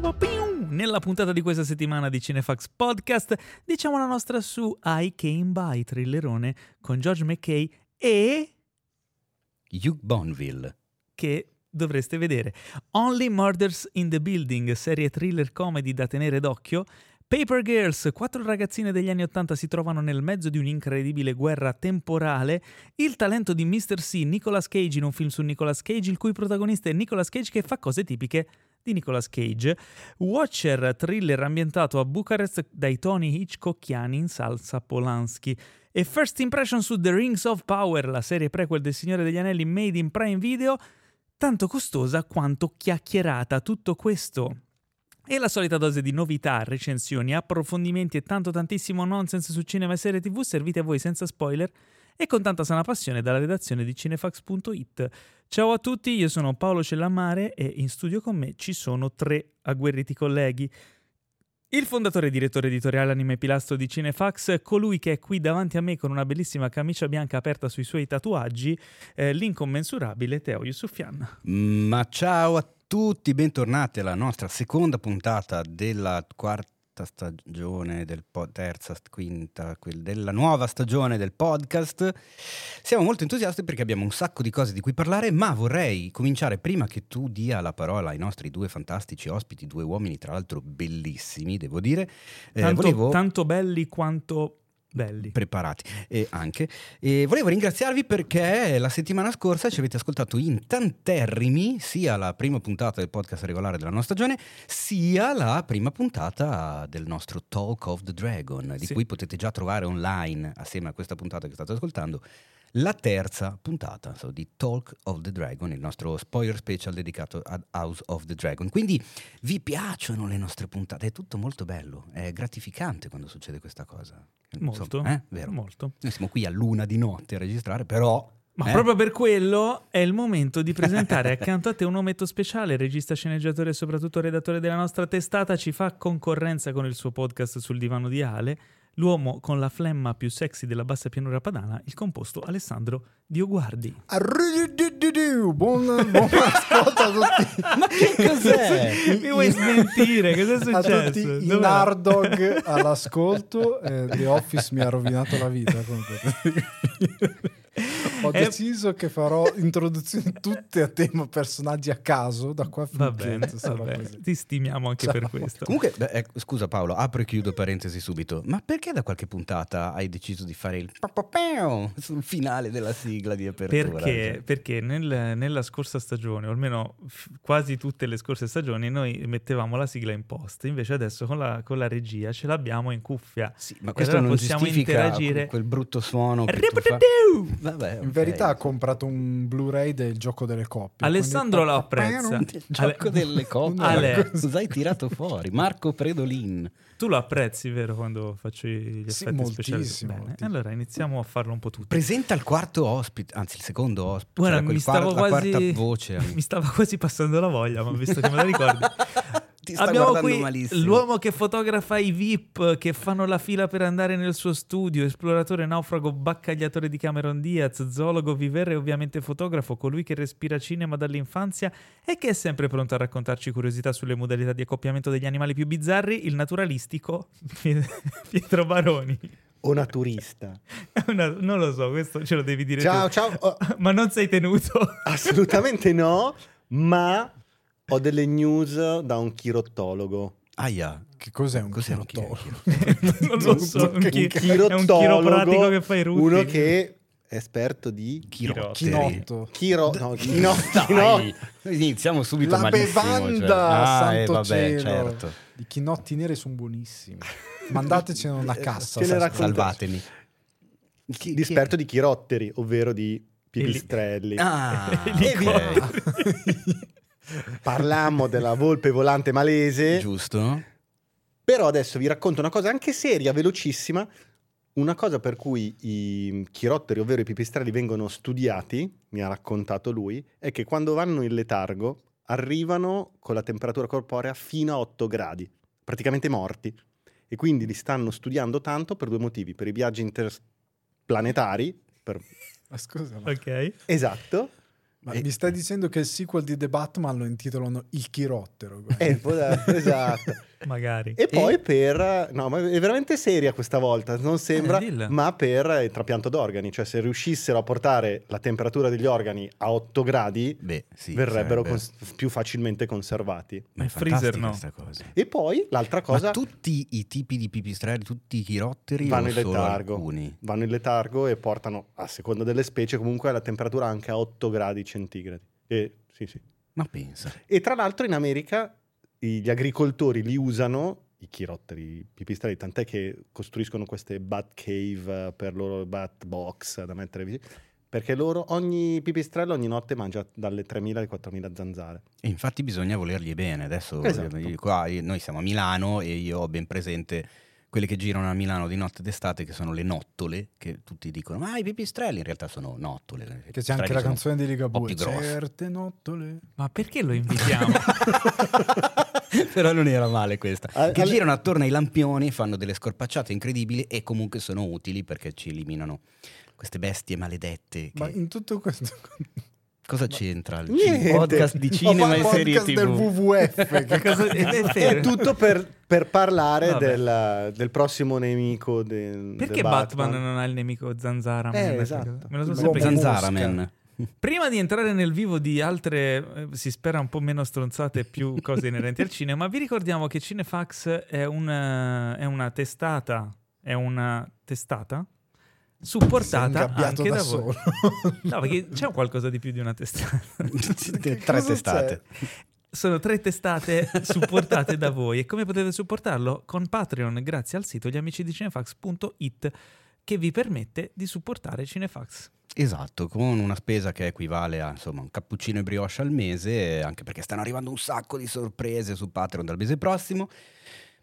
Nella puntata di questa settimana di Cinefax Podcast diciamo la nostra su I Came By, thrillerone con George McKay e... Hugh Bonneville. Che dovreste vedere. Only Murders in the Building, serie thriller comedy da tenere d'occhio. Paper Girls, quattro ragazzine degli anni Ottanta si trovano nel mezzo di un'incredibile guerra temporale. Il talento di Mr. C, Nicolas Cage in un film su Nicolas Cage, il cui protagonista è Nicolas Cage che fa cose tipiche di Nicolas Cage. Watcher, thriller ambientato a Bucarest dai Tony Hitchcockiani in salsa Polanski. E First Impression su The Rings of Power, la serie prequel del Signore degli Anelli made in Prime Video, tanto costosa quanto chiacchierata. Tutto questo e la solita dose di novità, recensioni, approfondimenti e tanto tantissimo nonsense su cinema e serie tv servite a voi senza spoiler e con tanta sana passione dalla redazione di cinefax.it. Ciao a tutti, io sono Paolo Cellammare e in studio con me ci sono tre agguerriti colleghi. Il fondatore e direttore editoriale anime pilastro di Cinefax, colui che è qui davanti a me con una bellissima camicia bianca aperta sui suoi tatuaggi, eh, l'incommensurabile Teo Yusufian. Ma ciao a tutti, bentornati alla nostra seconda puntata della quarta stagione del pod, terza, quinta, della nuova stagione del podcast. Siamo molto entusiasti perché abbiamo un sacco di cose di cui parlare, ma vorrei cominciare prima che tu dia la parola ai nostri due fantastici ospiti, due uomini tra l'altro bellissimi, devo dire. Eh, tanto, volevo... tanto belli quanto belli. preparati e anche. E volevo ringraziarvi perché la settimana scorsa ci avete ascoltato in tanterrimi sia la prima puntata del podcast regolare della nostra stagione, sia la prima puntata del nostro Talk of the Dragon, di sì. cui potete già trovare online assieme a questa puntata che state ascoltando la terza puntata so, di Talk of the Dragon, il nostro spoiler special dedicato ad House of the Dragon. Quindi vi piacciono le nostre puntate, è tutto molto bello, è gratificante quando succede questa cosa. Molto, eh? Vero. molto. Noi siamo qui a luna di notte a registrare, però ma eh? proprio per quello è il momento di presentare accanto a te un ometto speciale, regista, sceneggiatore e soprattutto redattore della nostra testata, ci fa concorrenza con il suo podcast sul divano di Ale, l'uomo con la flemma più sexy della bassa pianura padana, il composto Alessandro Dioguardi. Buon, buon ascolto a tutti. Ma che cos'è? Mi vuoi smentire? Cos'è successo? A tutti in Nardog all'ascolto. Eh, The Office mi ha rovinato la vita. Ho deciso che farò introduzioni tutte a tema personaggi a caso da qua va bene, va ti stimiamo anche Ciao. per questo comunque beh, eh, scusa Paolo apro e chiudo parentesi subito ma perché da qualche puntata hai deciso di fare il sul finale della sigla di apertura perché, cioè. perché nel, nella scorsa stagione o almeno f- quasi tutte le scorse stagioni noi mettevamo la sigla in post invece adesso con la, con la regia ce l'abbiamo in cuffia sì, ma questo allora non possiamo interagire quel brutto suono che Vabbè, in verità ha comprato un Blu-ray del gioco delle coppie. Alessandro lo apprezza. Il gioco Ale... delle coppie. Ale... Cosa hai tirato fuori? Marco Predolin. Tu lo apprezzi, vero, quando faccio gli effetti sì, speciali? Bene, allora iniziamo a farlo un po' tutti. Presenta il quarto ospite, anzi il secondo ospite. Guarda, cioè mi stavo quarta, quasi... voce. Mi stava quasi passando la voglia, ma visto che me la ricordi... Abbiamo qui malissimo. l'uomo che fotografa i VIP che fanno la fila per andare nel suo studio, esploratore, naufrago, baccagliatore di Cameron Diaz, zoologo, vivere e ovviamente fotografo, colui che respira cinema dall'infanzia e che è sempre pronto a raccontarci curiosità sulle modalità di accoppiamento degli animali più bizzarri, il naturalistico Pietro Baroni o naturista? Una, non lo so, questo ce lo devi dire. Ciao, tu. ciao. Oh. Ma non sei tenuto? Assolutamente no, ma ho delle news da un chirottologo. Aia. Che cos'è un cos'è chirottologo? non lo so, un, chi- è un chiropratico che fa i rutti. Uno che è esperto di chirotti. Chinotto. Chiro, no, chinotto. Iniziamo subito La malissimo. bevanda, cioè. ah, santo eh, vabbè, cielo. certo. I chinotti neri sono buonissimi. Mandatecene una cassa. Salvatemi. Chi, L'esperto di chirotteri, ovvero di pipistrelli. Ah. Parlammo della volpe volante malese. Giusto. Però adesso vi racconto una cosa anche seria, velocissima. Una cosa per cui i chirotteri, ovvero i pipistrelli, vengono studiati, mi ha raccontato lui, è che quando vanno in letargo arrivano con la temperatura corporea fino a 8 gradi, praticamente morti. E quindi li stanno studiando tanto per due motivi, per i viaggi interplanetari. Per... Ma scusa. Ok. Esatto Ma E- mi stai dicendo che il sequel di The Batman lo intitolano Il Chirottero? Eh, esatto. Magari. E poi per... No, ma è veramente seria questa volta, non sembra, Eh, ma per il trapianto d'organi. Cioè se riuscissero a portare la temperatura degli organi a 8 gradi, Beh, sì, verrebbero cons- più facilmente conservati. Ma è Il freezer no. cosa. E poi l'altra cosa... Ma tutti i tipi di pipistrelli, tutti i chirotteri vanno in letargo. alcuni? Vanno in letargo e portano, a seconda delle specie, comunque la temperatura anche a 8 gradi centigradi. E, sì, sì. Ma pensa. E tra l'altro in America gli agricoltori li usano, i chirotteri, i pipistrelli, tant'è che costruiscono queste bat cave eh, per loro bat box da mettere vicino, perché loro, ogni pipistrello ogni notte mangia dalle 3.000 alle 4.000 zanzare. E infatti bisogna volergli bene. Adesso Esatto. eh, qua io- noi siamo a Milano e io ho ben presente quelle che girano a Milano di notte d'estate che sono le nottole, che tutti dicono ma i pipistrelli in realtà sono nottole. Che c'è anche la canzone di Ligabue. Certe nottole. Ma perché lo invitiamo? Però non era male questa. Al- che al- girano attorno ai lampioni, fanno delle scorpacciate incredibili e comunque sono utili perché ci eliminano queste bestie maledette. Ma che- in tutto questo... Cosa c'entra il Niente. podcast di cinema e serie TV? del WWF. che Cosa- è, tutto per, per parlare del, del prossimo nemico del, Perché del Batman. non ha il nemico Zanzara? Eh, esatto. Me lo sono sempre Zanzara. Man. Prima di entrare nel vivo di altre, eh, si spera un po' meno stronzate e più cose inerenti al cinema, vi ricordiamo che Cinefax è una, è una testata, è una testata supportata anche da, da voi. solo. No, perché c'è qualcosa di più di una testata. Tre testate. Sono tre testate supportate da voi e come potete supportarlo? Con Patreon grazie al sito gliamicidicinefax.it che vi permette di supportare Cinefax. Esatto, con una spesa che equivale a insomma un cappuccino e brioche al mese, anche perché stanno arrivando un sacco di sorprese su Patreon dal mese prossimo.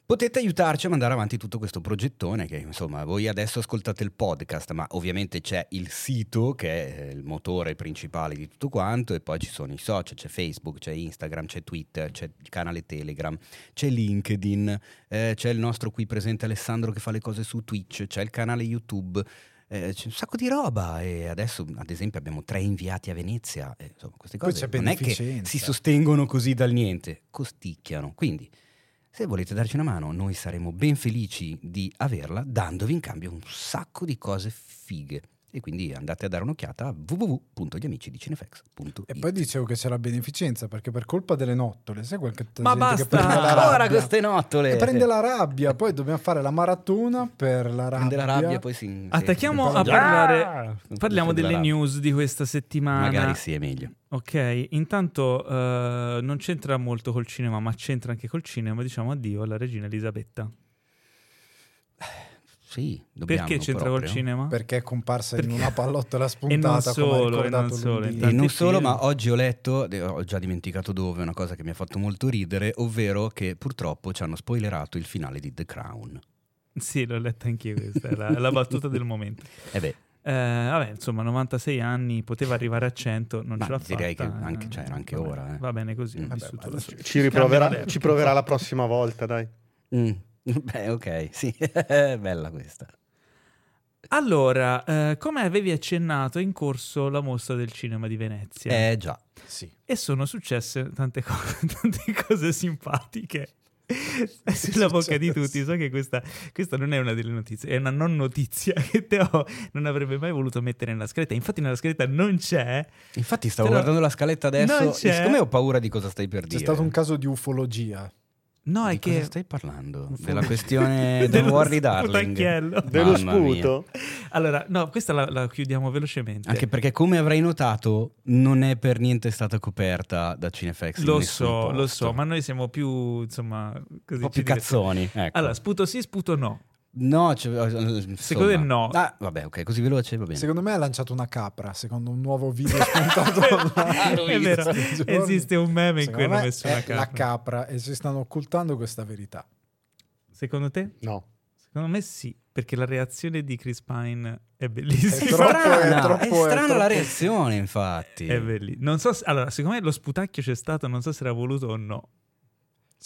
Potete aiutarci a mandare avanti tutto questo progettone che insomma voi adesso ascoltate il podcast, ma ovviamente c'è il sito che è il motore principale di tutto quanto e poi ci sono i social, c'è Facebook, c'è Instagram, c'è Twitter, c'è il canale Telegram, c'è LinkedIn, eh, c'è il nostro qui presente Alessandro che fa le cose su Twitch, c'è il canale YouTube. eh, c'è un sacco di roba e adesso ad esempio abbiamo tre inviati a Venezia e, insomma queste cose non è che si sostengono così dal niente costicchiano quindi se volete darci una mano, noi saremo ben felici di averla, dandovi in cambio un sacco di cose fighe. E quindi andate a dare un'occhiata a www.gli E poi dicevo che c'è la beneficenza perché per colpa delle nottole, sai qualche Ma gente basta! che prende la Ancora rabbia, queste nottole! e prende la rabbia, poi dobbiamo fare la maratona per la rabbia. Prende la rabbia poi si... Attacchiamo si- a Ah! parlare, Non parliamo delle news di questa settimana. Magari sì, è meglio. Ok, intanto eh, non c'entra molto col cinema, ma c'entra anche col cinema. Diciamo addio alla regina Elisabetta. Sì, dobbiamo Perché c'entra col proprio. cinema? Perché è comparsa Perché- in una pallottola E spuntata ha solo, e ricordato non solo. E non solo, ma oggi ho letto, eh, ho già dimenticato dove, una cosa che mi ha fatto molto ridere, ovvero che purtroppo ci hanno spoilerato il finale di The Crown. Sì, l'ho letta anch'io questa, è la, la battuta del momento. E beh, Eh, vabbè, insomma, 96 anni, poteva arrivare a 100, non Ma ce l'ha direi fatta. che anche- eh, cioè, anche vabbè, ora, eh. Va bene così, Mm. Vabbè, Ci riproverà, ci proverà la prossima volta, dai. mm, beh, ok, sì, è bella questa. Allora, eh, come avevi accennato, è in corso la mostra del cinema di Venezia. Eh già, Sì. E sono successe tante cose, tante cose simpatiche. È sulla bocca di tutti. So che questa, questa non è una delle notizie, è una non notizia che Teo non avrebbe mai voluto mettere nella scaletta. Infatti, nella scaletta non c'è. infatti stavo Però guardando la scaletta adesso, c'è. e siccome ho paura di cosa stai per C'è dire. stato un caso di ufologia. No, Di è cosa che. stai parlando? Della questione del Worry Darling. Dello sputo. Allora, no, questa la, la chiudiamo velocemente. Anche perché, come avrai notato, non è per niente stata coperta da Cinefx. in lo so, lo posto. so, ma noi siamo più, insomma, così un po' più cazzoni. Ecco. Allora, sputo sì, sputo no. No, cioè, insomma. Secondo te no? Ah, vabbè, ok, così veloce va bene. Secondo me ha lanciato una capra, secondo un nuovo video spuntato online. è vero, esiste un meme in cui Secondo hanno me messo è una capra. la capra e si stanno occultando questa verità. Secondo te? No. Secondo me sì, perché la reazione di Chris Pine è È bellissima. troppo- strana, è troppo- è è strana troppo- la reazione, infatti. È bellissimo. Non so se- allora, secondo me lo sputacchio c'è stato, non so se era voluto o no.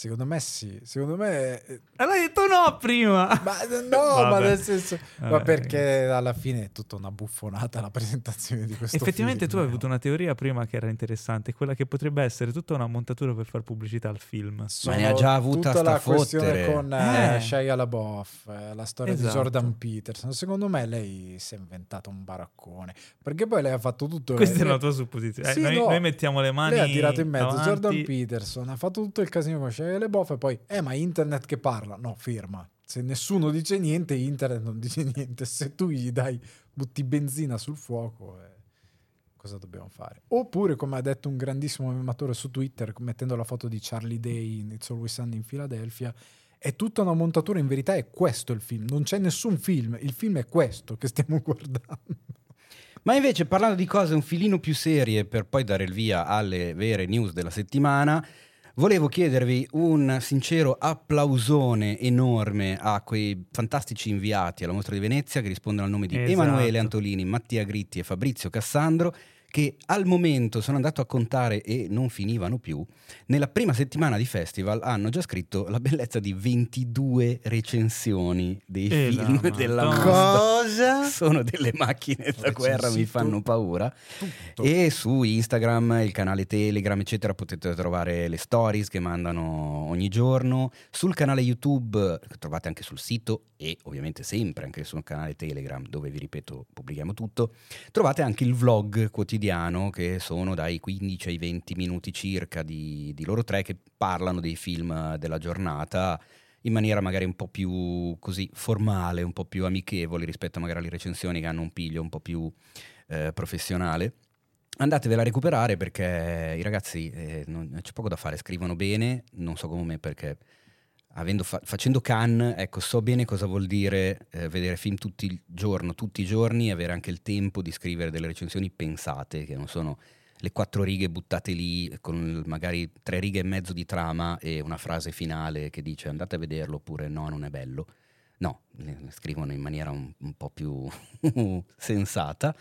Secondo me sì, secondo me... eh, Allora hai detto no prima. Ma no, ma nel senso... Ma Vabbè, perché alla fine è tutta una buffonata la presentazione di questo Effettivamente tu film. hai avuto una teoria prima che era interessante, quella che potrebbe essere tutta una montatura per far pubblicità al film. Sono ne ha già avuta tutta la sta questione fottere. con eh, Eh. Shia LaBeouf, eh, la storia Esatto. di Jordan Peterson. Secondo me lei si è inventata un baraccone, perché poi lei ha fatto tutto Questa è la tua supposizione. Eh, Sì, noi, no. noi mettiamo le mani Lei ha tirato in mezzo avanti. Jordan Peterson, ha fatto tutto il casino con Shia LaBeouf e poi, eh ma internet che parla? No, ferma. Se nessuno dice niente, internet non dice niente. Se tu gli dai, butti benzina sul fuoco, eh, cosa dobbiamo fare? Oppure, come ha detto un grandissimo mematore su Twitter, mettendo la foto di Charlie Day in It's Always Sunny in Philadelphia, è tutta una montatura, in verità è questo il film, non c'è nessun film, il film è questo che stiamo guardando. Ma invece parlando di cose un filino più serie per poi dare il via alle vere news della settimana, volevo chiedervi un sincero applausone enorme a quei fantastici inviati alla Mostra di Venezia che rispondono al nome di Esatto. Emanuele Antolini, Mattia Gritti e Fabrizio Cassandro che al momento sono andato a contare e non finivano più. Nella prima settimana di festival hanno già scritto la bellezza di 22 recensioni dei E la film della Madonna. mostra. Cosa? Sono delle macchine da guerra, mi fanno paura. Tutto. E su Instagram, il canale Telegram, eccetera, potete trovare le stories che mandano ogni giorno. Sul canale YouTube, che trovate anche sul sito e ovviamente sempre anche sul canale Telegram, dove vi ripeto, pubblichiamo tutto. Trovate anche il vlog quotidiano, che sono dai 15 ai 20 minuti circa di, di loro tre che parlano dei film della giornata in maniera magari un po' più così formale, un po' più amichevole rispetto magari alle recensioni che hanno un piglio un po' più eh, professionale. Andatevela a recuperare perché i ragazzi eh, non- c'è poco da fare, scrivono bene, non so come me perché fa- facendo Cannes, ecco, so bene cosa vuol dire eh, vedere film tutti il giorno, tutti i giorni avere anche il tempo di scrivere delle recensioni pensate, che non sono le quattro righe buttate lì con magari tre righe e mezzo di trama e una frase finale che dice andate a vederlo oppure no, non è bello. No, le scrivono in maniera un, un po' più sensata.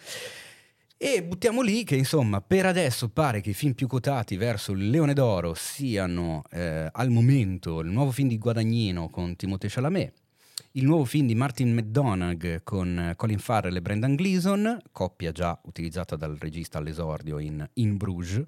E buttiamo lì che insomma per adesso pare che i film più quotati verso il Leone d'Oro siano eh, al momento il nuovo film di Guadagnino con Timothée Chalamet, il nuovo film di Martin McDonagh con Colin Farrell e Brendan Gleeson, coppia già utilizzata dal regista all'esordio in In Bruges,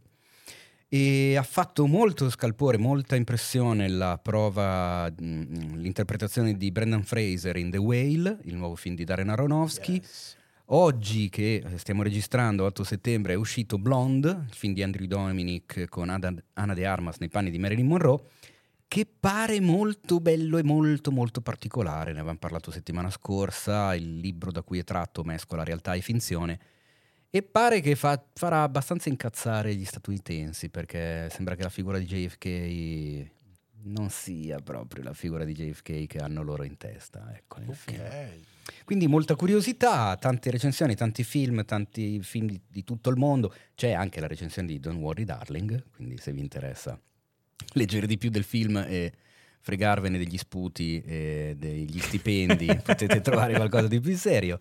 e ha fatto molto scalpore, molta impressione la prova, mh, l'interpretazione di Brendan Fraser in The Whale, il nuovo film di Darren Aronofsky. Yes. Oggi che eh, stiamo registrando, 8 settembre, è uscito Blonde, il film di Andrew Dominic con Ana de Armas nei panni di Marilyn Monroe, che pare molto bello e molto molto particolare. Ne avevamo parlato settimana scorsa, il libro da cui è tratto mescola realtà e finzione e pare che fa- farà abbastanza incazzare gli statunitensi perché sembra che la figura di JFK non sia proprio la figura di JFK che hanno loro in testa. Ecco, nel film. Quindi molta curiosità, tante recensioni, tanti film, tanti film di, di tutto il mondo. C'è anche la recensione di Don't Worry Darling, quindi se vi interessa leggere di più del film e fregarvene degli sputi e degli stipendi, potete trovare qualcosa di più serio.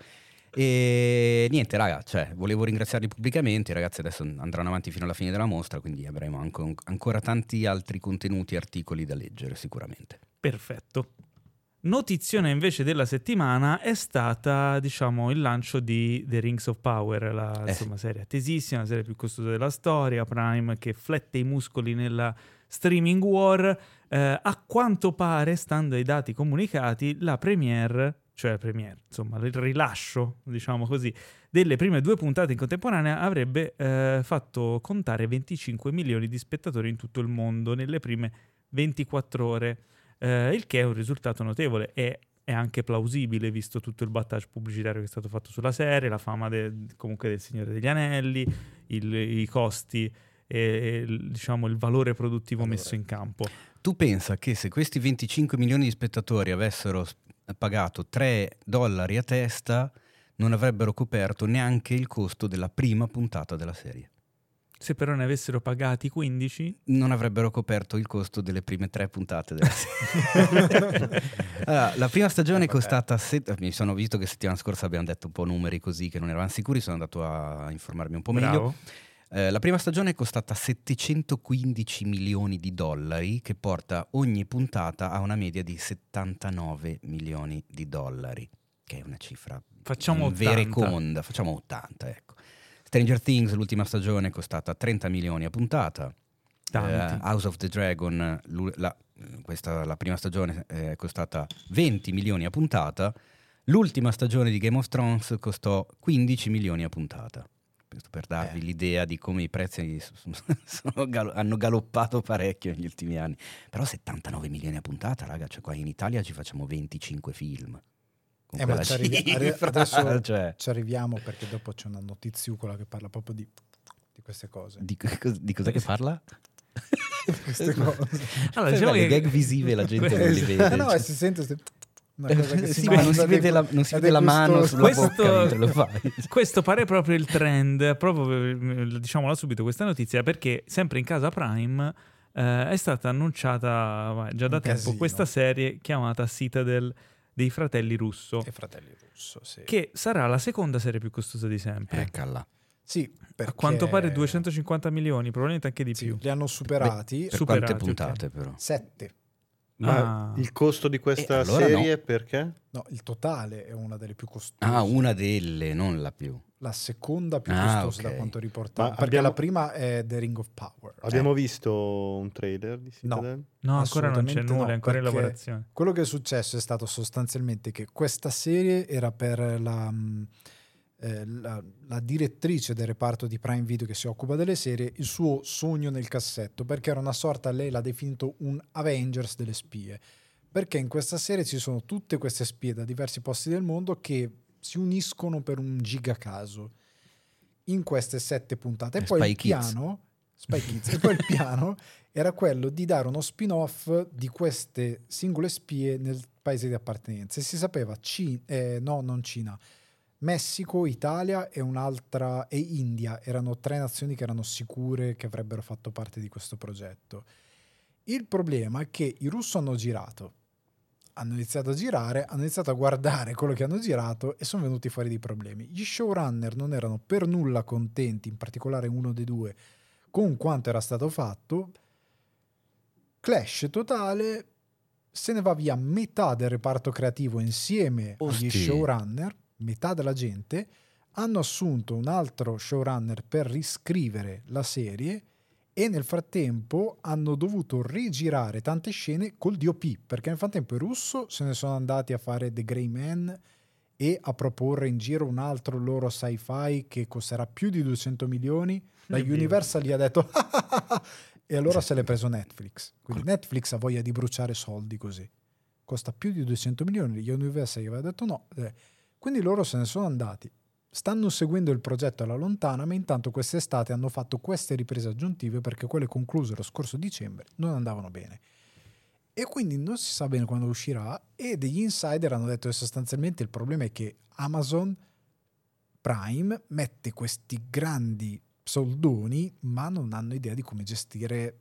E niente, raga, cioè, volevo ringraziarli pubblicamente. I ragazzi adesso andranno avanti fino alla fine della mostra, quindi avremo anco- ancora tanti altri contenuti e articoli da leggere, sicuramente. Perfetto. Notizione invece della settimana è stata, diciamo, il lancio di The Rings of Power, la Eh insomma, serie attesissima, la serie più costosa della storia, Prime che flette i muscoli nella streaming war. Eh, a quanto pare, stando ai dati comunicati, la premiere, cioè premiere, insomma, il rilascio, diciamo così, delle prime due puntate in contemporanea avrebbe eh, fatto contare 25 milioni di spettatori in tutto il mondo nelle prime 24 ore eh, il che è un risultato notevole e è anche plausibile visto tutto il battage pubblicitario che è stato fatto sulla serie, la fama de- comunque del Signore degli Anelli, il- i costi e il, diciamo, il valore produttivo Valore. messo in campo. Tu pensa che se questi 25 milioni di spettatori avessero pagato 3 dollari a testa, non avrebbero coperto neanche il costo della prima puntata della serie. Se però ne avessero pagati 15, Non avrebbero coperto il costo delle prime tre puntate della serie. Allora, la prima stagione è Eh, vabbè. costata. set- Mi sono visto che settimana scorsa abbiamo detto un po' numeri così che non eravamo sicuri. Sono andato a informarmi un po' meglio. bravo. Eh, la prima stagione è costata 715 milioni di dollari, che porta ogni puntata a una media di 79 milioni di dollari, che è una cifra Facciamo 80. vereconda. Facciamo 80, ecco. Stranger Things, l'ultima stagione, è costata 30 milioni a puntata. Eh, House of the Dragon, la, questa, la prima stagione è costata 20 milioni a puntata. L'ultima stagione di Game of Thrones costò 15 milioni a puntata. Questo per darvi Eh. l'idea di come i prezzi sono- sono gal- hanno galoppato parecchio negli ultimi anni. Però 79 milioni a puntata, raga, cioè qua in Italia ci facciamo 25 film. Eh, ma ci arrivi- arri- cifra, adesso- cioè, Ci arriviamo perché dopo c'è una notiziucola che parla proprio di, di queste cose. di, di cos'è che parla? queste cose. Allora, Sai, diciamo le che- gag visive la gente non li vede. no, cioè. si sente se- Sì, si ma non si vede la, non si ed vede la mano sulla Questo- lo fai. Questo pare proprio il trend, proprio eh, diciamola subito questa notizia, perché sempre in casa Prime eh, è stata annunciata già da Un tempo casino. questa serie chiamata Citadel dei fratelli Russo, E fratelli russo, sì. che sarà la seconda serie più costosa di sempre. Eccola. Sì, perché A quanto pare 250 milioni, probabilmente anche di sì, più. li hanno superati. Per Superati, quante puntate però? Sette. Ma Ah. il costo di questa allora serie perché? No, il totale è una delle più costose. Ah, una delle, non la più. La seconda più Ah, costosa ok. da quanto riportato. Ma Perché abbiamo- la prima è The Ring of Power. Abbiamo Eh, visto un trailer di Citadel? No, ancora non c'è Assolutamente nulla, no, è ancora in lavorazione. Quello che è successo è stato sostanzialmente che questa serie era per la, mh, eh, la, la direttrice del reparto di Prime Video che si occupa delle serie, il suo sogno nel cassetto, perché era una sorta, lei l'ha definito un Avengers delle spie. Perché in questa serie ci sono tutte queste spie da diversi posti del mondo che si uniscono per un gigacaso in queste sette puntate. E Eh, poi Spy il Kids. piano, Spy Kids, e poi il piano era quello di dare uno spin-off di queste singole spie nel paese di appartenenza. E si sapeva, Ci- eh, no, non Cina, Messico, Italia e un'altra, e India. Erano tre nazioni che erano sicure che avrebbero fatto parte di questo progetto. Il problema è che i russi hanno girato, hanno iniziato a girare, hanno iniziato a guardare quello che hanno girato e sono venuti fuori dei problemi. Gli showrunner non erano per nulla contenti, in particolare uno dei due, con quanto era stato fatto. Clash totale, se ne va via metà del reparto creativo insieme agli Osti. showrunner, metà della gente, hanno assunto un altro showrunner per riscrivere la serie e nel frattempo hanno dovuto rigirare tante scene col DOP perché nel frattempo i russo se ne sono andati a fare The Grey Man e a proporre in giro un altro loro sci-fi che costerà più di 200 milioni. La Oddio. Universal gli ha detto e allora se l'è preso Netflix. Quindi Netflix ha voglia di bruciare soldi così. Costa più di 200 milioni la Universal gli aveva detto no. Eh, quindi loro se ne sono andati stanno seguendo il progetto alla lontana, ma intanto quest'estate hanno fatto queste riprese aggiuntive perché quelle concluse lo scorso dicembre non andavano bene. E quindi non si sa bene quando uscirà e degli insider hanno detto che sostanzialmente il problema è che Amazon Prime mette questi grandi soldoni ma non hanno idea di come gestire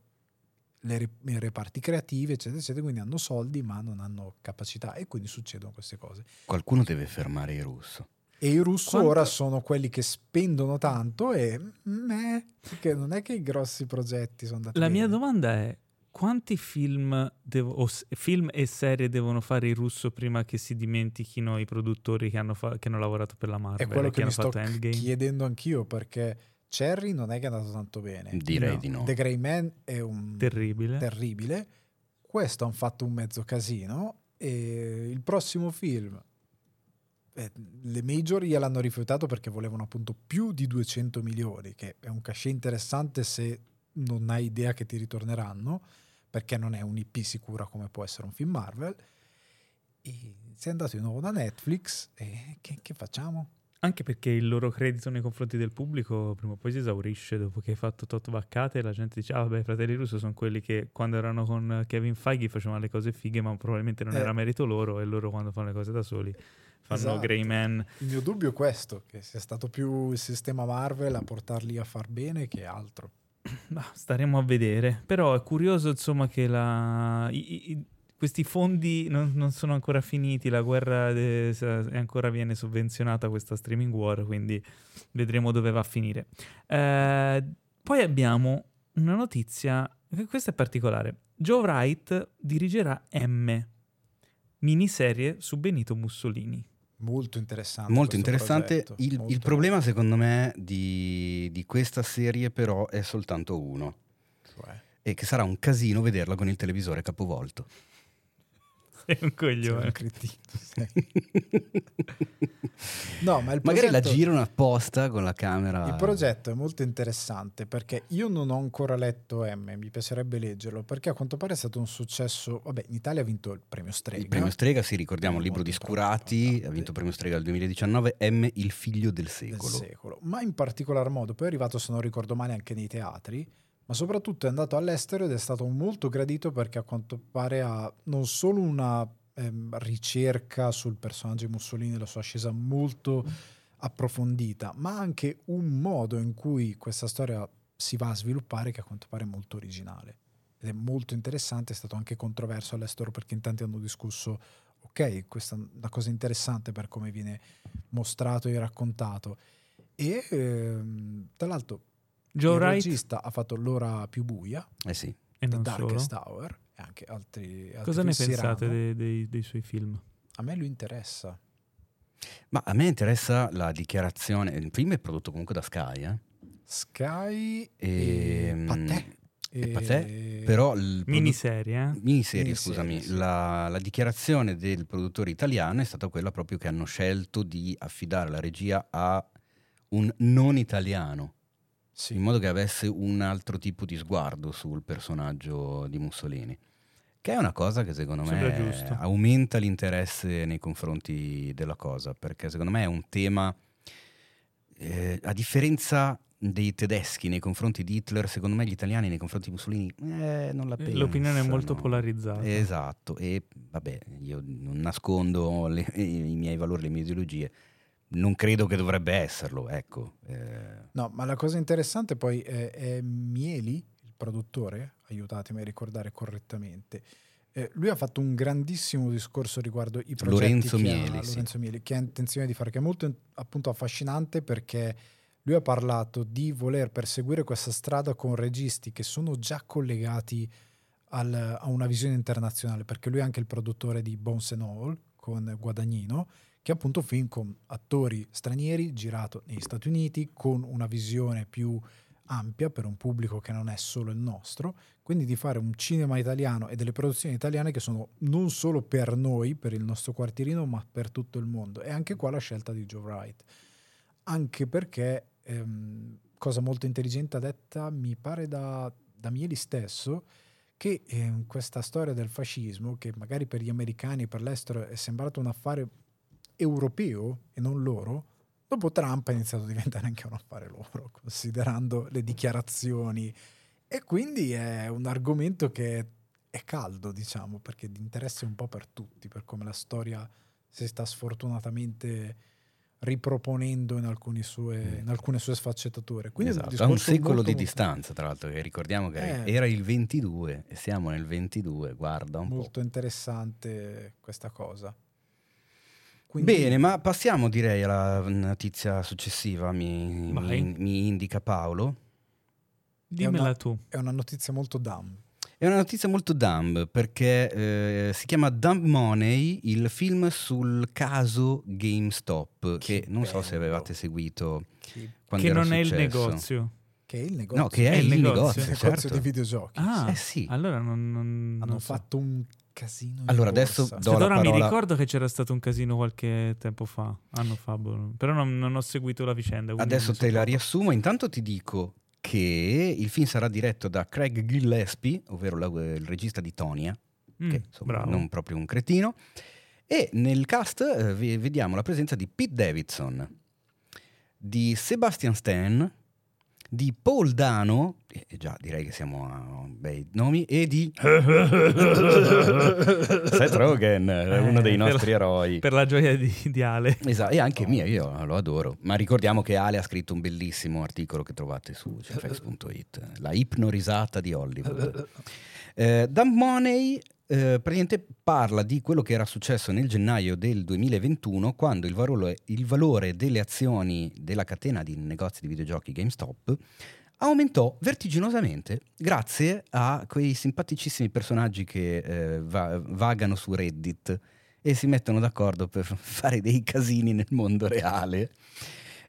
le i reparti creativi eccetera eccetera quindi hanno soldi ma non hanno capacità e quindi succedono queste cose Qualcuno deve fermare il russo. E i russo Quanto- ora sono quelli che spendono tanto e meh, perché non è che i grossi progetti sono andati La bene. mia domanda è quanti film, devo- film e serie devono fare i russo prima che si dimentichino i produttori che hanno, fa- che hanno lavorato per la Marvel è quello e che, hanno mi sto fatto Endgame? chiedendo anch'io perché Cherry non è che è andato tanto bene Direi No. di no. The Grey Man è un Terribile. terribile questo hanno fatto un mezzo casino e il prossimo film eh, le major gliel'hanno rifiutato perché volevano appunto più di 200 milioni che è un cachet interessante se non hai idea che ti ritorneranno perché non è un IP sicura come può essere un film Marvel e si è andato di nuovo da Netflix e che, che facciamo? Anche perché il loro credito nei confronti del pubblico prima o poi si esaurisce dopo che hai fatto tot vaccate e la gente dice ah vabbè i fratelli russo sono quelli che quando erano con Kevin Feige facevano le cose fighe ma probabilmente non Eh. era merito loro e loro quando fanno le cose da soli fanno Esatto. Grey Man Il mio dubbio è questo, che sia stato più il sistema Marvel a portarli a far bene che altro. Ma staremo a vedere. Però è curioso, insomma, che la... i- i- questi fondi non, non sono ancora finiti, la guerra de- è ancora viene sovvenzionata questa streaming war, quindi vedremo dove va a finire. Eh, poi abbiamo una notizia, questa è particolare. Joe Wright dirigerà M, miniserie su Benito Mussolini. Molto interessante. Molto interessante. progetto, Il, molto- il problema, secondo me, di, di questa serie, però, è soltanto uno. Cioè, E che sarà un casino vederla con il televisore capovolto. Sei un sei coglione. un cretino, sei. No, ma il Magari la progetto- girano apposta con la camera. Il progetto è molto interessante perché io non ho ancora letto M, mi piacerebbe leggerlo perché a quanto pare è stato un successo. Vabbè, in Italia ha vinto il premio Strega. Il premio Strega, sì, ricordiamo, il libro di Scurati, importante. ha vinto il premio Strega del 2019, M, il figlio del del secolo. secolo. Ma in particolar modo, poi è arrivato, se non ricordo male, anche nei teatri, ma soprattutto è andato all'estero ed è stato molto gradito perché a quanto pare ha non solo una ehm, ricerca sul personaggio di Mussolini e la sua ascesa molto approfondita, ma anche un modo in cui questa storia si va a sviluppare che a quanto pare è molto originale. Ed è molto interessante, è stato anche controverso all'estero perché in tanti hanno discusso, ok, questa è una cosa interessante per come viene mostrato e raccontato. E ehm, tra l'altro Joe il Wright regista ha fatto L'ora più buia, Eh sì. e The non solo. Darkest Hour e anche altri, altri Cosa ne pensate dei, dei- dei suoi film? A me lui interessa. Ma a me interessa la dichiarazione. Il film è prodotto comunque da Sky, eh? Sky e, E, Pathé. e Pathé, Però il produ- Miniserie, eh? Miniserie, Miniserie, scusami, sì. la, la dichiarazione del produttore italiano è stata quella proprio che hanno scelto di affidare la regia a un non italiano, Sì. in modo che avesse un altro tipo di sguardo sul personaggio di Mussolini. Che è una cosa che secondo Sembra me giusto. aumenta l'interesse nei confronti della cosa, perché secondo me è un tema, eh, a differenza dei tedeschi nei confronti di Hitler, secondo me gli italiani nei confronti di Mussolini eh, non la pensano. L'opinione è molto polarizzata. Esatto, e vabbè, io non nascondo le- i miei valori, le mie ideologie, non credo che dovrebbe esserlo, ecco. eh, No, ma la cosa interessante poi è, è Mieli, il produttore, aiutatemi a ricordare correttamente. Eh, lui ha fatto un grandissimo discorso riguardo i progetti Lorenzo Mieli, ha, sì. Lorenzo Mieli, che ha intenzione di fare, che è molto appunto affascinante perché lui ha parlato di voler perseguire questa strada con registi che sono già collegati al- a una visione internazionale, perché lui è anche il produttore di Bones and All con Guadagnino, che è appunto un film con attori stranieri girato negli Stati Uniti, con una visione più ampia per un pubblico che non è solo il nostro, quindi di fare un cinema italiano e delle produzioni italiane che sono non solo per noi, per il nostro quartierino, ma per tutto il mondo. E anche qua la scelta di Joe Wright. Anche perché, ehm, cosa molto intelligente ha detta, mi pare da, da Mieli stesso, che ehm, questa storia del fascismo, che magari per gli americani e per l'estero è sembrato un affare europeo e non loro, dopo Trump è iniziato a diventare anche un affare loro, considerando le dichiarazioni. E quindi è un argomento che è caldo, diciamo, perché di interesse un po' per tutti, per come la storia si sta sfortunatamente riproponendo in, sue, in alcune sue sfaccettature. Quindi esatto, un discorso secolo molto, di molto- distanza, tra l'altro, che ricordiamo che Eh. era il 22 e siamo nel 22, guarda un molto po'. interessante questa cosa. Quindi- Bene, ma passiamo direi alla notizia successiva, mi, mi- mi indica Paolo. Dimmela una- tu. È una notizia molto dumb. È una notizia molto dumb perché eh, si chiama Dumb Money, il film sul caso GameStop, che, Che non so se bello. avevate seguito Che, quando che era non è il successo. negozio. che è il negozio. No, che è, È il il negozio. negozio, il negozio certo. di videogiochi. Ah, Eh sì. allora non, non- Hanno non so. fatto un casino. in Allora, adesso borsa. do- la Ora mi ricordo che c'era stato un casino qualche tempo fa, anno fa, boh, però non, non ho seguito la vicenda. Adesso te la riassumo. Intanto ti dico che il film sarà diretto da Craig Gillespie, ovvero la- il regista di Tonia, Mm, che insomma bravo. non proprio un cretino. E nel cast eh, vediamo la presenza di Pete Davidson, di Sebastian Stan, di Paul Dano, e e già direi che siamo a bei nomi, e di Seth Rogen, uno dei Eh, per nostri la- eroi. Per la gioia di, di Ale. Esatto, e anche mia, io lo adoro. Ma ricordiamo che Ale ha scritto un bellissimo articolo che trovate su cfx.it, la ipnorisata di Hollywood. Eh, Dan Money eh, praticamente parla di quello che era successo nel gennaio del 2021 quando il valore, il valore delle azioni della catena di negozi di videogiochi GameStop aumentò vertiginosamente grazie a quei simpaticissimi personaggi che eh, va- vagano su Reddit e si mettono d'accordo per fare dei casini nel mondo reale.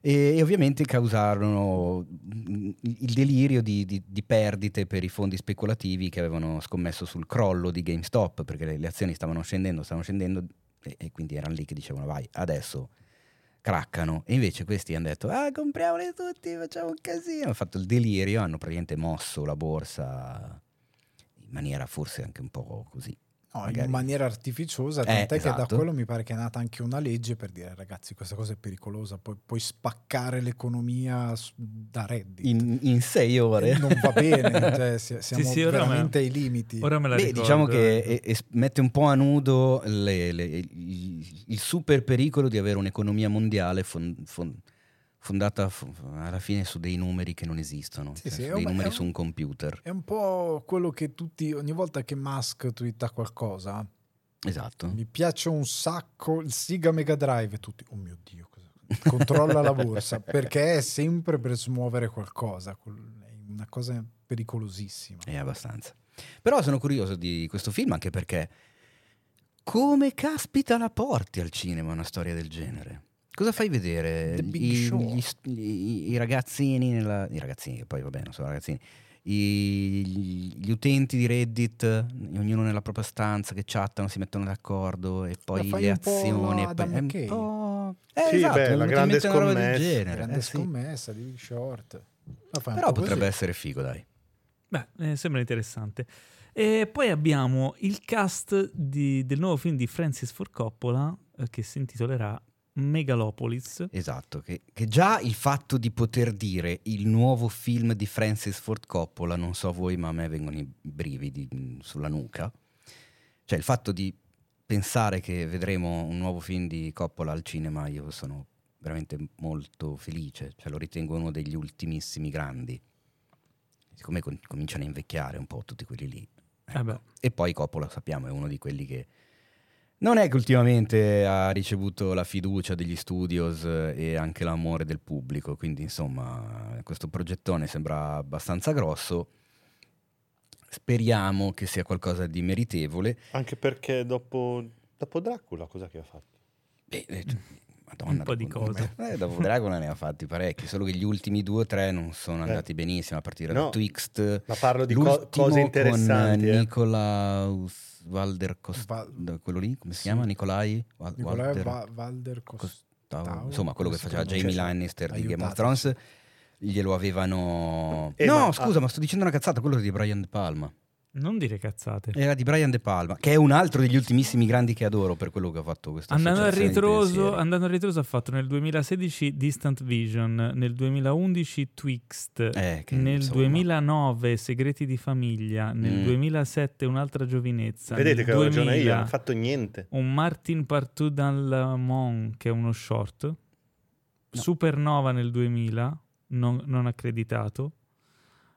E, e ovviamente causarono mm, il delirio di, di- di perdite per i fondi speculativi che avevano scommesso sul crollo di GameStop perché le, le azioni stavano scendendo, stavano scendendo e, e quindi erano lì che dicevano vai adesso craccano. E invece questi hanno detto ah compriamoli tutti facciamo un casino. Hanno fatto il delirio hanno praticamente mosso la borsa in maniera forse anche un po' così No, magari. in maniera artificiosa, Eh, tant'è che da esatto. quello mi pare che è nata anche una legge per dire ragazzi questa cosa è pericolosa, poi puoi spaccare l'economia da Reddit. in, in sei ore E non va bene, cioè, si- siamo sì, ora me- veramente ai limiti. Ora me la Beh, ricordo. diciamo che eh, es- mette un po' a nudo le- le- il, il super pericolo di avere un'economia mondiale fon- fon- fondata alla fine su dei numeri che non esistono, Sì, cioè sì, su dei un- numeri è su un- un computer. È un po' quello che tutti, ogni volta che Musk twitta qualcosa, Esatto. mi piace un sacco il Siga Mega Drive, tutti, oh mio Dio, controlla la borsa, perché è sempre per smuovere qualcosa, è una cosa pericolosissima. È abbastanza. Però sono curioso di questo film anche perché come caspita la porti al cinema una storia del genere? Cosa fai vedere? I, Show. gli- i- ragazzini, nella- i ragazzini che poi vabbè non sono ragazzini, i- gli utenti di Reddit, ognuno nella propria stanza che chattano, si mettono d'accordo e poi le un po' azioni. e poi- è un po'... Eh, Sì, esatto, beh, la grande scommessa. genere. Grande eh sì. scommessa di Big Short. Però po' potrebbe così. essere figo, dai. Beh, eh, sembra interessante. E poi abbiamo il cast di- del nuovo film di Francis Ford Coppola eh, che si intitolerà Megalopolis. Esatto, che, che già il fatto di poter dire il nuovo film di Francis Ford Coppola, non so voi, ma a me vengono i brividi sulla nuca. Cioè il fatto di pensare che vedremo un nuovo film di Coppola al cinema, io sono veramente molto felice, cioè lo ritengo uno degli ultimissimi grandi. Siccome con- cominciano a invecchiare un po' tutti quelli lì. ecco. Eh. E poi Coppola, sappiamo, è uno di quelli che non è che ultimamente ha ricevuto la fiducia degli studios eh, e anche l'amore del pubblico, quindi insomma questo progettone sembra abbastanza grosso. Speriamo che sia qualcosa di meritevole. Anche perché dopo, dopo Dracula cosa che ha fatto? Beh, eh, Madonna, Un po' di cose. Eh, dopo Dracula ne ha fatti parecchi, solo che gli ultimi due o tre non sono Eh. andati benissimo, a partire No, da Twixt. Ma parlo di co- cose interessanti. Con eh. Nicolaus Walder Cost- Val- quello lì, come si Sì. chiama? Nicolai? Wal- Nicolai Walder Va- Valder Cost- Costau- Stau, insomma quello che faceva? Jamie Cioè, Lannister di Game of. Thrones glielo avevano Eh, no ma- scusa ah. ma sto dicendo una cazzata quello di Brian De Palma Non dire cazzate. era di Brian De Palma che è un altro degli ultimissimi grandi che adoro per quello che ha fatto questa Andando andando al ritroso ha fatto nel 2016 Distant Vision, nel 2011 Twixt, Eh, che, nel insomma, 2009 Segreti di famiglia, nel Mm. 2007 Un'altra giovinezza, Vedete che avevo ragione io, 2000 non hanno fatto niente. un Martin Partout dans Monde che è uno short, Supernova nel 2000, non, non accreditato,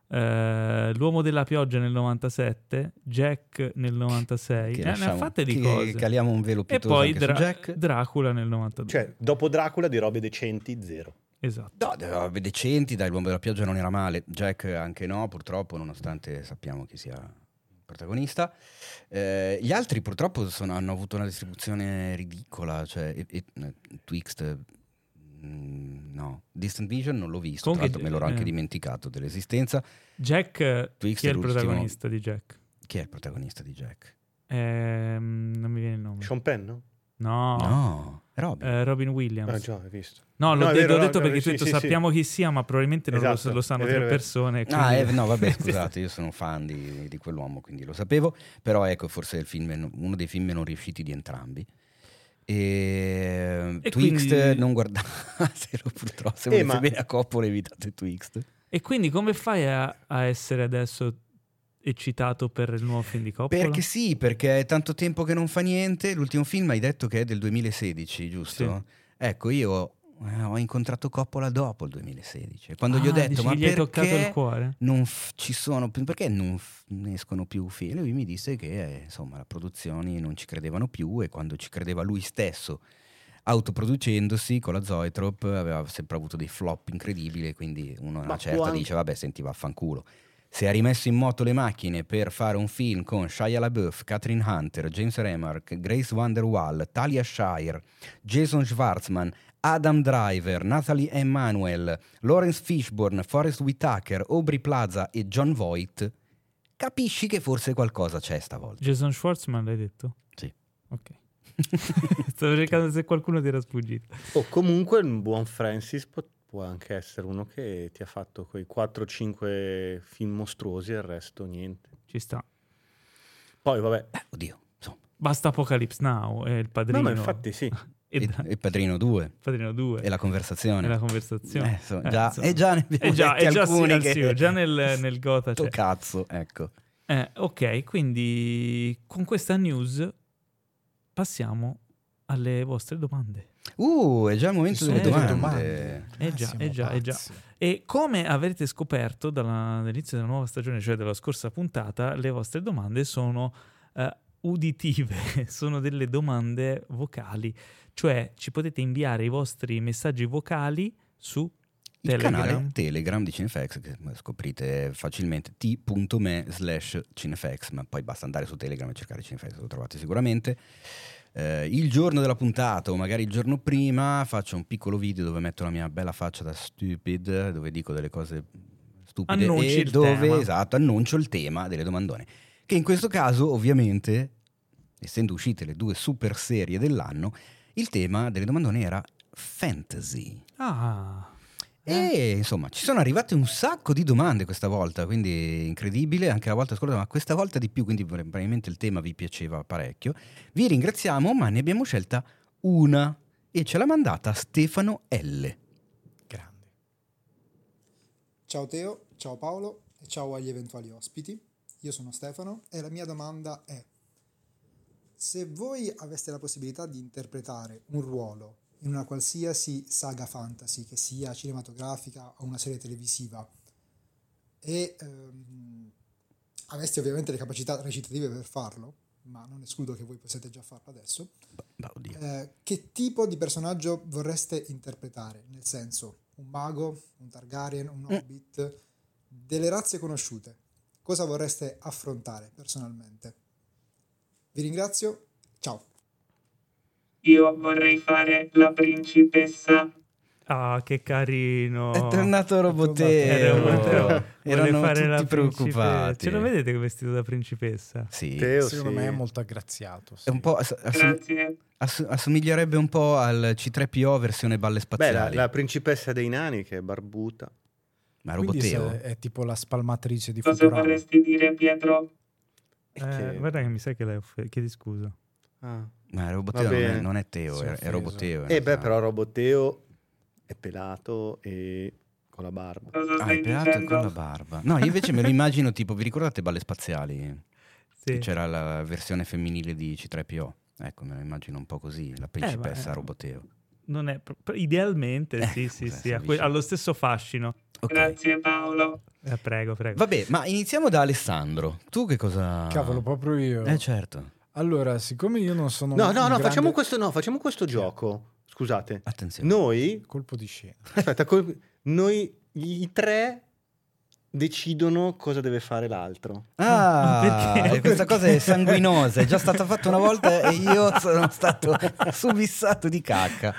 eh, L'uomo della pioggia nel 97, Jack nel 96, che ne, ne ha fatte di che cose. caliamo un velo E pietoso poi Dra- Dracula nel 92. Cioè, dopo Dracula di robe decenti, zero. esatto. No, vabbè, decenti, dai, l'uomo della pioggia non era male. Jack anche no, purtroppo, nonostante sappiamo chi sia il protagonista. Eh, gli altri purtroppo sono- hanno avuto una distribuzione ridicola, cioè e- e- eh, Twixt no, Distant Vision non l'ho visto, Comunque, tra l'altro me l'ero anche eh. dimenticato dell'esistenza. Jack, Twixt chi è il protagonista di Jack? Chi è il protagonista di Jack? Ehm, non mi viene il nome. Sean Penn, no? No, No, Robin. Eh, Robin Williams. Ah, già, hai visto. No, l'ho, No, de- vero, l'ho detto no, perché sì, tu hai detto sì, sì. sappiamo chi sia, ma probabilmente non lo, Esatto, lo sanno è tre vero, vero. persone. Ah, quindi- eh, no, vabbè, scusate, io sono fan di, di quell'uomo, quindi lo sapevo, però ecco, forse è il film, meno- uno dei film meno riusciti di entrambi. E, E Twixt quindi- non guardatelo purtroppo, se Eh, volete ma- bene a Coppola evitate Twixt. E quindi come fai a, a essere adesso eccitato per il nuovo film di Coppola? Perché sì, perché è tanto tempo che non fa niente. L'ultimo film hai detto che è del 2016, giusto? Ecco, io eh, ho incontrato Coppola dopo il 2016. E Quando gli ho Ah, detto, dici ma gli hai toccato il perché cuore? non f- ci sono più, perché non f- ne escono più film? Lui mi disse che eh, insomma, le produzioni non ci credevano più e quando ci credeva lui stesso autoproducendosi con la Zoetrope aveva sempre avuto dei flop incredibili quindi uno a una certa anche- dice vabbè senti vaffanculo si è rimesso in moto le macchine per fare un film con Shia LaBeouf, Catherine Hunter, James Remark, Grace Wonderwall, Talia Shire, Jason Schwartzman, Adam Driver, Natalie Emanuel, Lawrence Fishburne, Forrest Whitaker, Aubrey Plaza e John Voight, capisci che forse qualcosa c'è stavolta. Jason Schwartzman l'hai detto? Sì. Ok. Stavo cercando se qualcuno ti era sfuggito. O comunque un buon Francis può, può anche essere uno che ti ha fatto quei 4-5 film mostruosi e il resto niente. Ci sta. Poi vabbè, Eh, oddio, insomma. Basta Apocalypse Now e il padrino. no, ma infatti sì. e, E, Padrino 2 il padrino 2 e la conversazione. e la conversazione. Eh, insomma, Eh, già, insomma. e già ne abbiamo Eh già, eh già, sì, alcuni al che... Già nel, nel Gotha Sto c'è. cazzo, ecco. Eh, ok, quindi con questa news passiamo alle vostre domande. Uh, è già il momento delle delle domande. Eh già, siamo eh già, eh già. E come avrete scoperto dalla- dall'inizio della nuova stagione, cioè della scorsa puntata, le vostre domande sono eh, uditive, sono delle domande vocali, cioè ci potete inviare i vostri messaggi vocali su Il Telegram. canale Telegram di Cinefax che scoprite facilmente t.me slash Cinefax, ma poi basta andare su Telegram e cercare Cinefax, lo trovate sicuramente. Eh, il giorno della puntata o magari il giorno prima faccio un piccolo video dove metto la mia bella faccia da stupid, dove dico delle cose stupide Annunci e dove tema. esatto annuncio il tema delle domandone. Che in questo caso ovviamente, essendo uscite le due super serie dell'anno, il tema delle domandone era fantasy. Ah, E insomma, ci sono arrivate un sacco di domande questa volta, quindi incredibile, anche la volta scorsa, ma questa volta di più, quindi probabilmente il tema vi piaceva parecchio. Vi ringraziamo, ma ne abbiamo scelta una e ce l'ha mandata Stefano L. Grande. Ciao Teo, ciao Paolo e ciao agli eventuali ospiti. Io sono Stefano e la mia domanda è: se voi aveste la possibilità di interpretare un ruolo in una qualsiasi saga fantasy, che sia cinematografica o una serie televisiva, e ehm, aveste ovviamente le capacità recitative per farlo, ma non escludo che voi possiate già farlo adesso, oddio. eh, che tipo di personaggio vorreste interpretare? Nel senso, un mago, un Targaryen, un hobbit, delle razze conosciute. Cosa vorreste affrontare personalmente? Vi ringrazio, ciao. Io vorrei fare la principessa. ah, che carino. È tornato un- vuole Erano fare tutti preoccupati. Ce lo vedete che vestito da principessa? Sì. Teo, Secondo sì. me è molto aggraziato. È sì. un po' ass- ass- Grazie. ass- assomiglierebbe un po' al C3PO versione balle Beh, la, spaziali. la principessa dei nani che è barbuta. Ma Roboteo. se- è tipo la spalmatrice di Cosa Futurama. vorresti dire, Pietro? Eh, che- Guarda che mi sa che l'hai offe- chiedi scusa. Ah. Ma Roboteo non è, non è Teo, è è, offeso. Roboteo. Eh beh, però Roboteo è pelato e con la barba. Ah, è pelato e con la barba. No, io invece me lo immagino tipo, vi ricordate Balle Spaziali? Sì. Che C'era la versione femminile di C3PO. Ecco, me lo immagino un po' così, la principessa eh. Roboteo. Non è pro- idealmente, Eh, sì, sì, sì, lo stesso fascino. Ok. Grazie Paolo. Eh, prego, prego. Vabbè, ma iniziamo da Alessandro. Tu che cosa... Cavolo, proprio io. Eh certo. Allora, siccome io non sono No, no, no, grande- facciamo questo, no, facciamo questo gioco. Scusate. Attenzione. Noi, colpo di scena. aspetta, col- noi i tre decidono cosa deve fare l'altro. Ah, Perché? questa cosa è sanguinosa, è già stata fatta una volta e io sono stato subissato di cacca.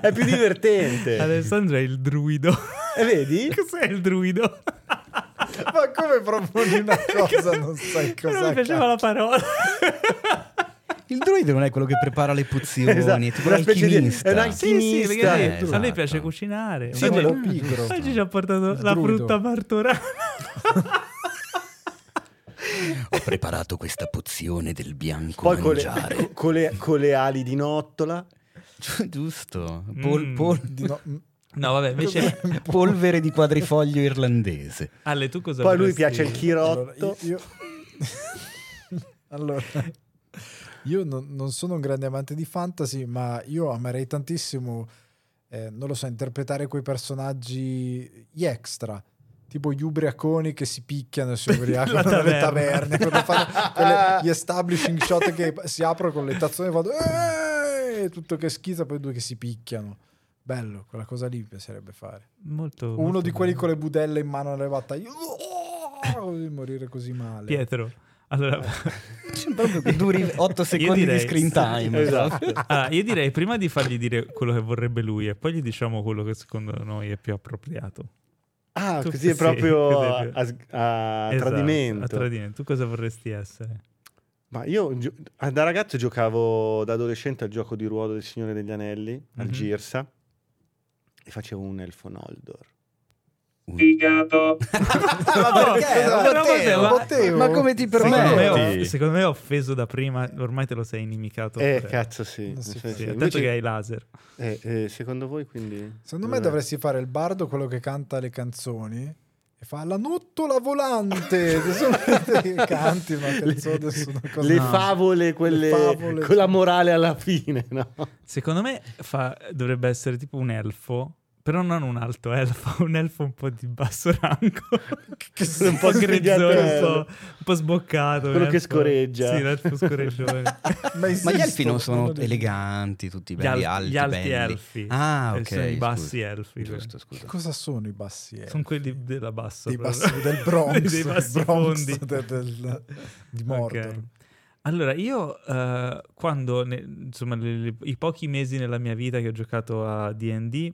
È più divertente. Alessandro è il druido. E vedi? Cos'è il druido? Ma come proponi una cosa non sai Non cosa mi piaceva la parola. Il druido non è quello che prepara le pozioni, Esatto, è tipo una specie di- è un Sì, sì, Alchimista, perché a lei- eh, a lei esatto. piace cucinare. Sì, Oggi- pigro. giusto. Oggi ci ha portato Il la druido. frutta martorana. Ho preparato questa pozione del bianco Poi con le, mangiare. con le- con le ali di nottola. Giusto. Pol, Mm. pol- Di no- mm, No, vabbè, invece Polvere di quadrifoglio irlandese. Ale, tu cosa Poi lui vorresti- piace il Allora, chirotto. io, io- Allora, io non, non sono un grande amante di fantasy, ma io amerei tantissimo, eh, non lo so, interpretare quei personaggi gli extra. Tipo gli ubriaconi che si picchiano e si ubriacano nelle taverne, quando fanno quelle- gli establishing shot che si aprono con le tazzone e fanno "Eh!" tutto che schizza, poi due che si picchiano. Bello, quella cosa lì mi piacerebbe fare. Molto, Uno molto di quelli bello. con le budelle in mano nelle battaglie. Così morire così male. Pietro. Allora, Proprio che duri 8 secondi direi- di screen time. Esatto. ah, io direi prima di fargli dire quello che vorrebbe lui e poi gli diciamo quello che secondo noi è più appropriato. Ah, Tu- così è sì, proprio a, a- a Esatto, tradimento. a tradimento. Tu cosa vorresti essere? Ma io ah, da ragazzo giocavo da adolescente al gioco di ruolo del Signore degli Anelli, al Mhm. Girsa, e facevo un elfo Noldor. Figato. ma perché? No, Ma ma come ti Secondo me, permetti? ho, secondo me ho offeso da prima, ormai te lo sei inimicato. Eh, pure. cazzo sì. Sì, sì. Sì, tanto Invece- che hai laser. eh, eh, secondo voi quindi... Secondo me Eh. dovresti fare il bardo, quello che canta le canzoni, e fa la nottola volante. Canti una canzone adesso una cosa- Le No. favole, quelle Le favole, con la morale alla fine, no? Secondo me fa- dovrebbe essere tipo un elfo, però non un alto elfo, un elfo un po' di basso rango. Che un po' grizzone, un po', un po' sboccato. un Quello che elfo- scoreggia. Sì, l'elfo scoreggione. Ma gli elfi non sono eleganti, tutti Gli, belli, al- alti, gli alti belli. elfi. Ah, Eh, ok. Sono i bassi scusa. elfi. Giusto, Che scusa. cosa sono i bassi elfi? Sono quelli della bassa. Dei bassi del Bronx, dei bassi Bronx fondi. del- del- di Mordor. Ok. Allora, io eh, quando, ne- insomma, le- le- i pochi mesi nella mia vita che ho giocato a D&D,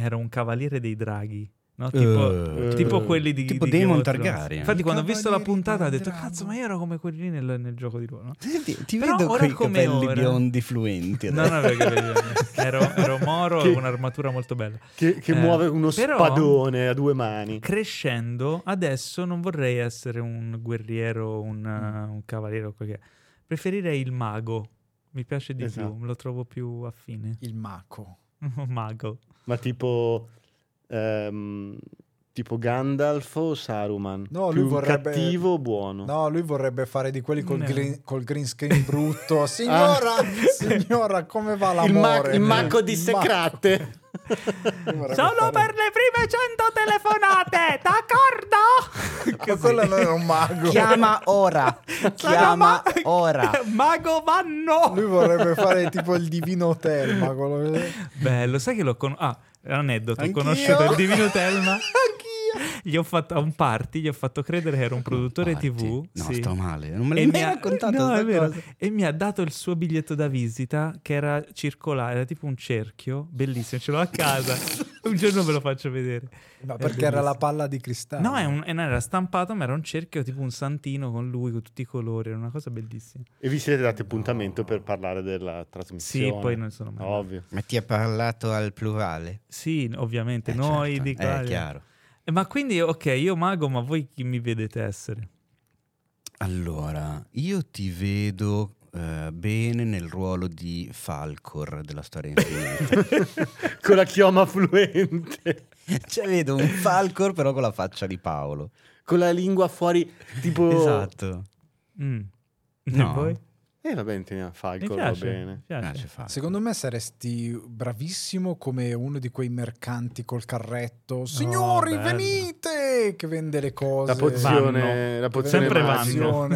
ero un cavaliere dei draghi, no? Tipo, Eh, tipo quelli di tipo di Thrones. Targaryen. Infatti, quando ho visto la cavalieri puntata, ho detto. Cazzo, ma io ero come quelli nel, nel gioco di ruolo. no? Ti, ti vedo con i capelli ora- biondi fluenti. No, no, perché ero, ero moro e un'armatura molto bella. Che, che Eh, muove uno però- spadone a due mani. Crescendo, adesso non vorrei essere un guerriero, un, Mm. uh, un cavaliere. Preferirei il mago. Mi piace di Esatto. più, lo trovo più affine. Il Mako. Un mago. Ma tipo... ehm, tipo Gandalf o Saruman? No, lui Più vorrebbe- cattivo o buono? No, lui vorrebbe fare di quelli col, No. green, col green screen brutto. Signora, signora, come va il, l'amore? ma- il macco di Il macco. secrate. Vorrebbe Solo fare- per le prime 100 telefonate, d'accordo? Ma quello non era un mago. Chiama ora. Chiama ma- ora. Mago vanno! Lui vorrebbe fare tipo il divino Telma. quello Bello, sai che l'ho conosciuto. Ah, aneddoto, Anch'io. conosciuto il Divino Telma. Anch'io. Gli ho fatto a un party, gli ho fatto credere che era un produttore Infatti. TV. No, sì. sto male. Non me l'hai mai ha- raccontato no, è vero. cosa. E mi ha dato il suo biglietto da visita che era circolare, era tipo un cerchio, bellissimo, ce l'ho a casa. un giorno ve lo faccio vedere. Ma perché era la palla di cristallo. No, è un- era stampato, ma era un cerchio tipo un santino con lui, con tutti i colori, era una cosa bellissima. E vi siete dati appuntamento per parlare della Sì, trasmissione? poi non sono mai. Ovvio. Ma ti ha parlato al plurale? Sì, ovviamente, Eh, noi certo. di qua. È chiaro. Eh, Ma quindi, ok, io mago, ma voi chi mi vedete essere? Allora, io ti vedo eh, bene nel ruolo di Falcor della storia infinita. Con la chioma fluente. cioè, vedo un Falcor però con la faccia di Paolo. Con la lingua fuori, tipo... Esatto. Mm. No. E voi? Eh, va bene, Mi Falco, va bene. mi piace. Piace. Secondo me saresti bravissimo come uno di quei mercanti col carretto. Signori, bello. venite! Che vende le cose. La pozione, Vanno. la pozione Sempre vanno.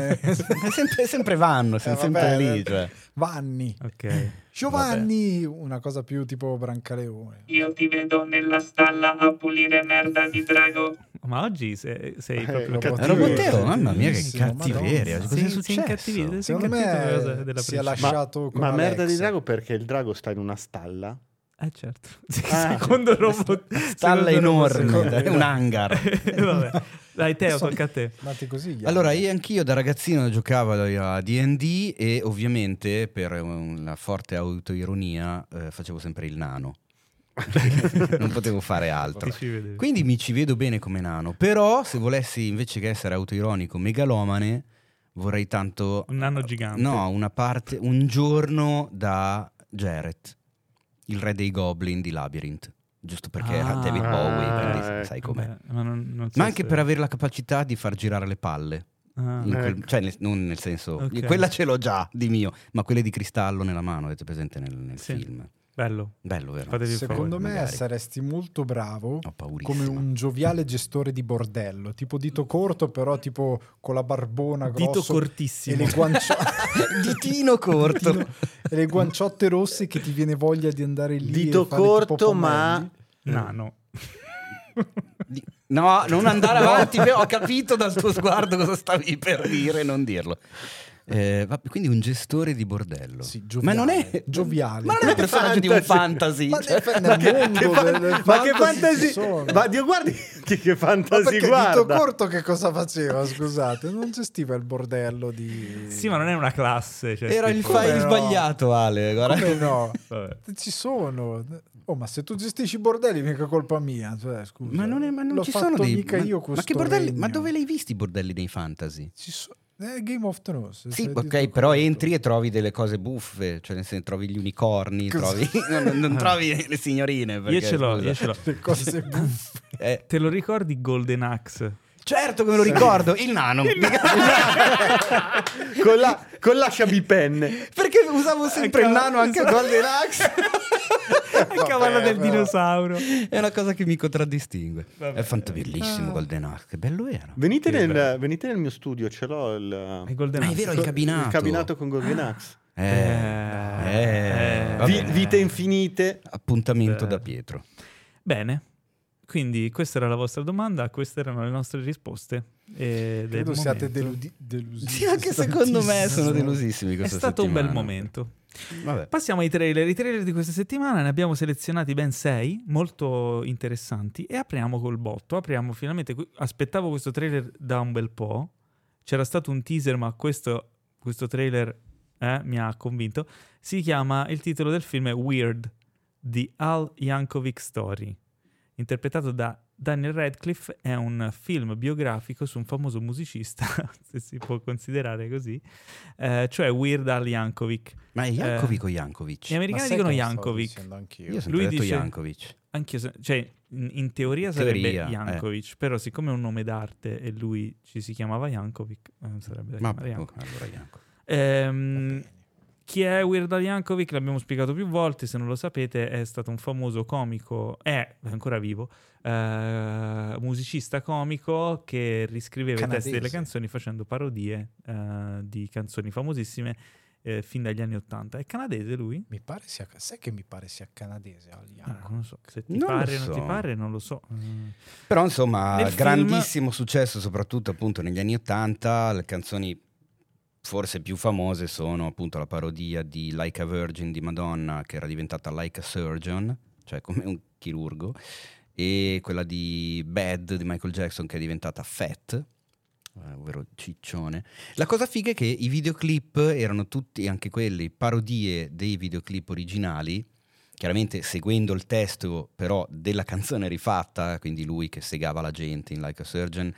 Sempre, sempre vanno, Eh, sempre vabbè, lì. Cioè. Vanni. Ok. Giovanni, una cosa più tipo Brancaleone. Io ti vedo nella stalla a pulire merda di drago. Ma oggi sei, sei Eh, proprio lo È cattivo. Robotero, mamma mia, che cattiveria. Cosa è Sì, sì, successo? incattivito, sì. Secondo me della si è lasciato con Ma merda di drago perché il drago sta in una stalla? Eh certo. Ah. secondo robot. Stalla secondo robot- enorme, secondo- è un hangar. Vabbè. Dai, Teo, tocca a te. Allora, io anch'io da ragazzino giocavo a D&D e ovviamente per una forte autoironia eh, facevo sempre il nano. non potevo fare altro. Quindi mi ci vedo bene come nano. Però se volessi invece che essere autoironico megalomane, vorrei tanto... Un nano gigante. No, una parte, un giorno da Jareth, il re dei goblin di Labyrinth. Giusto perché era Ah, David Bowie, ah, quindi ecco. sai com'è. Ma, non- non so Ma anche se- per avere la capacità di far girare le palle. Ah. Quel- Ecco. cioè, nel- non nel senso, Ok. quella ce l'ho già di mio, ma quelle di cristallo nella mano, avete presente nel, nel Sì. film? Bello. Bello, vero? Fatevi Secondo me magari. saresti molto bravo come un gioviale gestore di bordello, tipo dito corto, però tipo con la barbona Dito grosso e cortissimo. le, guancio- Ditino corto. Ditino- e le guanciotte rosse che ti viene voglia di andare lì. Dito e fare tipo corto, ma-. Nano. Di- No, non andare avanti, ho capito dal tuo sguardo cosa stavi per dire, non dirlo. Eh, va- quindi un gestore di bordello. Sì, ma gioviale, non è gioviale. Ma non è il personaggio di un fantasy. Ma cioè- Che- ma fantasy sono. ma Dio guardi che, che Ma fantasy Dito guarda corto che cosa faceva? Scusate, non gestiva il bordello di. Sì, ma non è una classe. cioè, Era il file no. sbagliato, Ale. guarda. Come no? Vabbè. Ci sono. Oh, ma se tu gestisci i bordelli, mica colpa mia. Cioè, scusa. Ma non, è- ma non ci sono dei. mica ma, io ma bordelli? Ma dove li hai visti i bordelli dei fantasy? Ci so- eh, Game of Thrones. Sì, ok, però corto. entri e trovi delle cose buffe, cioè nel senso trovi gli unicorni, trovi, non, non trovi le signorine. Io perché, ce l'ho, scusa. io ce l'ho. Le cose buffe. Eh, Te lo ricordi Golden Axe? Certo che me lo ricordo, il nano. con la con la sciabipenne Perché usavo sempre il nano anche a Golden Axe. Il cavallo del però. dinosauro. È una cosa che mi contraddistingue. Vabbè. È fatto bellissimo Golden Axe, che bello era. venite nel, bello. venite nel mio studio ce l'ho il, È Golden Ah, è Axe. vero, il cabinato. il cabinato con Golden Axe Eh, Eh, eh, bene. vite infinite Appuntamento Eh. da Pietro. Bene. Quindi questa era la vostra domanda, queste erano le nostre risposte. E del Credo siate deludi- delusi. Sì, anche secondo me sono delusissimi È stato un bel settimana. momento. Vabbè. Passiamo ai trailer. I trailer di questa settimana ne abbiamo selezionati ben sei, molto interessanti. E apriamo col botto. Apriamo finalmente. Aspettavo questo trailer da un bel po'. C'era stato un teaser, ma questo, questo trailer eh, mi ha convinto. Si chiama il titolo del film è Weird, The Al Yankovic Story. Interpretato da Daniel Radcliffe, è un film biografico su un famoso musicista, se si può considerare così, eh, cioè Weird Al Yankovic. Ma è Jankovic o Jankovic? Gli americani dicono anch'io? Io sempre Lui detto dice- Jankovic. Anch'io, cioè, in, in teoria In sarebbe teoria, eh. Jankovic, però siccome è un nome d'arte e lui ci si chiamava Jankovic, eh, non sarebbe da Ma chiamare oh, Jankovic. allora Jankovic. Ehm, chi è Weird Al Yankovic? L'abbiamo spiegato più volte, se non lo sapete è stato un famoso comico, è ancora vivo, eh, musicista comico che riscriveva i Canadese. testi delle canzoni facendo parodie eh, di canzoni famosissime eh, fin dagli anni Ottanta. È canadese lui? Mi pare sia, sai che mi pare sia canadese Al Ah, Yankovic? non lo so, se ti Non lo pare o non so. ti pare non lo so. Mm. Però insomma, Nel film- grandissimo successo soprattutto appunto negli anni Ottanta, le canzoni forse più famose sono appunto la parodia di Like a Virgin di Madonna che era diventata Like a Surgeon, cioè come un chirurgo, e quella di Bad di Michael Jackson che è diventata Fat, eh, ovvero ciccione. La cosa figa è che i videoclip erano tutti, anche quelli, parodie dei videoclip originali, chiaramente seguendo il testo però della canzone rifatta, quindi lui che segava la gente in Like a Surgeon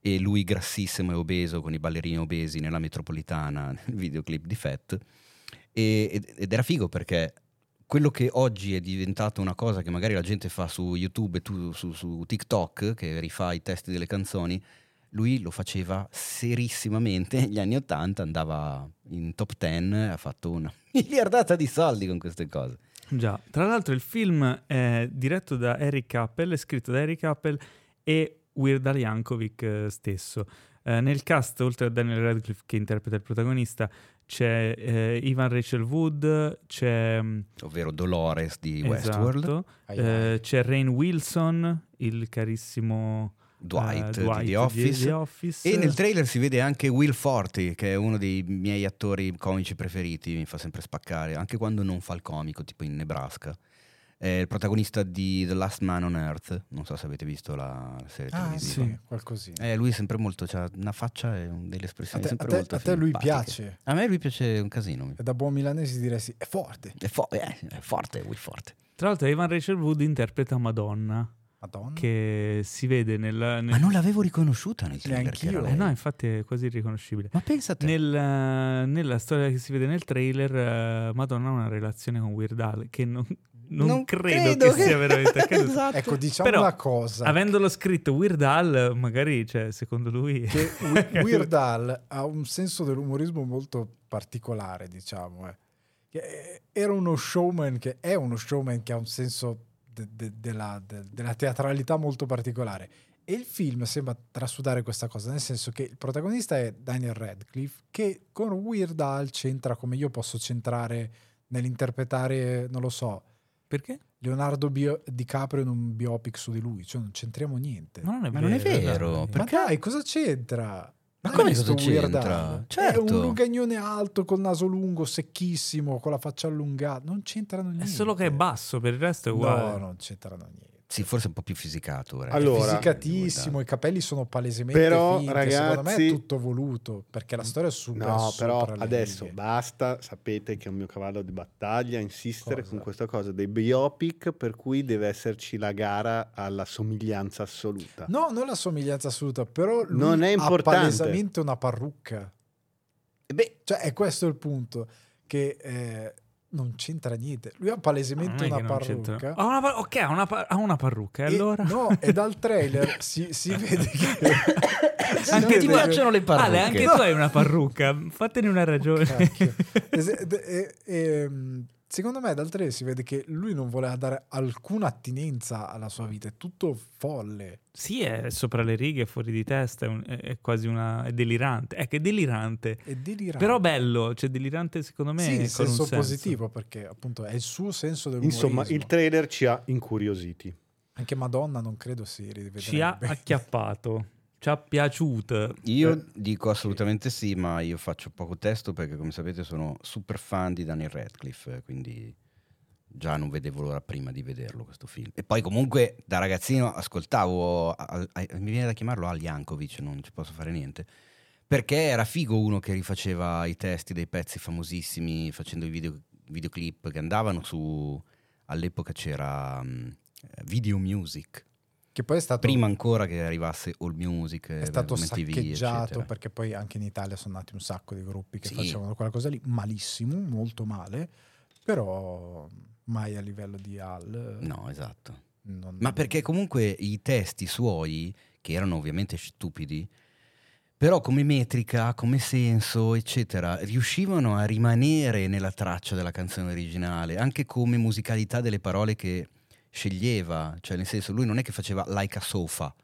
e lui grassissimo e obeso con i ballerini obesi nella metropolitana nel videoclip di Fat. E- ed, era figo perché quello che oggi è diventato una cosa che magari la gente fa su YouTube e tu, su, su TikTok che rifà i testi delle canzoni lui lo faceva serissimamente negli anni 80 andava in top 10 ha fatto una miliardata di soldi con queste cose. Già, tra l'altro il film è diretto da Eric Appel, è scritto da Eric Appel e Weird Al Yankovic eh, stesso. Eh, nel cast, oltre a Daniel Radcliffe che interpreta il protagonista, c'è eh, Ivan Rachel Wood, c'è mm, ovvero Dolores di esatto, Westworld eh, c'è Rain Wilson, il carissimo Dwight, eh, di Dwight The Office The Office. E nel trailer si vede anche Will Forte, che è uno dei miei attori comici preferiti, mi fa sempre spaccare, anche quando non fa il comico, tipo in Nebraska. È il protagonista di The Last Man on Earth, non so se avete visto la, serie Ah, televisiva. sì, qualcosina. Eh, lui è sempre molto, ha una faccia e un- delle A espressioni te, a sempre te- molto a te lui piace. A me lui piace un casino. E da buon milanese direi sì, è forte. È, fo- eh, è forte, Will Forte. Tra l'altro Ivan Rachel Wood interpreta Madonna, Madonna. che si vede nel... nel- Ma non l'avevo riconosciuta nel trailer. Neanch'io. Eh no, infatti è quasi irriconoscibile. Ma pensa a te. Nel, eh, nella storia che si vede nel trailer, eh, Madonna ha una relazione con Weird Al che non, non, Non credo, credo che che- sia veramente accaduto. Esatto. Ecco, diciamo Però, una cosa. Avendolo scritto Weird Al, magari, cioè, secondo lui... che Weird Al ha un senso dell'umorismo molto particolare, diciamo. eh. È- era uno showman che è uno showman che ha un senso de- de- della, de- della teatralità molto particolare. E il film sembra trasudare questa cosa, nel senso che il protagonista è Daniel Radcliffe, che con Weird Al c'entra come io posso centrare nell'interpretare, non lo so, Perché? Leonardo Bio- DiCaprio in un biopic su di lui, cioè non c'entriamo niente. Ma non è Ma non è vero, dai. Ma perché- dai, cosa c'entra? Ma come cosa c'entra? Al? È Certo. un lugagnone alto col naso lungo, secchissimo, con la faccia allungata. Non c'entrano niente. È solo che è basso, per il resto è uguale. No, non c'entrano niente. Sì, forse un po' più fisicato. ora. Allora- Fisicatissimo, i capelli sono palesemente Però, finti. Secondo me è ragazzi- tutto voluto, perché la storia è super No, però le adesso righe. basta, sapete che è un mio cavallo di battaglia insistere Cosa? con questa cosa dei biopic per cui deve esserci la gara alla somiglianza assoluta. No, non la somiglianza assoluta, però lui Non è ha importante. palesemente una parrucca. E Beh, Cioè, è questo il punto, che eh, non c'entra niente. Lui ha palesemente è una che parrucca. Ha una par- ok, ha una, par- ha una parrucca. E E- allora? no, e dal trailer si, si vede che... si anche ti vede che- piacciono le parrucche. Ale, anche tu hai una parrucca. Fatene una ragione. Cacchio. E- e- e- mm, secondo me dal trailer si vede che lui non voleva dare alcuna attinenza alla sua vita, è tutto folle. sì, è sopra le righe, è fuori di testa, è, un- è- quasi una... è delirante. È che è delirante. È delirante. Però bello, cioè delirante secondo me sì, con in un senso senso. positivo, perché appunto è il suo senso dell'umorismo. Insomma, il trailer ci ha incuriositi. Anche Madonna non credo si rivedrebbe. Ci ha acchiappato. Ci ha piaciuto. io dico assolutamente sì, ma io faccio poco testo perché, come sapete, sono super fan di Daniel Radcliffe, quindi già non vedevo l'ora prima di vederlo questo film. E poi comunque da ragazzino ascoltavo, Al- Al- mi viene da chiamarlo Al Jankovic, non ci posso fare niente, perché era figo uno che rifaceva i testi dei pezzi famosissimi facendo i video- videoclip che andavano su... All'epoca c'era mm, Video Music, Che poi è stato, prima ancora che arrivasse All Music, è stato MTV, saccheggiato eccetera. perché poi anche in Italia sono nati un sacco di gruppi che Sì. facevano quella cosa lì malissimo, molto male, però mai a livello di Al. No, esatto. non- Ma perché comunque i testi suoi, che erano ovviamente stupidi, però come metrica, come senso, eccetera, riuscivano a rimanere nella traccia della canzone originale, anche come musicalità delle parole che sceglieva, cioè nel senso lui non è che faceva like a sofa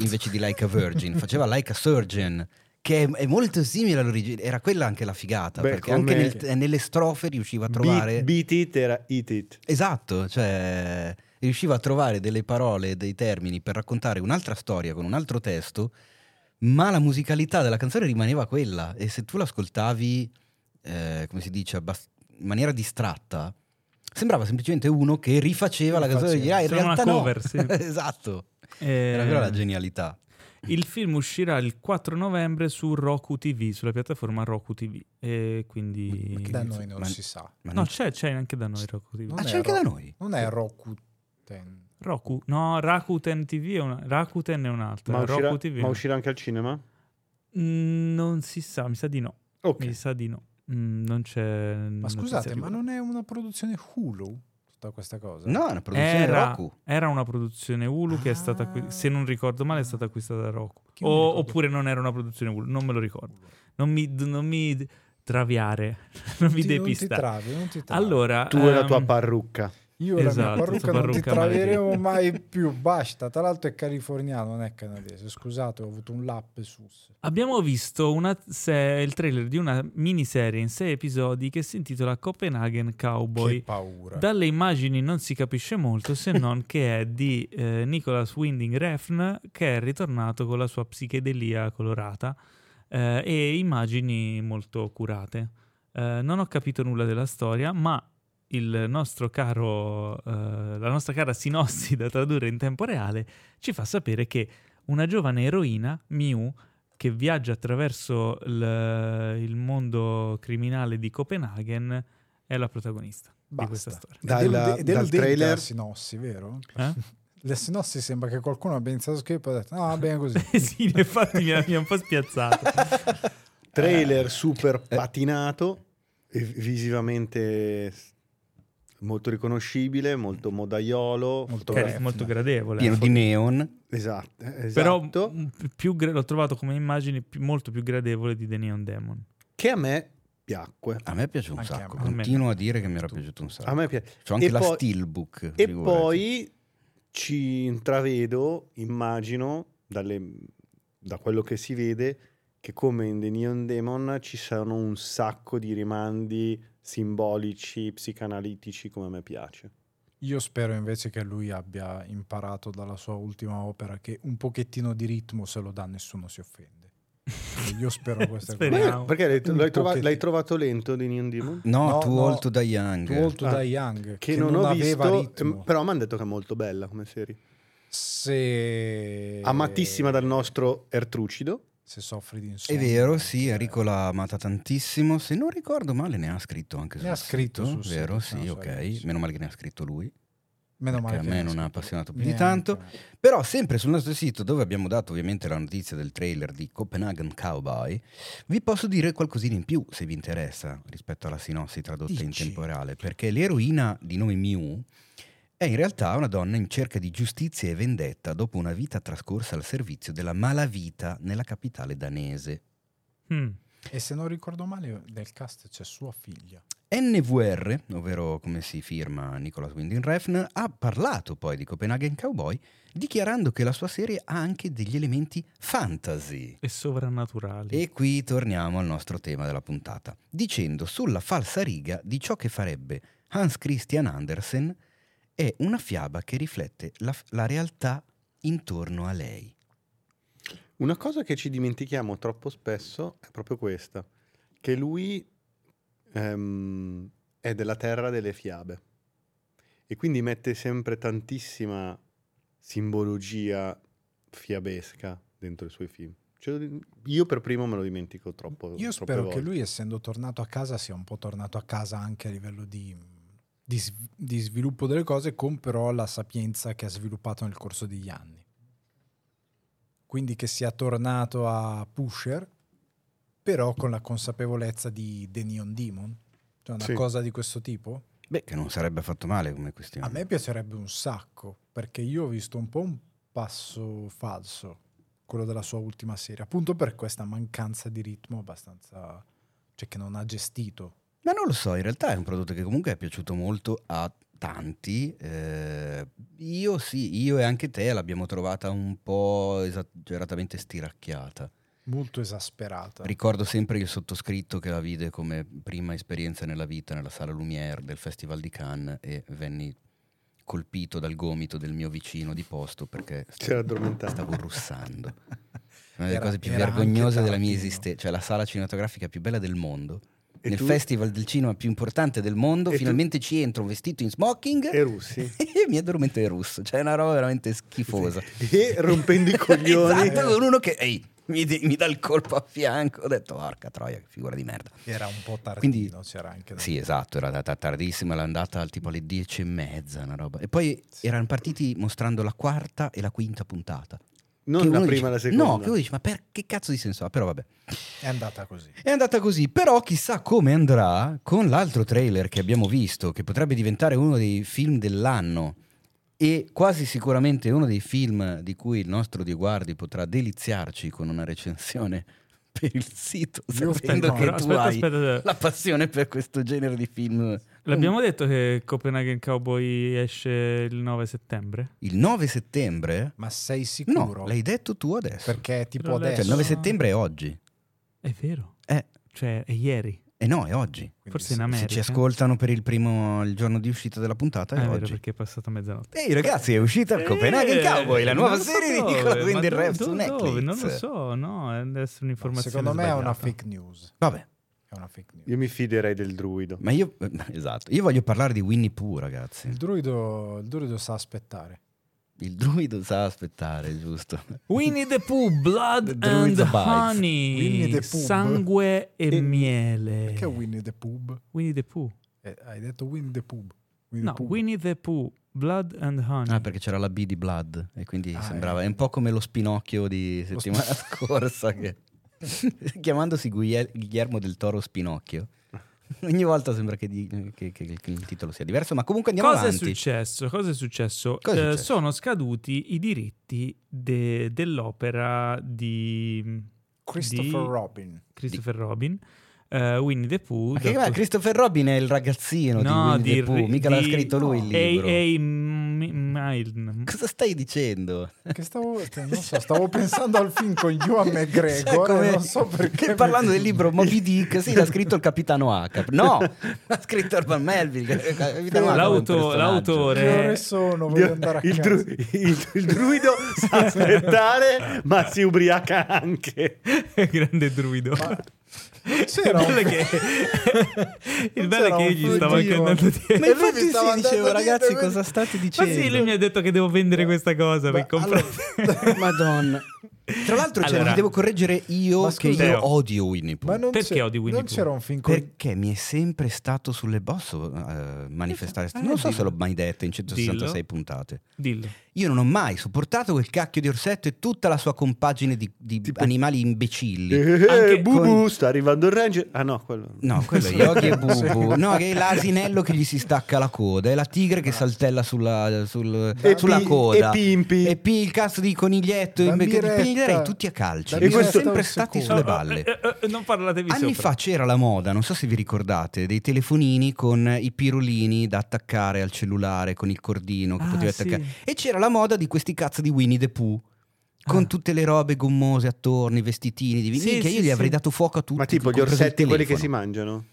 invece di like a virgin, faceva like a surgeon, che è, è molto simile all'origine, era quella anche la figata, Beh, perché anche nel- nelle strofe riusciva a trovare... Beat, beat it era eat it. Esatto, cioè riusciva a trovare delle parole, dei termini per raccontare un'altra storia con un altro testo, ma la musicalità della canzone rimaneva quella e se tu l'ascoltavi, eh, come si dice, abbast- in maniera distratta, sembrava semplicemente uno che rifaceva la canzone Rifaceva. originale, in Sembra una realtà no. cover, sì. esatto, Eh, era quella la genialità. Il film uscirà il 4 novembre su Roku TV, sulla piattaforma Roku TV. E quindi... Ma che da noi non Ma- si sa. Ma No, non c'è, c'è anche da noi Roku TV. Non Ah, è c'è anche da Ro- noi? Non è Rakuten. Roku? No, Rakuten TV è una... Rakuten è un'altra. Ma uscirà, Roku TV ma uscirà anche al cinema? Mm, non si sa, mi sa di no. Ok. Mi sa di no. Mm, non c'è... Ma scusate, ma non è una produzione Hulu tutta questa cosa? No, è una produzione Era, Roku. era una produzione Hulu che è stata, Ah. se non ricordo male, è stata acquistata da Roku. O- oppure non era una produzione Hulu, non me lo ricordo. Non mi, non mi traviare, non mi Ti- non ti depistare. travi, non ti travi. Allora, Tu e la tua ehm, parrucca. Io e la Esatto, mia parrucca non ti parrucca traveremo maledetta. mai più, basta. Tra l'altro è californiano, non è canadese. Scusate, ho avuto un lapsus. abbiamo visto una se- il trailer di una miniserie in sei episodi che si intitola Copenhagen Cowboy. Che paura. Dalle immagini non si capisce molto se non che è di eh, Nicholas Winding Refn che è ritornato con la sua psichedelia colorata eh, e immagini molto curate. Eh, non ho capito nulla della storia, ma il nostro caro, eh, la nostra cara sinossi da tradurre in tempo reale ci fa sapere che una giovane eroina, Miu, che viaggia attraverso il, il mondo criminale di Copenaghen, è la protagonista di questa Basta. storia. Dal- Ed è del- dal del trailer- la sinossi, vero? Eh? La sinossi sembra che qualcuno abbia iniziato a scrivere e ha detto, no, va bene così. sì, infatti mi ha, mi ha un po' spiazzato. Trailer super patinato, e visivamente molto riconoscibile, molto modaiolo, Molto è fotografia- molto gradevole. Pieno di neon. Esatto, Però esatto. mm, più gra- l'ho trovato come immagini più- molto più gradevole di The Neon Demon. che a me piacque. A me piace un Anche a sacco. me. Continuo a dire che mi era piaciuto un sacco. A me piace. C'ho anche E la poi- Steelbook. E figurati. poi ci intravedo, immagino, dalle- da quello che si vede, che come in The Neon Demon ci sono un sacco di rimandi simbolici, psicanalitici, come a me piace. Io spero invece che lui abbia imparato dalla sua ultima opera che un pochettino di ritmo se lo dà nessuno si offende. Io spero questa cosa. Perché l'hai, l'hai trova- l'hai trovato lento The Neon Demon? No, No, Too no. Old to Die Young. Too Old to Ah, Die Young Che, non, ho aveva visto, ritmo. ehm, però mi hanno detto che è molto bella come serie. se Amatissima dal nostro Ertrucido. Se soffri di È insonnia. vero, sì, eh, Enrico l'ha amata tantissimo. Se non ricordo male, ne ha scritto anche Ne sul ha scritto sito, sul Vero, sito, sì, no, ok. Meno male che ne ha scritto lui. Meno male perché a che me non ha appassionato più di tanto. Però sempre sul nostro sito, dove abbiamo dato ovviamente la notizia del trailer di Copenhagen Cowboy, vi posso dire qualcosina in più se vi interessa rispetto alla sinossi tradotta in tempo reale, perché l'eroina di nome Mew è in realtà una donna in cerca di giustizia e vendetta dopo una vita trascorsa al servizio della malavita nella capitale danese. Mm. E se non ricordo male, nel cast c'è sua figlia. NVR, ovvero come si firma Nicholas Winding Refn, ha parlato poi di Copenhagen Cowboy, dichiarando che la sua serie ha anche degli elementi fantasy. E sovrannaturali. E qui torniamo al nostro tema della puntata, dicendo sulla falsa riga di ciò che farebbe Hans Christian Andersen è una fiaba che riflette la, la realtà intorno a lei. Una cosa che ci dimentichiamo troppo spesso è proprio questa, che lui ehm, è della terra delle fiabe e quindi mette sempre tantissima simbologia fiabesca dentro i suoi film. Cioè, io per primo me lo dimentico troppo. Io spero che volte. lui, essendo tornato a casa, sia un po' tornato a casa anche a livello di, di di sviluppo delle cose, con però la sapienza che ha sviluppato nel corso degli anni. Quindi che sia tornato a Pusher, però con la consapevolezza di The Neon Demon. Cioè una Sì. cosa di questo tipo. Beh, che non sarebbe affatto male come questione. A me piacerebbe un sacco, perché io ho visto un po' un passo falso, quello della sua ultima serie, appunto per questa mancanza di ritmo abbastanza... cioè che non ha gestito. Ma non lo so, in realtà è un prodotto che comunque è piaciuto molto a tanti. eh, io sì, io e anche te l'abbiamo trovata un po' esageratamente stiracchiata. Molto esasperata. Ricordo sempre il sottoscritto che la vide come prima esperienza nella vita nella sala Lumière del Festival di Cannes e venni colpito dal gomito del mio vicino di posto perché st- Si era addormentato. stavo russando. Una delle Era- cose più vergognose della mia esistenza, cioè la sala cinematografica più bella del mondo. E Nel tu? festival del cinema più importante del mondo, E tu? finalmente ci entro vestito in smoking E russi. e mi addormento in russo. Cioè, è una roba veramente schifosa. e rompendo i coglioni. esatto, con uno che ehi, mi, mi dà il colpo a fianco. Ho detto, porca troia, che figura di merda. Era un po' tardino, Quindi- c'era anche da Sì, esatto, era ta- tardissima, era andata tipo alle dieci e mezza, una roba. E poi erano partiti mostrando la quarta e la quinta puntata. Non la prima e la seconda. No, che uno dice, ma per che cazzo di senso ha? Però vabbè. È andata così. È andata così, però chissà come andrà con l'altro trailer che abbiamo visto, che potrebbe diventare uno dei film dell'anno e quasi sicuramente uno dei film di cui il nostro Dio Guardi potrà deliziarci con una recensione per il sito, sapendo spero- che Però, tu aspetta, hai aspetta, la passione per questo genere di film. L'abbiamo detto che Copenhagen Cowboy esce il 9 settembre? Il 9 settembre? Ma sei No, sicuro? l'hai detto tu adesso. Perché tipo Però lei- Cioè, il adesso... 9 settembre è oggi. È vero. Eh, Cioè, è ieri. eh no, è oggi. Quindi Forse in Se America. ci ascoltano per il primo il giorno di uscita della puntata Ah, è è vero, oggi. perché è passata mezzanotte. Ehi ragazzi, è uscita Copenhagen Eh, Cowboy, la nuova serie di so Nicola dove, Winding ma Refn su Netflix. dove? Non lo so, no, deve essere un'informazione Secondo me è una fake news. Vabbè, È una fake news. Io mi fiderei del druido. ma io esatto, io voglio parlare di Winnie Pooh, ragazzi. Il druido, il druido sa aspettare. Il druido sa aspettare, giusto? Winnie the Pooh, Blood and. Honey, Winnie the Pooh. sangue e, E- miele. Perché Winnie the Pooh? Winnie the Pooh. Eh, hai detto Winnie the Pooh. Winnie No, the Pooh. Winnie the Pooh, Blood and Honey. Ah, perché c'era la B di Blood e quindi Ah, sembrava eh. è un po' come lo spinocchio di settimana scorsa che chiamandosi Guillermo del Toro Spinocchio. Ogni volta sembra che, di- che- che- che il titolo sia diverso, ma comunque andiamo Cosa è avanti. successo? Cosa è successo? Cosa è Eh, successo? sono scaduti i diritti de- dell'opera di Christopher di Robin. Christopher Robin, eh, Winnie the Pooh. Ma Christopher Robin è il ragazzino di No, Winnie the Pooh, mica l'ha di- scritto lui il Ehi, libro. ehi, M- Milne. Cosa stai dicendo? Che stavo, non so, stavo pensando al film con Ewan McGregor come- e non so perché. che parlando del libro Moby Dick, sì, l'ha scritto il capitano H. No, l'ha scritto Urban Melville. L'auto- l'autore- Che ore sono? Voglio andare a il, dru- il- il druido sa aspettare, ma si ubriaca anche. Grande druido. C'era il bello che, il bello che io gli stavo anche andando dietro. Ma infatti sì, dicevo, andando ragazzi, dietro, cosa state Ma dicendo? sì, lui mi ha detto che devo vendere questa cosa per Ma comprare. Madonna. Tra l'altro, cioè, Allora- mi devo correggere io Ma che scusa- io Teo. odio Winnie Pooh. Ma non Perché c'è- odi Winnie Non Pooh? c'era un film con Perché mi è sempre stato sulle bosso eh, manifestare. Eh, non so dillo. se l'ho mai detto in 166 Dillo. puntate. Dillo. Io non ho mai sopportato quel cacchio di orsetto e tutta la sua compagine di, di Tipo- animali imbecilli. Eh, Anche Bubu, con- sta arrivando il ranger. Ah no, quello. No, quello è Yogi e Bubu. No, che è l'asinello che gli si stacca la coda, è la tigre che saltella sulla, sul- sulla Pi- coda. e Pimpi. E Pi il cazzo di coniglietto. Da darei tutti a calci. Da Mi sono Miretta sempre stati sulle balle. Eh, eh, eh, non parlatevi Anni sopra. fa c'era la moda, non so se vi ricordate, dei telefonini con i pirulini da attaccare al cellulare con il cordino che Ah, potevi sì. attaccare. E c'era la moda di questi cazzo di Winnie the Pooh. Con Ah. tutte le robe gommose attorno, i vestitini di Sì, che sì, io gli sì. avrei dato fuoco a tutti. Ma tipo gli orsetti, quelli che si mangiano.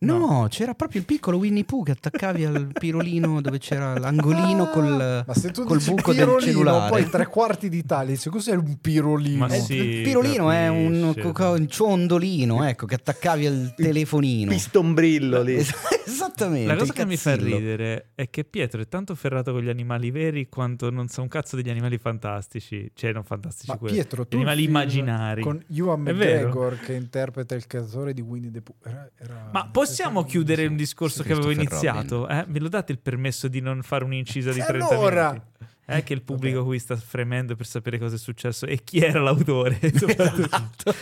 No, c'era proprio il piccolo Winnie Pooh che attaccavi al pirolino dove c'era l'angolino col, Ma se tu col dici buco del pirolino, cellulare. poi tre quarti d'Italia dice cos'è un pirolino? Ma sì, il pirolino è un, capisce. co- co- un ciondolino, ecco, che attaccavi al telefonino. Pistonbrillo lì. Es- Esattamente. La cosa che mi fa cazzillo. ridere è che Pietro è tanto ferrato con gli animali veri quanto non sa un cazzo degli animali fantastici. Cioè, non fantastici Ma quelli. Pietro, Gli tu animali immaginari. con Ewan È? McGregor che interpreta il creatore di Winnie the Pooh. Era- era- Ma possiamo chiudere un discorso che avevo iniziato? Eh? Me lo date il permesso di non fare un'incisa di E 30 allora? minuti? È che il pubblico qui sta fremendo per sapere cosa è successo e chi era l'autore. Esatto.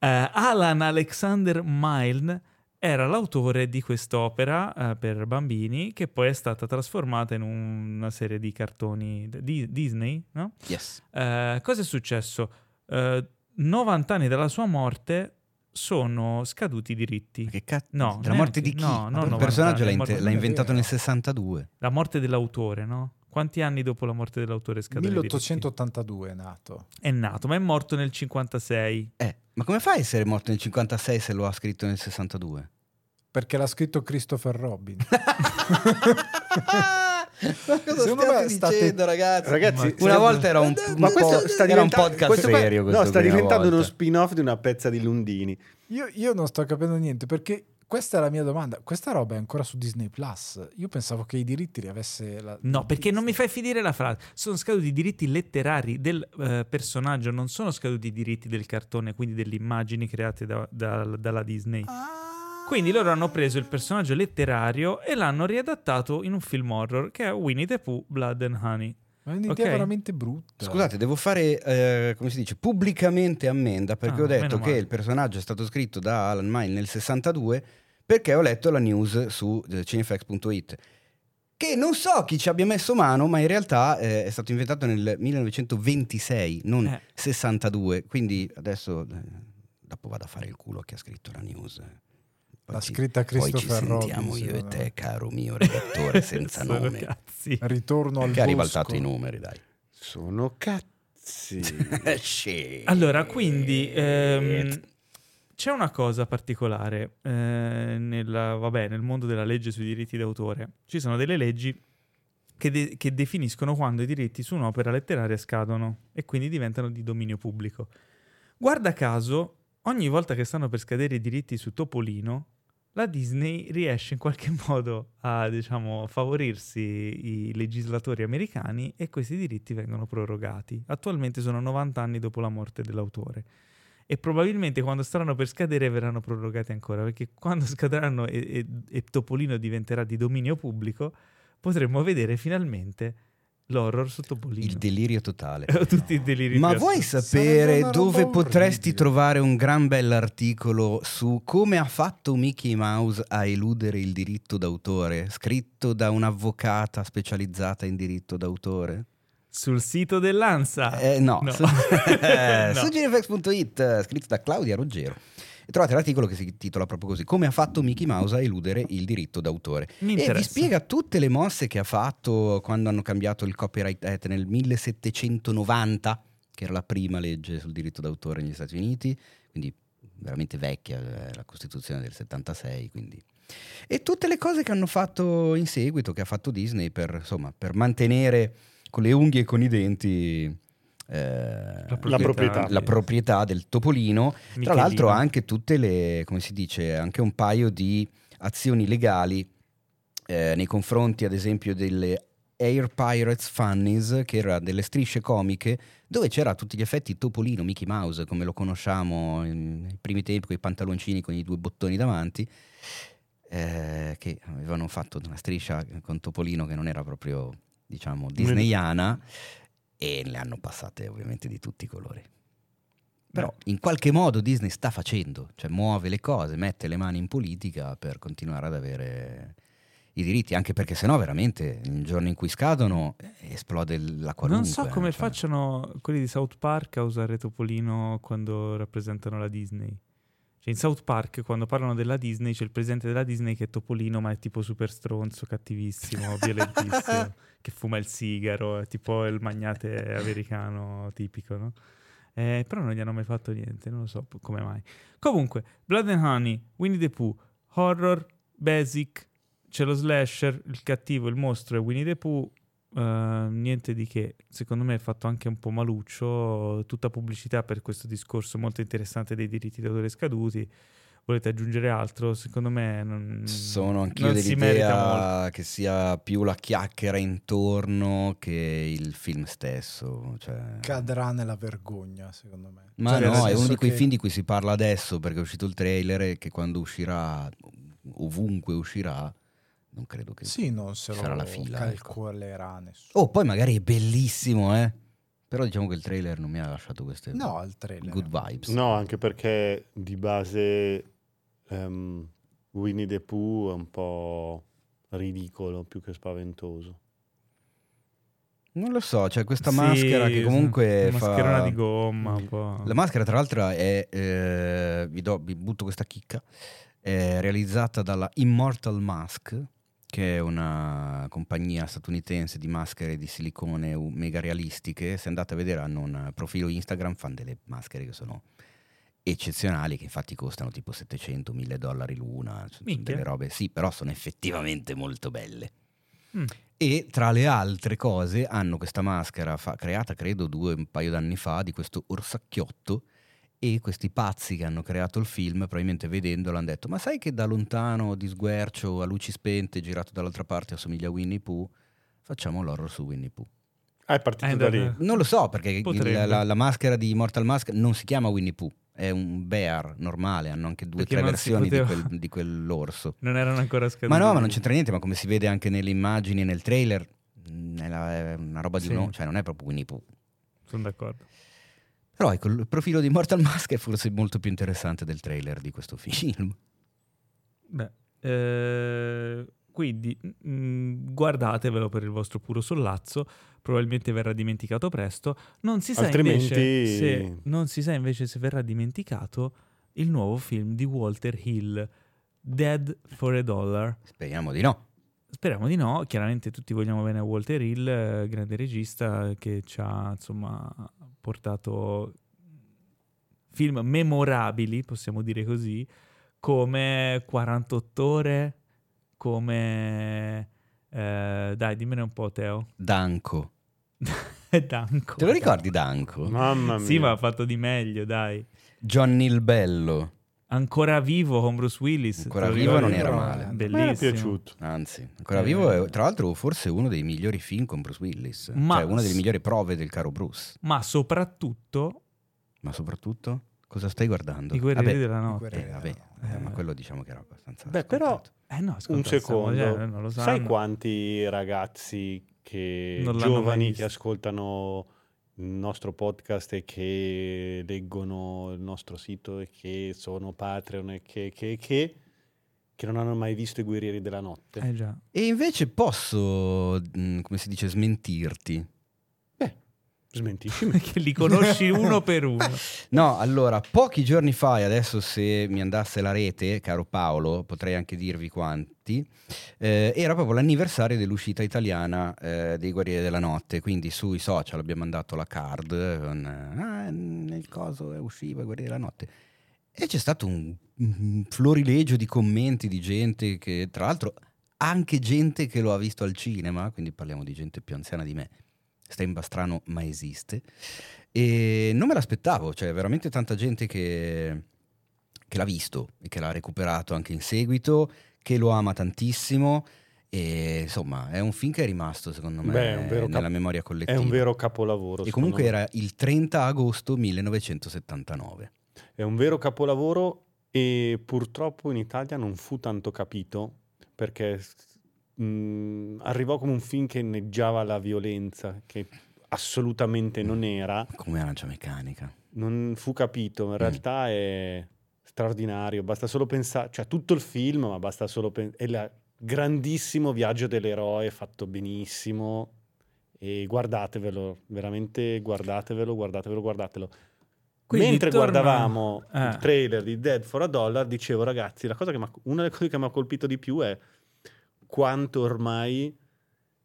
Eh, Alan Alexander Milne era l'autore di quest'opera eh, per bambini che poi è stata trasformata in una serie di cartoni di Disney, no? Yes. Eh, cosa è successo? Eh, 90 anni dalla sua morte sono scaduti i diritti. Che cazzo? No, Della morte di chi? no, no, il 90 personaggio l'ha, morte- l'ha inventato nel 62. La morte dell'autore, no? Quanti anni dopo la morte dell'autore diritti? 1882 è nato. È nato, ma è morto nel 56. Eh, ma come fa a essere morto nel 56 se lo ha scritto nel 62? Perché l'ha scritto Christopher Robin. ma cosa Secondo me state- dicendo, ragazzi? Ragazzi, Ma- Una volta era un, Ma un questo po- sta era un diventando podcast serio. No, sta diventando uno volta. spin-off di una pezza di Lundini. Io, io non sto capendo niente perché questa è la mia domanda. Questa roba è ancora su Disney Plus. Io pensavo che i diritti li avesse la. No, perché non mi fai finire la frase. Sono scaduti i diritti letterari del eh, personaggio, non sono scaduti i diritti del cartone, quindi delle immagini create da- da- dalla Disney. Quindi loro hanno preso il personaggio letterario e l'hanno riadattato in un film horror che è Winnie the Pooh, Blood and Honey. Ma è un'idea Ok. veramente brutta. Scusate, devo fare, eh, come si dice, pubblicamente ammenda perché Ah, ho detto che male. il personaggio è stato scritto da Alan Mine nel 62 perché ho letto la news su eh, cinefx.it che non so chi ci abbia messo mano, ma in realtà eh, è stato inventato nel 1926, non Eh. 62, quindi adesso eh, dopo vado a fare il culo a chi ha scritto la news. Poi L'ha ci- scritta Poi ci Christopher Robin. sentiamo io e te, caro mio redattore senza Sono nome, cazzi. Ritorno al che ha bosco. ribaltato i numeri, dai. Sono cazzi. Allora, quindi ehm, c'è una cosa particolare eh, nella- vabbè, nel mondo della legge sui diritti d'autore. Ci sono delle leggi che, de- che definiscono quando i diritti su un'opera letteraria scadono e quindi diventano di dominio pubblico. Guarda caso, ogni volta che stanno per scadere i diritti su Topolino, la Disney riesce in qualche modo a, diciamo, favorirsi i legislatori americani e questi diritti vengono prorogati. Attualmente sono 90 anni dopo la morte dell'autore. E probabilmente quando staranno per scadere verranno prorogati ancora, perché quando scadranno e, e- e Topolino diventerà di dominio pubblico, potremmo vedere finalmente L'horror su Topolino. Il delirio totale. Tutti i deliri Ma vuoi sapere dove potresti orribile. trovare un gran bell'articolo su come ha fatto Mickey Mouse a eludere il diritto d'autore, scritto da un'avvocata specializzata in diritto d'autore? Sul sito dell'ANSA. Eh, no, No. su, No. su GFX.it, scritto da Claudia Ruggero. E trovate l'articolo che si titola proprio così: Come ha fatto Mickey Mouse a eludere il diritto d'autore. E vi spiega tutte le mosse che ha fatto quando hanno cambiato il Copyright Act nel 1790, che era la prima legge sul diritto d'autore negli Stati Uniti, quindi veramente vecchia, eh, la Costituzione del 76, quindi. E tutte le cose che hanno fatto in seguito, che ha fatto Disney per, insomma, per mantenere con le unghie e con i denti eh, La proprietà. la proprietà del topolino. Tra Michelino. l'altro anche tutte le, come si dice, anche un paio di azioni legali eh, nei confronti ad esempio delle Air Pirates Funnies, che era delle strisce comiche dove c'era a tutti gli effetti Topolino, Mickey Mouse, come lo conosciamo nei primi tempi, con i pantaloncini con i due bottoni davanti, eh, che avevano fatto una striscia con Topolino che non era proprio, diciamo, disneyana e le hanno passate ovviamente di tutti i colori. Però in qualche modo Disney sta facendo, cioè muove le cose, mette le mani in politica per continuare ad avere i diritti, anche perché sennò veramente il giorno in cui scadono eh, esplode la qualunque. Non so come cioè. facciano quelli di South Park a usare Topolino quando rappresentano la Disney. In South Park quando parlano della Disney c'è il presidente della Disney che è Topolino ma è tipo super stronzo, cattivissimo, violentissimo, che fuma il sigaro, è tipo il magnate americano tipico, no? Eh, però non gli hanno mai fatto niente, non lo so come mai. Comunque, Blood and Honey, Winnie the Pooh, horror, basic, c'è lo slasher, il cattivo, il mostro è Winnie the Pooh, eh, niente di che. Secondo me è fatto anche un po' maluccio, tutta pubblicità per questo discorso molto interessante dei diritti d'autore scaduti. Volete aggiungere altro? Secondo me non, Sono anch'io non si merita molto. dell'idea che sia più la chiacchiera intorno che il film stesso. Cioè... Cadrà nella vergogna, secondo me. Ma Cioè, no, è uno di quei che- film di cui si parla adesso perché è uscito il trailer e che quando uscirà, ovunque uscirà, non credo che... Sì, non se lo sarà la fila, ecco. calcolerà nessuno. Oh, poi magari è bellissimo, eh. Però diciamo che il trailer non mi ha lasciato queste No, il trailer. good vibes. No, anche perché di base ehm, Winnie the Pooh è un po' ridicolo più che spaventoso. Non lo so, c'è questa Sì, maschera che comunque una fa... di gomma un po'. La maschera, tra l'altro, è. eh, vi, do- vi butto questa chicca. È realizzata dalla Immortal Mask, che è una compagnia statunitense di maschere di silicone mega realistiche. Se andate a vedere, hanno un profilo Instagram, fanno delle maschere che sono eccezionali, che infatti costano tipo 700-1000 dollari l'una. Sono Minchia. delle robe, sì, però sono effettivamente molto belle. Mm. E tra le altre cose hanno questa maschera fa- creata credo due un paio d'anni fa di questo orsacchiotto e questi pazzi che hanno creato il film probabilmente vedendolo hanno detto ma sai che da lontano di sguercio a luci spente girato dall'altra parte assomiglia a Winnie Pooh facciamo l'horror su Winnie Pooh Ah, è partito Eh, da lì. non lo so perché Potrebbe. la, la maschera di Mortal Mask non si chiama Winnie Pooh è un bear normale hanno anche due o tre versioni di, quel- di quell'orso Non erano ancora scaduti. ma no, ma non c'entra niente, ma come si vede anche nelle immagini e nel trailer, la- è una roba di Sì. uno, cioè non è proprio Winnie Pooh. Sono d'accordo. Però ecco, il profilo di Mortal Mask è forse molto più interessante del trailer di questo film. Beh, eh, quindi mm, guardatevelo per il vostro puro sollazzo, probabilmente verrà dimenticato presto. Non si sa, Altrimenti- invece, se, non si sa invece se verrà dimenticato il nuovo film di Walter Hill, Dead for a Dollar. Speriamo di no. Speriamo di no, chiaramente tutti vogliamo bene a Walter Hill, eh, grande regista che ci ha insomma portato film memorabili, possiamo dire così, come 48 ore, come... eh, dai, dimmene un po' Teo. Danko. Danko. Te lo ricordi Danko? Mamma mia. Sì, ma ha fatto di meglio, dai. Johnny il Bello. Ancora vivo con Bruce Willis. Ancora vivo non era Però, male. eh, A me è Bellissimo. piaciuto. Anzi, ancora Eh. vivo è tra l'altro forse uno dei migliori film con Bruce Willis. Ma- Cioè una delle migliori prove del caro Bruce. Ma soprattutto Ma soprattutto... Cosa stai guardando? I guerrieri Vabbè, della notte. guerrieri eh, vabbè, eh, ma Eh. quello diciamo che era abbastanza Beh, però scontato. Eh no, un secondo, eh, non lo sai quanti ragazzi che giovani che ascoltano nostro podcast e che leggono il nostro sito e che sono Patreon e che, che, che, che non hanno mai visto i guerrieri della notte? Eh già. E invece posso, mh, come si dice, smentirti. Smentiscimi. che li conosci uno per uno. No, allora, pochi giorni fa, e adesso se mi andasse la rete, caro Paolo, potrei anche dirvi quanti, eh, era proprio l'anniversario dell'uscita italiana eh, dei Guerrieri della Notte, quindi sui social abbiamo mandato la card con ah, nel coso usciva i Guerrieri della Notte. E c'è stato un, un florilegio di commenti di gente che, tra l'altro, anche gente che lo ha visto al cinema, quindi parliamo di gente più anziana di me, sta in Bastrano ma esiste, e non me l'aspettavo, cioè veramente tanta gente che, che l'ha visto e che l'ha recuperato anche in seguito, che lo ama tantissimo e insomma è un film che è rimasto secondo me Beh, è vero cap- nella memoria È collettiva. un vero capolavoro. e comunque me. era il 30 agosto 1979. È un vero capolavoro e purtroppo in Italia non fu tanto capito perché mh, arrivò come un film che inneggiava la violenza, che assolutamente non era, Come arancia meccanica. non fu capito, Mm. in realtà è straordinario, basta solo pensare, cioè tutto il film, ma basta solo pensare, è il grandissimo viaggio dell'eroe fatto benissimo e guardatevelo, veramente guardatevelo, guardatevelo, guardatelo. Quindi Mentre torna- guardavamo Eh. il trailer di Dead for a Dollar, dicevo ragazzi, la cosa che una delle cose che mi ha colpito di più è quanto ormai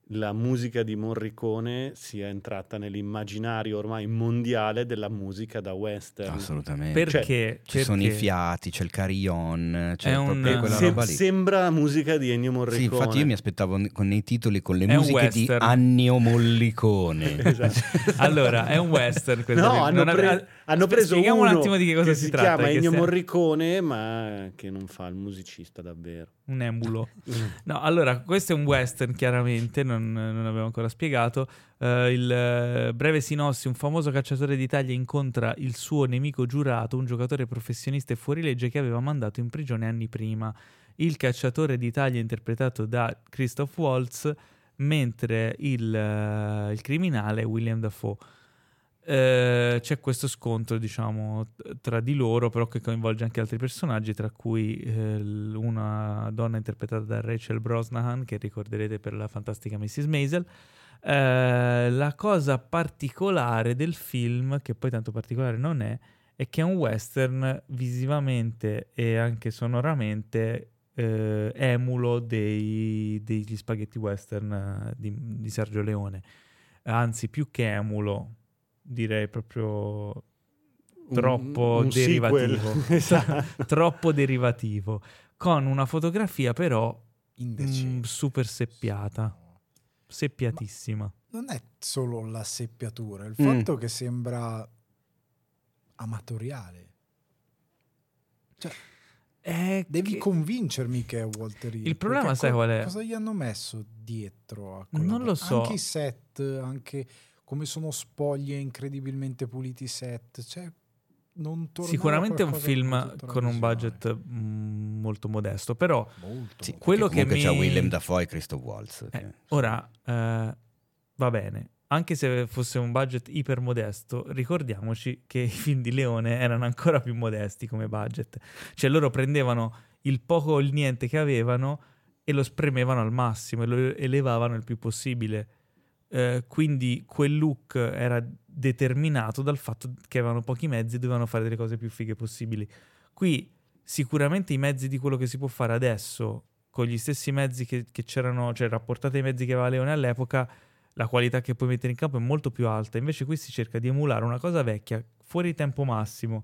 la musica di Morricone sia entrata nell'immaginario ormai mondiale della musica da western. Assolutamente. Perché? Ci sono i Perché? fiati, c'è il carillon, c'è È un- proprio quella Se- roba lì. sembra musica di Ennio Sì, Morricone. infatti io mi aspettavo con nei titoli con le È musiche di. Annio Mollicone. Esatto. Allora, è un western questo No, hanno, Non pre- ave- hanno preso Spieghiamo uno un attimo di che cosa che si, si tratta. chiama che Ennio sia Morricone, ma che non fa il musicista davvero. Un emulo. No, allora, questo è un western, chiaramente, non, non abbiamo ancora spiegato. Eh, il eh, breve sinossi, un famoso cacciatore d'Italia incontra il suo nemico giurato, un giocatore professionista e fuorilegge che aveva mandato in prigione anni prima. Il cacciatore d'Italia interpretato da Christoph Waltz, mentre il, eh, il criminale è William Dafoe. Eh, c'è questo scontro, diciamo, tra di loro, però che coinvolge anche altri personaggi, tra cui eh, una donna interpretata da Rachel Brosnahan, che ricorderete per la fantastica Mrs. Maisel. Eh, la cosa particolare del film, che poi tanto particolare non è, è che è un western visivamente e anche sonoramente eh, emulo dei- degli spaghetti western eh, di, di Sergio Leone. Anzi, più che emulo, direi proprio troppo Un- un derivativo. Esatto. troppo derivativo. Con una fotografia però Indecente. mm, super seppiata, seppiatissima. Non è solo la seppiatura, il Mm. fatto che sembra amatoriale. È Devi che- convincermi che è Walter Hill. Il problema sai qual è? Cosa gli hanno messo dietro a Non lo so. Anche i set, anche come sono spoglie incredibilmente puliti i set. Cioè, non Sicuramente è un film con un budget mm, molto modesto, però Molto. Sì, Quello che mi- c'è Willem Dafoe e Christoph Waltz. Eh, che- ora eh, va bene. Anche se fosse un budget iper modesto, ricordiamoci che i film di Leone erano ancora più modesti come budget. Cioè loro prendevano il poco o il niente che avevano e lo spremevano al massimo e lo elevavano il più possibile. Eh, quindi quel look era determinato dal fatto che avevano pochi mezzi e dovevano fare delle cose più fighe possibili. Qui sicuramente i mezzi di quello che si può fare adesso, con gli stessi mezzi che, che c'erano, cioè rapportate ai mezzi che aveva Leone all'epoca, la qualità che puoi mettere in campo è molto più alta. Invece qui si cerca di emulare una cosa vecchia, fuori tempo massimo,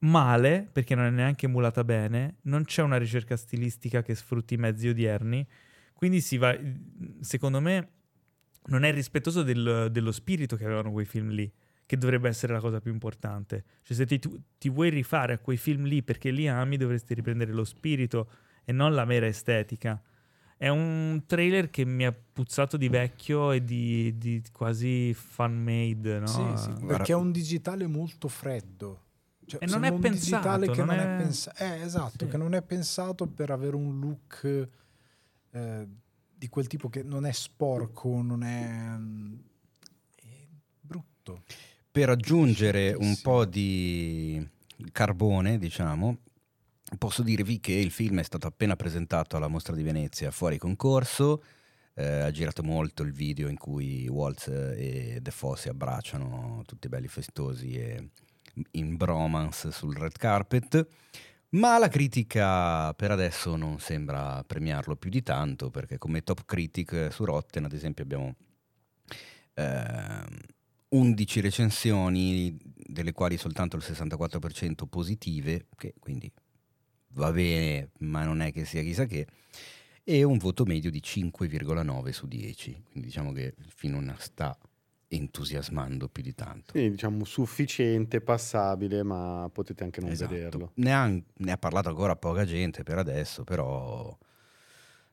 male, perché non è neanche emulata bene, non c'è una ricerca stilistica che sfrutti i mezzi odierni, quindi si va, secondo me, non è rispettoso del- dello spirito che avevano quei film lì, che dovrebbe essere la cosa più importante. Cioè se ti, tu- ti vuoi rifare a quei film lì perché li ami, dovresti riprendere lo spirito e non la mera estetica. È un trailer che mi ha puzzato di vecchio e di, di quasi fan made, no? Sì, sì, perché è un digitale molto freddo. Cioè, E non è un pensato, digitale che non non, è- è, pensato. Eh, esatto, Sì. che non è pensato per avere un look eh, di quel tipo che non è sporco, non è, mm, è brutto. Per aggiungere un po' di carbone, diciamo, posso dirvi che il film è stato appena presentato alla Mostra di Venezia fuori concorso. eh, ha girato molto il video in cui Waltz e Defoe si abbracciano, tutti belli festosi e in bromance sul red carpet. Ma la critica per adesso non sembra premiarlo più di tanto, perché come top critic su Rotten, ad esempio, abbiamo ehm, 11 recensioni, delle quali soltanto il 64% positive, che quindi va bene, ma non è che sia chissà che, e un voto medio di 5,9 su 10. Quindi diciamo che film non sta entusiasmando più di tanto. Quindi diciamo sufficiente, passabile, ma potete anche non Esatto. vederlo. Ne ha, ne ha parlato ancora poca gente per adesso, però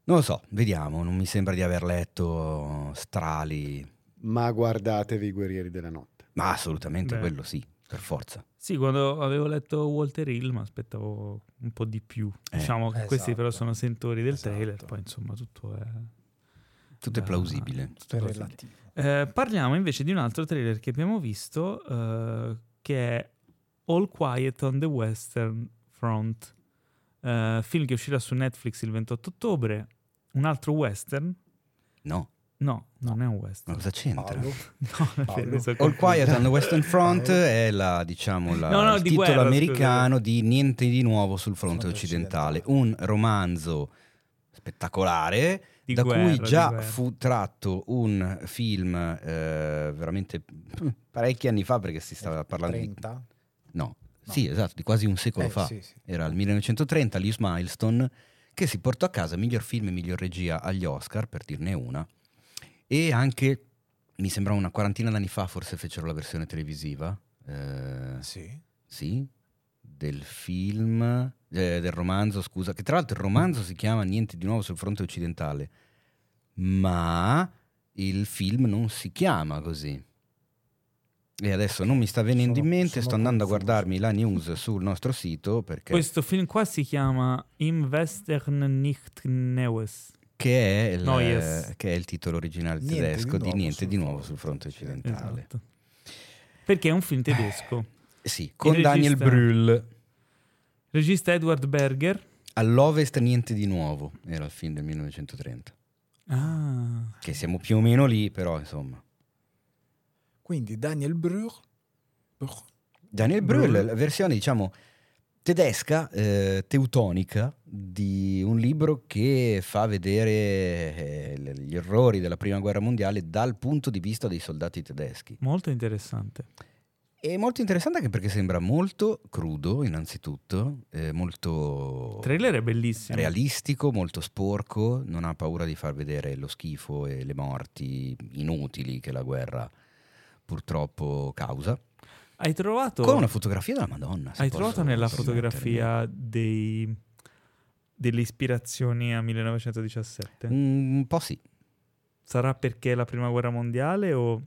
non lo so, vediamo, non mi sembra di aver letto strali, Ma guardatevi i Guerrieri della Notte. ma assolutamente Beh. quello sì, per forza. Sì, quando avevo letto Walter Hill mi aspettavo un po' di più. Eh, diciamo che questi esatto. però sono sentori del Esatto. trailer, poi insomma tutto è... Tutto è plausibile. tutto è relativo. Eh, parliamo invece di un altro trailer che abbiamo visto, eh, che è All Quiet on the Western Front, eh, film che uscirà su Netflix il 28 ottobre. Un altro western? No, No, non è un western. cosa c'entra? Paolo? No, Paolo? so All. Quiet on the Western Front è la, diciamo, la- No, no, il titolo guerra, americano di Niente di nuovo sul fronte Fronte occidentale, occidentale. un romanzo spettacolare Di da guerra, cui di già fu tratto un film eh, veramente parecchi anni fa perché si stava parlando di... 30? No, No. sì, esatto, di quasi un secolo Eh, fa. sì, sì. Era il 1930, Lewis Milestone, che si portò a casa miglior film e miglior regia agli Oscar, per dirne una, e anche, mi sembra una quarantina d'anni fa, forse fecero la versione televisiva, eh, Sì. sì, del film, eh, del romanzo, scusa, che tra l'altro il romanzo si chiama Niente di nuovo sul fronte occidentale, ma il film non si chiama così. E adesso non mi sta venendo Sono- in mente, sto andando confuso. a guardarmi la news sul nostro sito perché Questo film qua si chiama Im Western nicht Neues. che è, il, Neues. che è il titolo originale Niente tedesco di di Niente di nuovo sul fronte occidentale. Esatto. Perché è un film tedesco. Sì, con Il Daniel regista- Brühl. Regista Edward Berger. All'ovest niente di nuovo, era il film del 1930. Ah, Che siamo più o meno lì, però insomma. Quindi Daniel Brühl. Brühl. Daniel Brühl. La versione diciamo tedesca, eh, teutonica, di un libro che fa vedere eh, gli errori della prima guerra mondiale dal punto di vista dei soldati tedeschi. molto interessante. È molto interessante anche perché sembra molto crudo, innanzitutto, eh, molto Il trailer è bellissimo. realistico, molto sporco, non ha paura di far vedere lo schifo e le morti inutili che la guerra purtroppo causa. Hai trovato, Con una fotografia della Madonna. hai trovato nella fotografia dei, delle ispirazioni a 1917? Mm, Un po' sì. Sarà perché è la prima guerra mondiale o...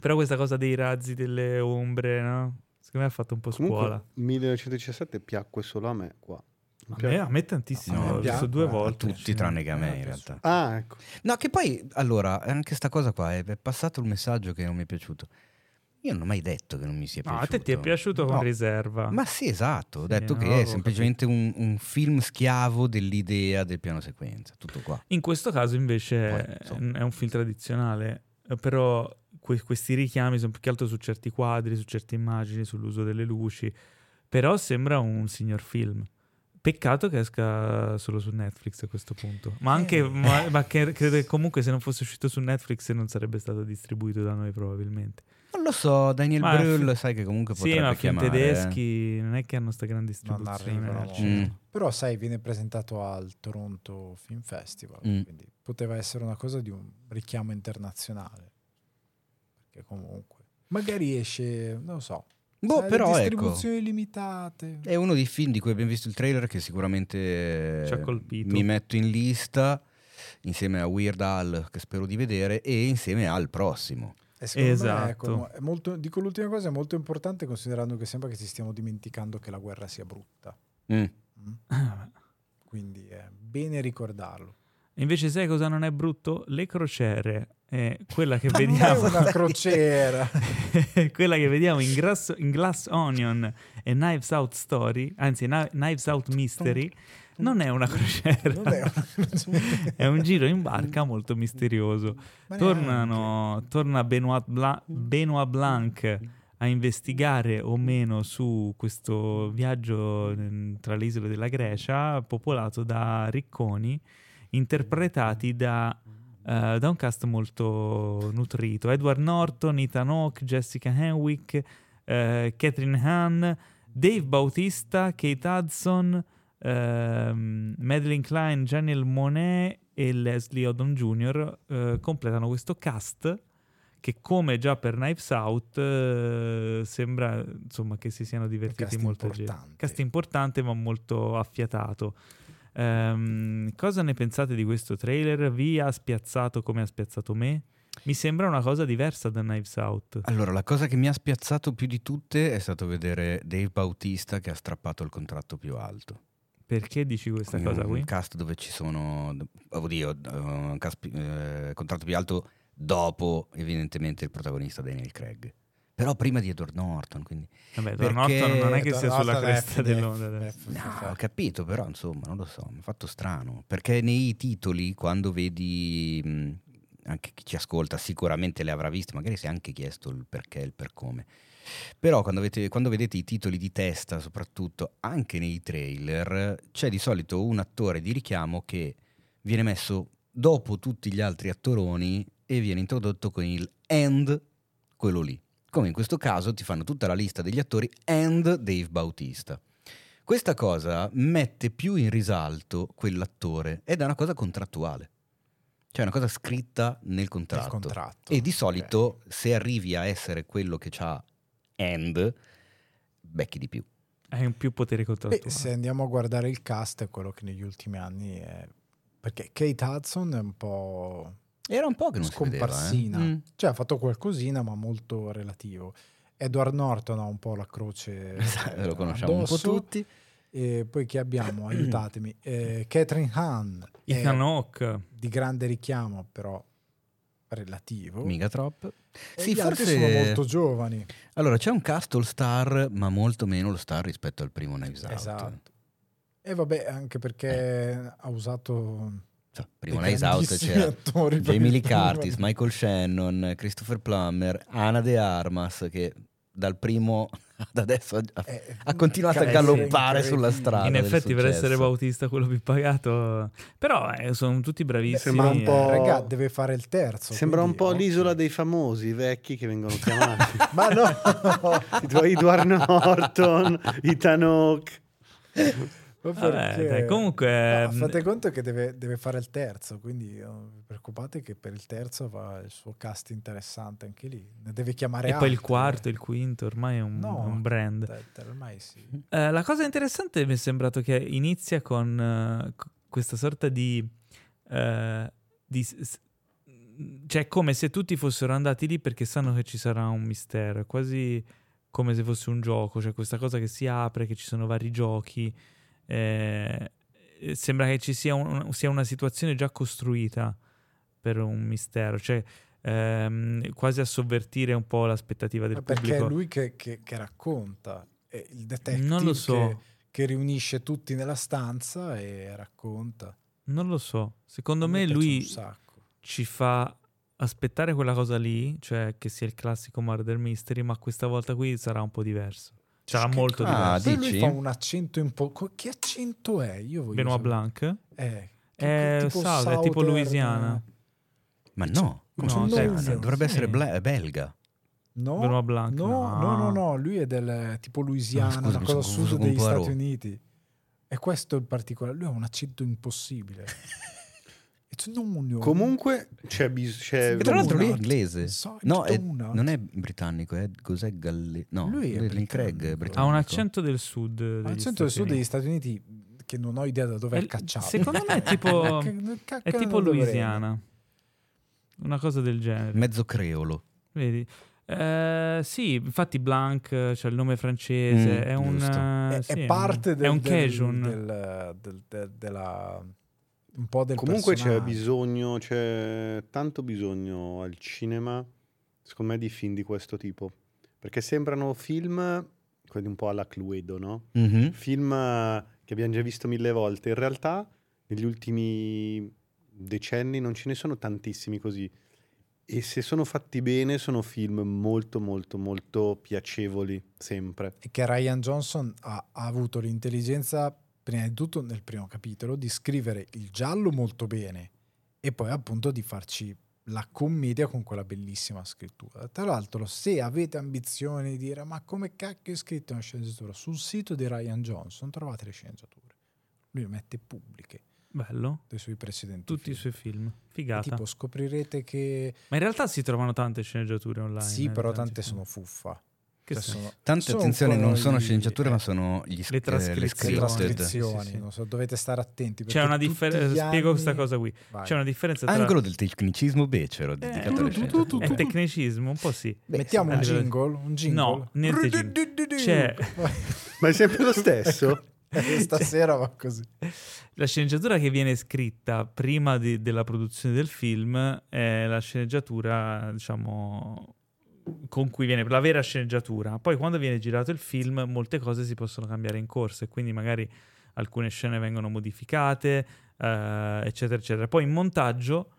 Però questa cosa dei razzi, delle ombre, no? Secondo me ha fatto un po' Comunque, scuola. 1917 piacque solo a me qua. A me, a me tantissimo, No, l'ho visto piacque, due a A volte. tutti tranne che a me Eh, in penso. realtà. Ah, ecco. No, che poi, allora, anche sta cosa qua, è passato il messaggio che non mi è piaciuto. Io non ho mai detto che non mi sia No, a piaciuto. te ti è piaciuto con No. riserva. Ma sì, esatto. Ho Sì, detto no, che è semplicemente un, un film schiavo dell'idea del piano sequenza. Tutto qua. In questo caso invece Poi, è- un film tradizionale, eh, però que- questi richiami sono più che altro su certi quadri, su certe immagini, sull'uso delle luci, però sembra un signor film. Peccato che esca solo su Netflix a questo punto, ma anche Eh. ma, ma che credo che comunque se non fosse uscito su Netflix non sarebbe stato distribuito da noi probabilmente. Non lo so, Daniel Ma Brühl, fi- sai che comunque Sì, potrebbe ma film chiamare. eh. tedeschi non è che hanno sta grande distribuzione. molto. cinema. Mm. Però sai, viene presentato al Toronto Film Festival, Mm. quindi poteva essere una cosa di un richiamo internazionale. Perché comunque magari esce, non lo so. Boh, sai, però ecco, distribuzioni limitate. è uno dei film di cui abbiamo visto il trailer che sicuramente Ci ha colpito. mi metto in lista insieme a Weird Al che spero di vedere e insieme al prossimo. E secondo me, Esatto. ecco, è molto- dico l'ultima cosa, è molto importante considerando che sembra che ci stiamo dimenticando che la guerra sia brutta. Mm. Mm? Quindi è bene ricordarlo. Invece sai cosa non è brutto? Le crociere. È quella che vediamo... è una crociera. quella che vediamo in, Grass- in Glass Onion e Knives Out Story, anzi Kni- Knives Out Mystery, non è una crociera. È una. È un giro in barca molto misterioso. Tornano, torna Benoit, Bla- Benoit Blanc a investigare o meno su questo viaggio mm, tra le isole della Grecia, popolato da ricconi, interpretati da, eh, da un cast molto nutrito. Edward Norton, Ethan Hawke, Jessica Henwick, eh, Catherine Hahn, Dave Bautista, Kate Hudson, ehm, Madeline Klein, Janelle Monet e Leslie Odom Jr. eh, completano questo cast che come già per Knives Out eh, sembra insomma che si siano divertiti molto importante. cast importante ma molto affiatato Ehm, cosa ne pensate di questo trailer? Vi ha spiazzato come ha spiazzato me? Mi sembra una cosa diversa da Knives Out. Allora, la cosa che mi ha spiazzato più di tutte è stato vedere Dave Bautista che ha strappato il contratto più alto. Perché dici questa cosa un qui? cast dove ci sono, oddio, eh, un cast eh, contratto più alto dopo evidentemente il protagonista Daniel Craig. Però prima di Edward Norton, quindi... Vabbè, Edward perché- Norton non è che sia Edward sulla Norton cresta dell'onda. F- No, F- ho capito, però insomma, non lo so, mi ha fatto strano. Perché nei titoli, quando vedi, mh, anche chi ci ascolta sicuramente le avrà viste, magari si è anche chiesto il perché e il per come. Però quando, avete- quando vedete i titoli di testa, soprattutto anche nei trailer, c'è di solito un attore di richiamo che viene messo dopo tutti gli altri attoroni e viene introdotto con il and, quello lì. Come in questo caso ti fanno tutta la lista degli attori and Dave Bautista. Questa cosa mette più in risalto quell'attore ed è una cosa contrattuale. Cioè è una cosa scritta nel contratto. Nel contratto, E di solito se arrivi a essere quello che ha and, becchi di più. Hai un più potere Beh, contrattuale. se andiamo a guardare il cast, è quello che negli ultimi anni è... Perché Kate Hudson è un po' Era un po' che non si vedeva. scomparsina. eh. Mm. Cioè ha fatto qualcosina, ma molto relativo. Edward Norton ha un po' la croce Esatto, eh, lo conosciamo un po' addosso. tutti. E poi chi abbiamo? Aiutatemi. Eh, Catherine Hahn Ethan Hawke. di grande richiamo, però relativo. Mica troppo. E Sì, gli altri forse... sono molto giovani. Allora, c'è un cast all star, ma molto meno all star rispetto al primo Knives Out. Esatto. E vabbè, anche perché ha usato Cioè, primo dei Knives Out c'era Jamie Lee. Curtis, Michael Shannon, Christopher Plummer, Ana De Armas, che dal primo ad adesso ha, Eh, ha continuato a carriera galoppare sulla strada. In del effetti, per essere Bautista quello più pagato, però eh, sono tutti bravissimi. Sembra un po'- eh. Raga, deve fare il terzo. Sembra un quindi, po' occhio. l'isola dei famosi, i vecchi che vengono chiamati. Ma no! Edward Norton, Ethan Hawke. Vabbè, dai, comunque, No, mm, fate conto che deve, deve fare il terzo, quindi non vi preoccupate che per il terzo va il suo cast interessante anche lì. Ne deve chiamare E poi il altri, quarto, eh. il quinto, ormai è un, No. un brand. Ormai sì. Eh, la cosa interessante mi è sembrato che inizia con eh, c- questa sorta di... eh, di cioè, come se tutti fossero andati lì perché sanno che ci sarà un mistero. È quasi come se fosse un gioco, cioè questa cosa che si apre, che ci sono vari giochi. Eh, sembra che ci sia, un- sia una situazione già costruita per un mistero, cioè ehm, quasi a sovvertire un po' l'aspettativa del Ma perché pubblico. è lui che, che- che racconta, è il detective Non lo so. che, che riunisce tutti nella stanza e racconta. Non lo so. Secondo me piace lui ci fa aspettare quella cosa lì, cioè che sia il classico murder mystery, ma questa volta qui sarà un po' diverso. Sarà Che molto Ah, diverso. Poi lui dici? fa un accento un po'. Che accento è? Io voglio Benoit sapere. Blanc? Eh, È tipo South, è tipo Southern, Louisiana. Ma no, No, come Texas. Louisiana? dovrebbe Sì. essere bla- belga. No, Benoit Blanc, no, no. no, no, no, lui è del tipo Louisiana, Ah, scusa, una cosa sud degli. Stati Uniti. E questo è il particolare. Lui ha un accento impossibile. Comunque c'è bisogno. E tra l'altro lui è inglese. Sorry, No, è- non è britannico, è cos'è Galle... No, Lui è Lynn Craig è britannico. britannico. Ha un accento del sud. Ha un accento del sud degli Stati Uniti che non ho idea da dove È- è cacciato. secondo me è tipo- È tipo? Louisiana. Una cosa del genere. Mezzo creolo. Vedi? Eh, sì, infatti Blanc, c'è il nome francese, Mm, è un... è, sì, è parte del, è un del- Cajun. del- del- del- della un po' del Comunque c'è personaggio. bisogno, c'è tanto bisogno al cinema, secondo me, di film di questo tipo. Perché sembrano film, quelli un po' alla Cluedo, no? Mhm. Film eh, che abbiamo già visto mille volte. In realtà, negli ultimi decenni non ce ne sono tantissimi così. E se sono fatti bene, sono film molto, molto, molto piacevoli, sempre. E che Ryan Johnson ha, ha avuto l'intelligenza, prima di tutto nel primo capitolo, di scrivere il giallo molto bene e poi appunto di farci la commedia con quella bellissima scrittura. Tra l'altro, se avete ambizione di dire ma come cacchio è scritto una sceneggiatura, sul sito di Ryan Johnson trovate le sceneggiature. Lui le mette pubbliche Bello. dei suoi precedenti Tutti i film. suoi film. E Figata. tipo scoprirete che Ma in realtà si trovano tante sceneggiature online. sì, eh, però tante film. sono fuffa. Che Cioè, sono- Tante sono attenzione, non sono sceneggiature, eh, ma sono gli, Le eh, trascrizioni. le trascrizioni, Sì, sì, so, dovete stare attenti. C'è una differenza. Spiego questa cosa qui. Vai. C'è una differenza tra. Angolo del tecnicismo becero dedicato Eh, alle tu, tu, tu, È tecnicismo, un po' sì. Beh, Mettiamo un jingle, un jingle. No, niente jingle. C'è- Ma è sempre lo stesso? Eh, Stasera va così. La sceneggiatura che viene scritta prima di- della produzione del film è la sceneggiatura, diciamo, con cui viene la vera sceneggiatura. Poi quando viene girato il film, molte cose si possono cambiare in corso e quindi magari alcune scene vengono modificate, eh, eccetera, eccetera. Poi in montaggio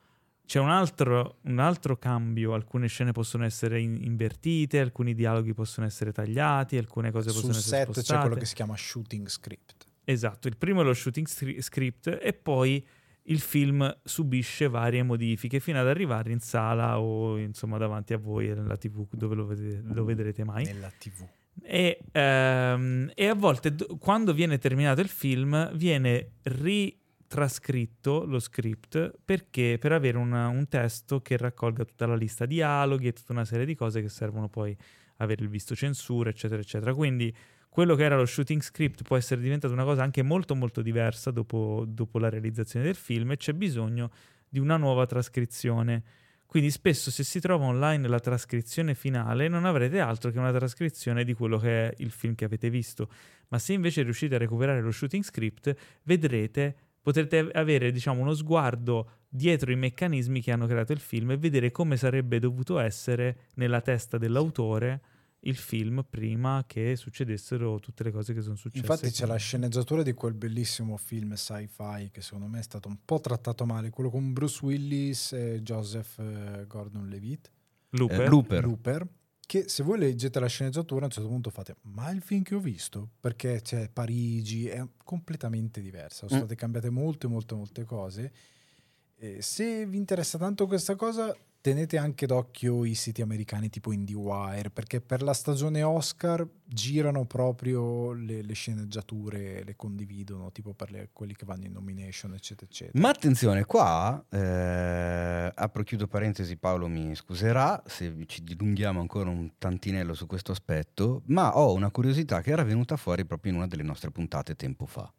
c'è un altro, un altro cambio, alcune scene possono essere in- invertite, alcuni dialoghi possono essere tagliati, alcune cose Sul possono essere set c'è spostate. quello che si chiama shooting script. Esatto, il primo è lo shooting scri- script e poi il film subisce varie modifiche fino ad arrivare in sala o insomma davanti a voi nella tv dove lo, vedete- lo vedrete mai. Nella TV. E, ehm, e a volte do- quando viene terminato il film viene ritrascritto lo script perché per avere una- un testo che raccolga tutta la lista di dialoghi e tutta una serie di cose che servono poi avere il visto censura eccetera eccetera quindi quello che era lo shooting script può essere diventato una cosa anche molto molto diversa dopo, dopo la realizzazione del film e c'è bisogno di una nuova trascrizione quindi spesso se si trova online la trascrizione finale non avrete altro che una trascrizione di quello che è il film che avete visto. Ma se invece riuscite a recuperare lo shooting script, vedrete, potrete avere diciamo uno sguardo dietro i meccanismi che hanno creato il film e vedere come sarebbe dovuto essere nella testa dell'autore il film prima che succedessero tutte le cose che sono successe. Infatti c'è la sceneggiatura di quel bellissimo film sci-fi che secondo me è stato un po' trattato male, quello con Bruce Willis e Joseph eh, Gordon-Levitt, Looper. Eh, Looper. Looper, che se voi leggete la sceneggiatura a un certo punto fate ma il film che ho visto? Perché c'è Parigi, è completamente diversa, sono Mm. state cambiate molte molte molte cose. E se vi interessa tanto questa cosa tenete anche d'occhio i siti americani tipo IndieWire perché per la stagione Oscar girano proprio le, le sceneggiature, le condividono tipo per le- quelli che vanno in nomination eccetera eccetera. Ma attenzione, qua eh, apro chiudo parentesi, Paolo mi scuserà se ci dilunghiamo ancora un tantinello su questo aspetto, ma ho una curiosità che era venuta fuori proprio in una delle nostre puntate tempo fa.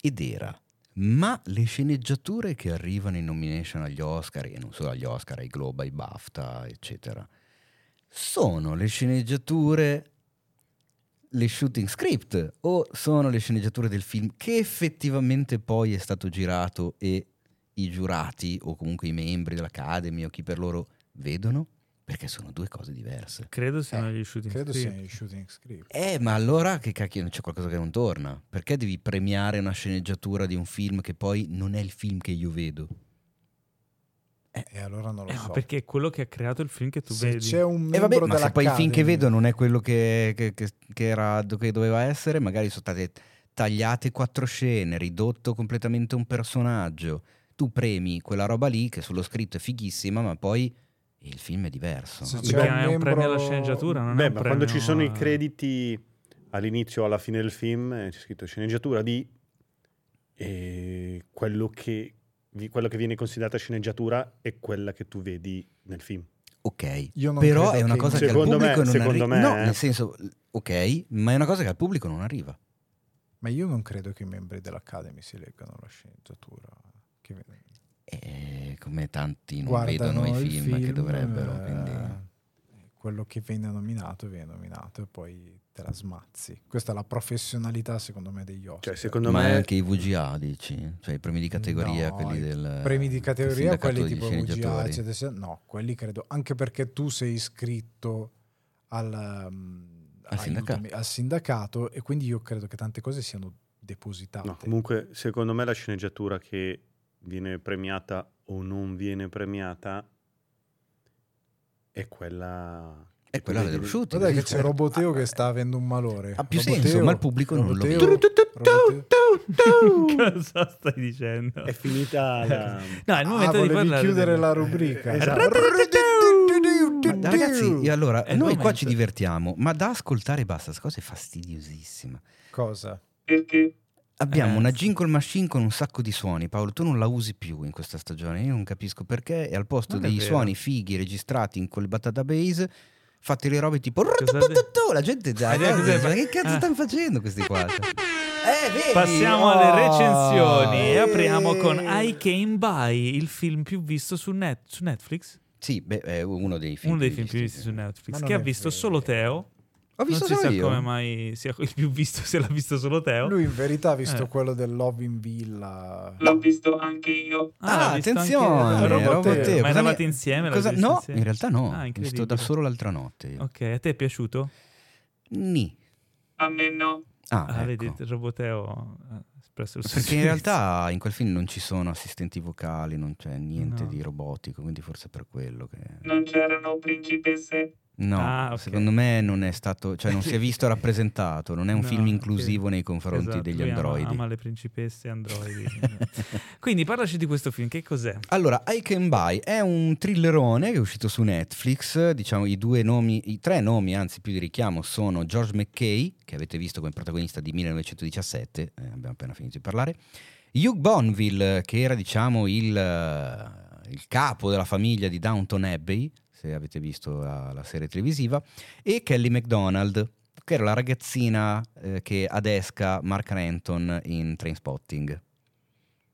Ed era, ma le sceneggiature che arrivano in nomination agli Oscar, e non solo agli Oscar, ai Globe, ai BAFTA, eccetera, sono le sceneggiature le shooting script o sono le sceneggiature del film che effettivamente poi è stato girato e i giurati o comunque i membri dell'Academy o chi per loro vedono? Perché sono due cose diverse. Credo siano Eh, gli shooting Credo script. sia i shooting script. Eh, ma allora che cacchio c'è qualcosa che non torna? Perché devi premiare una sceneggiatura di un film che poi non è il film che io vedo? E allora non lo Eh, so. perché è quello che ha creato il film che tu Se vedi. c'è un E membro vabbè, ma se poi il film che vedo non è quello che, che- che- che era, che doveva essere, magari sono state tagliate quattro scene, ridotto completamente un personaggio. Tu premi quella roba lì che sullo scritto è fighissima, ma poi il film è diverso. Se Perché c'è un è un premio alla membro- sceneggiatura, non è Beh, un ma quando premio ci sono i crediti all'inizio o alla fine del film, eh, c'è scritto sceneggiatura di e quello che, quello che viene considerata sceneggiatura è quella che tu vedi nel film. Ok, Io non però è una che- cosa che al Secondo me- pubblico non secondo arriva. me, No, eh. nel senso, ok, ma è una cosa che al pubblico non arriva. Ma io non credo che i membri dell'Academy si leggano la sceneggiatura. Che... E come tanti non guardano vedono i il film, che dovrebbero. eh, quindi... quello che viene nominato viene nominato e poi te la smazzi. Questa è la professionalità secondo me degli ospiti. Cioè, secondo Ma me anche i VGA, dici? Cioè i premi di categoria, No, quelli i del... premi di categoria, quelli tipo VGA, eccetera, eccetera. no, quelli credo, anche perché tu sei iscritto al, um, Al sindacato. al sindacato e quindi io credo che tante cose siano depositate. No, comunque, secondo me la sceneggiatura che viene premiata o non viene premiata è quella... È quella dello shooting. Guarda che c'è Roboteo che sta avendo un malore. Ha più Roboteo, senso, ma il pubblico non lo Roboteo, vede. Roboteo. Cosa stai dicendo? È finita la... No, è il Ah, momento di volevi parlare. chiudere la rubrica. Esatto. Ma ragazzi, e allora, È noi qua ci divertiamo, ma da ascoltare basta, questa cosa è fastidiosissima. Cosa? Perché? Abbiamo Eh. una jingle machine con un sacco di suoni. Paolo, tu non la usi più in questa stagione. Io non capisco perché. E al posto dei suoni fighi registrati in quel database, fate le robe tipo. La gente già. Ma che cazzo Ah. stanno facendo questi qua? Eh? Passiamo Oh. alle recensioni e apriamo con Eh. I Came By, il film più visto su, Net- su Netflix. Sì, beh, è uno dei film. Uno dei più film più visti, visti su Netflix, che ha visto vero. solo Teo. Ho visto non si solo sa io. come mai sia il più visto se l'ha visto solo Teo. Lui in verità ha visto Eh. quello del Love in Villa. L'ho visto anche io. Ah, visto attenzione, anche- Roboteo. Roboteo. Ma eravate insieme? cosa- No, insieme? in realtà no. Ah, L'ho visto da solo l'altra notte. io. Ok, a te è piaciuto? Ni. A me no. Ah, Ah, ecco. vedi, il Roboteo ha espresso il suo Perché in realtà in quel film non ci sono assistenti vocali, non c'è niente No. di robotico, quindi forse è per quello che... Non c'erano principesse. No, Ah, ok. secondo me non è stato, cioè non si è visto rappresentato, non è un No, film inclusivo nei confronti Esatto, degli lui ama- androidi. Ama, le principesse androidi. Quindi parlaci di questo film, che cos'è? Allora, I Can Buy è un thrillerone che è uscito su Netflix. Diciamo i due nomi, i tre nomi, anzi più di richiamo, sono George McKay, che avete visto come protagonista di 1917, eh, abbiamo appena finito di parlare, Hugh Bonneville, che era diciamo il, eh, il capo della famiglia di Downton Abbey, se avete visto la, la serie televisiva, e Kelly MacDonald, che era la ragazzina eh, che adesca Mark Renton in Trainspotting.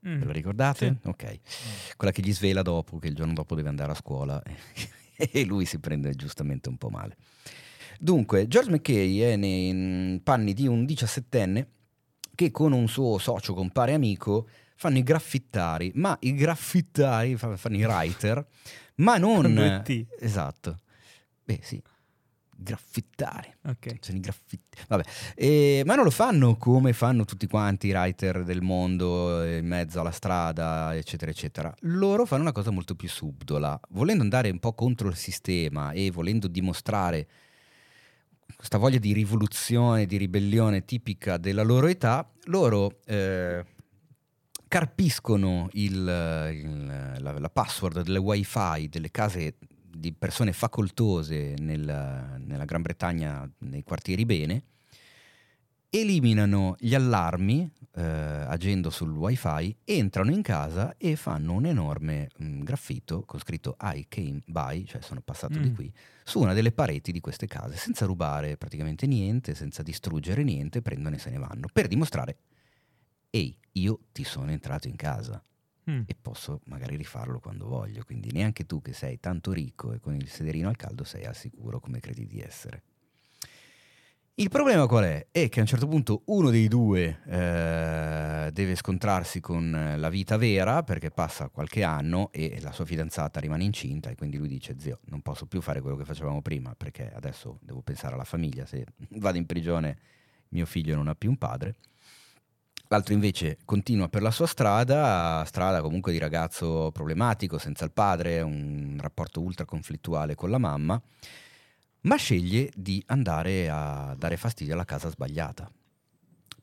Mm. Ve la ricordate? Sì. Ok. Quella che gli svela dopo, che il giorno dopo deve andare a scuola e lui si prende giustamente un po' male. Dunque, George McKay è nei panni di un diciassettenne che con un suo socio, compare amico, fanno i graffittari, ma i graffittari fa- fanno i writer, ma non... Esatto. Beh sì, graffittari. Ok. Sono i graffitti. Vabbè, Eh, ma non lo fanno come fanno tutti quanti i writer del mondo in mezzo alla strada, eccetera, eccetera. Loro fanno una cosa molto più subdola. Volendo andare un po' contro il sistema e volendo dimostrare questa voglia di rivoluzione, di ribellione tipica della loro età, loro eh, carpiscono il- il- la, la password delle wifi delle case di persone facoltose nel- nella Gran Bretagna, nei quartieri bene, eliminano gli allarmi eh, agendo sul wifi, entrano in casa e fanno un enorme mm, graffito con scritto I came by, cioè sono passato di Mm. qui, su una delle pareti di queste case, senza rubare praticamente niente, senza distruggere niente, prendono e se ne vanno, per dimostrare, ehi, io ti sono entrato in casa Mm. e posso magari rifarlo quando voglio, quindi neanche tu che sei tanto ricco e con il sederino al caldo sei al sicuro come credi di essere. Il problema qual è? È che a un certo punto uno dei due eh, deve scontrarsi con la vita vera perché passa qualche anno e la sua fidanzata rimane incinta e quindi lui dice zio non posso più fare quello che facevamo prima perché adesso devo pensare alla famiglia, se vado in prigione mio figlio non ha più un padre. L'altro invece continua per la sua strada, strada comunque di ragazzo problematico, senza il padre, un rapporto ultra conflittuale con la mamma, ma sceglie di andare a dare fastidio alla casa sbagliata.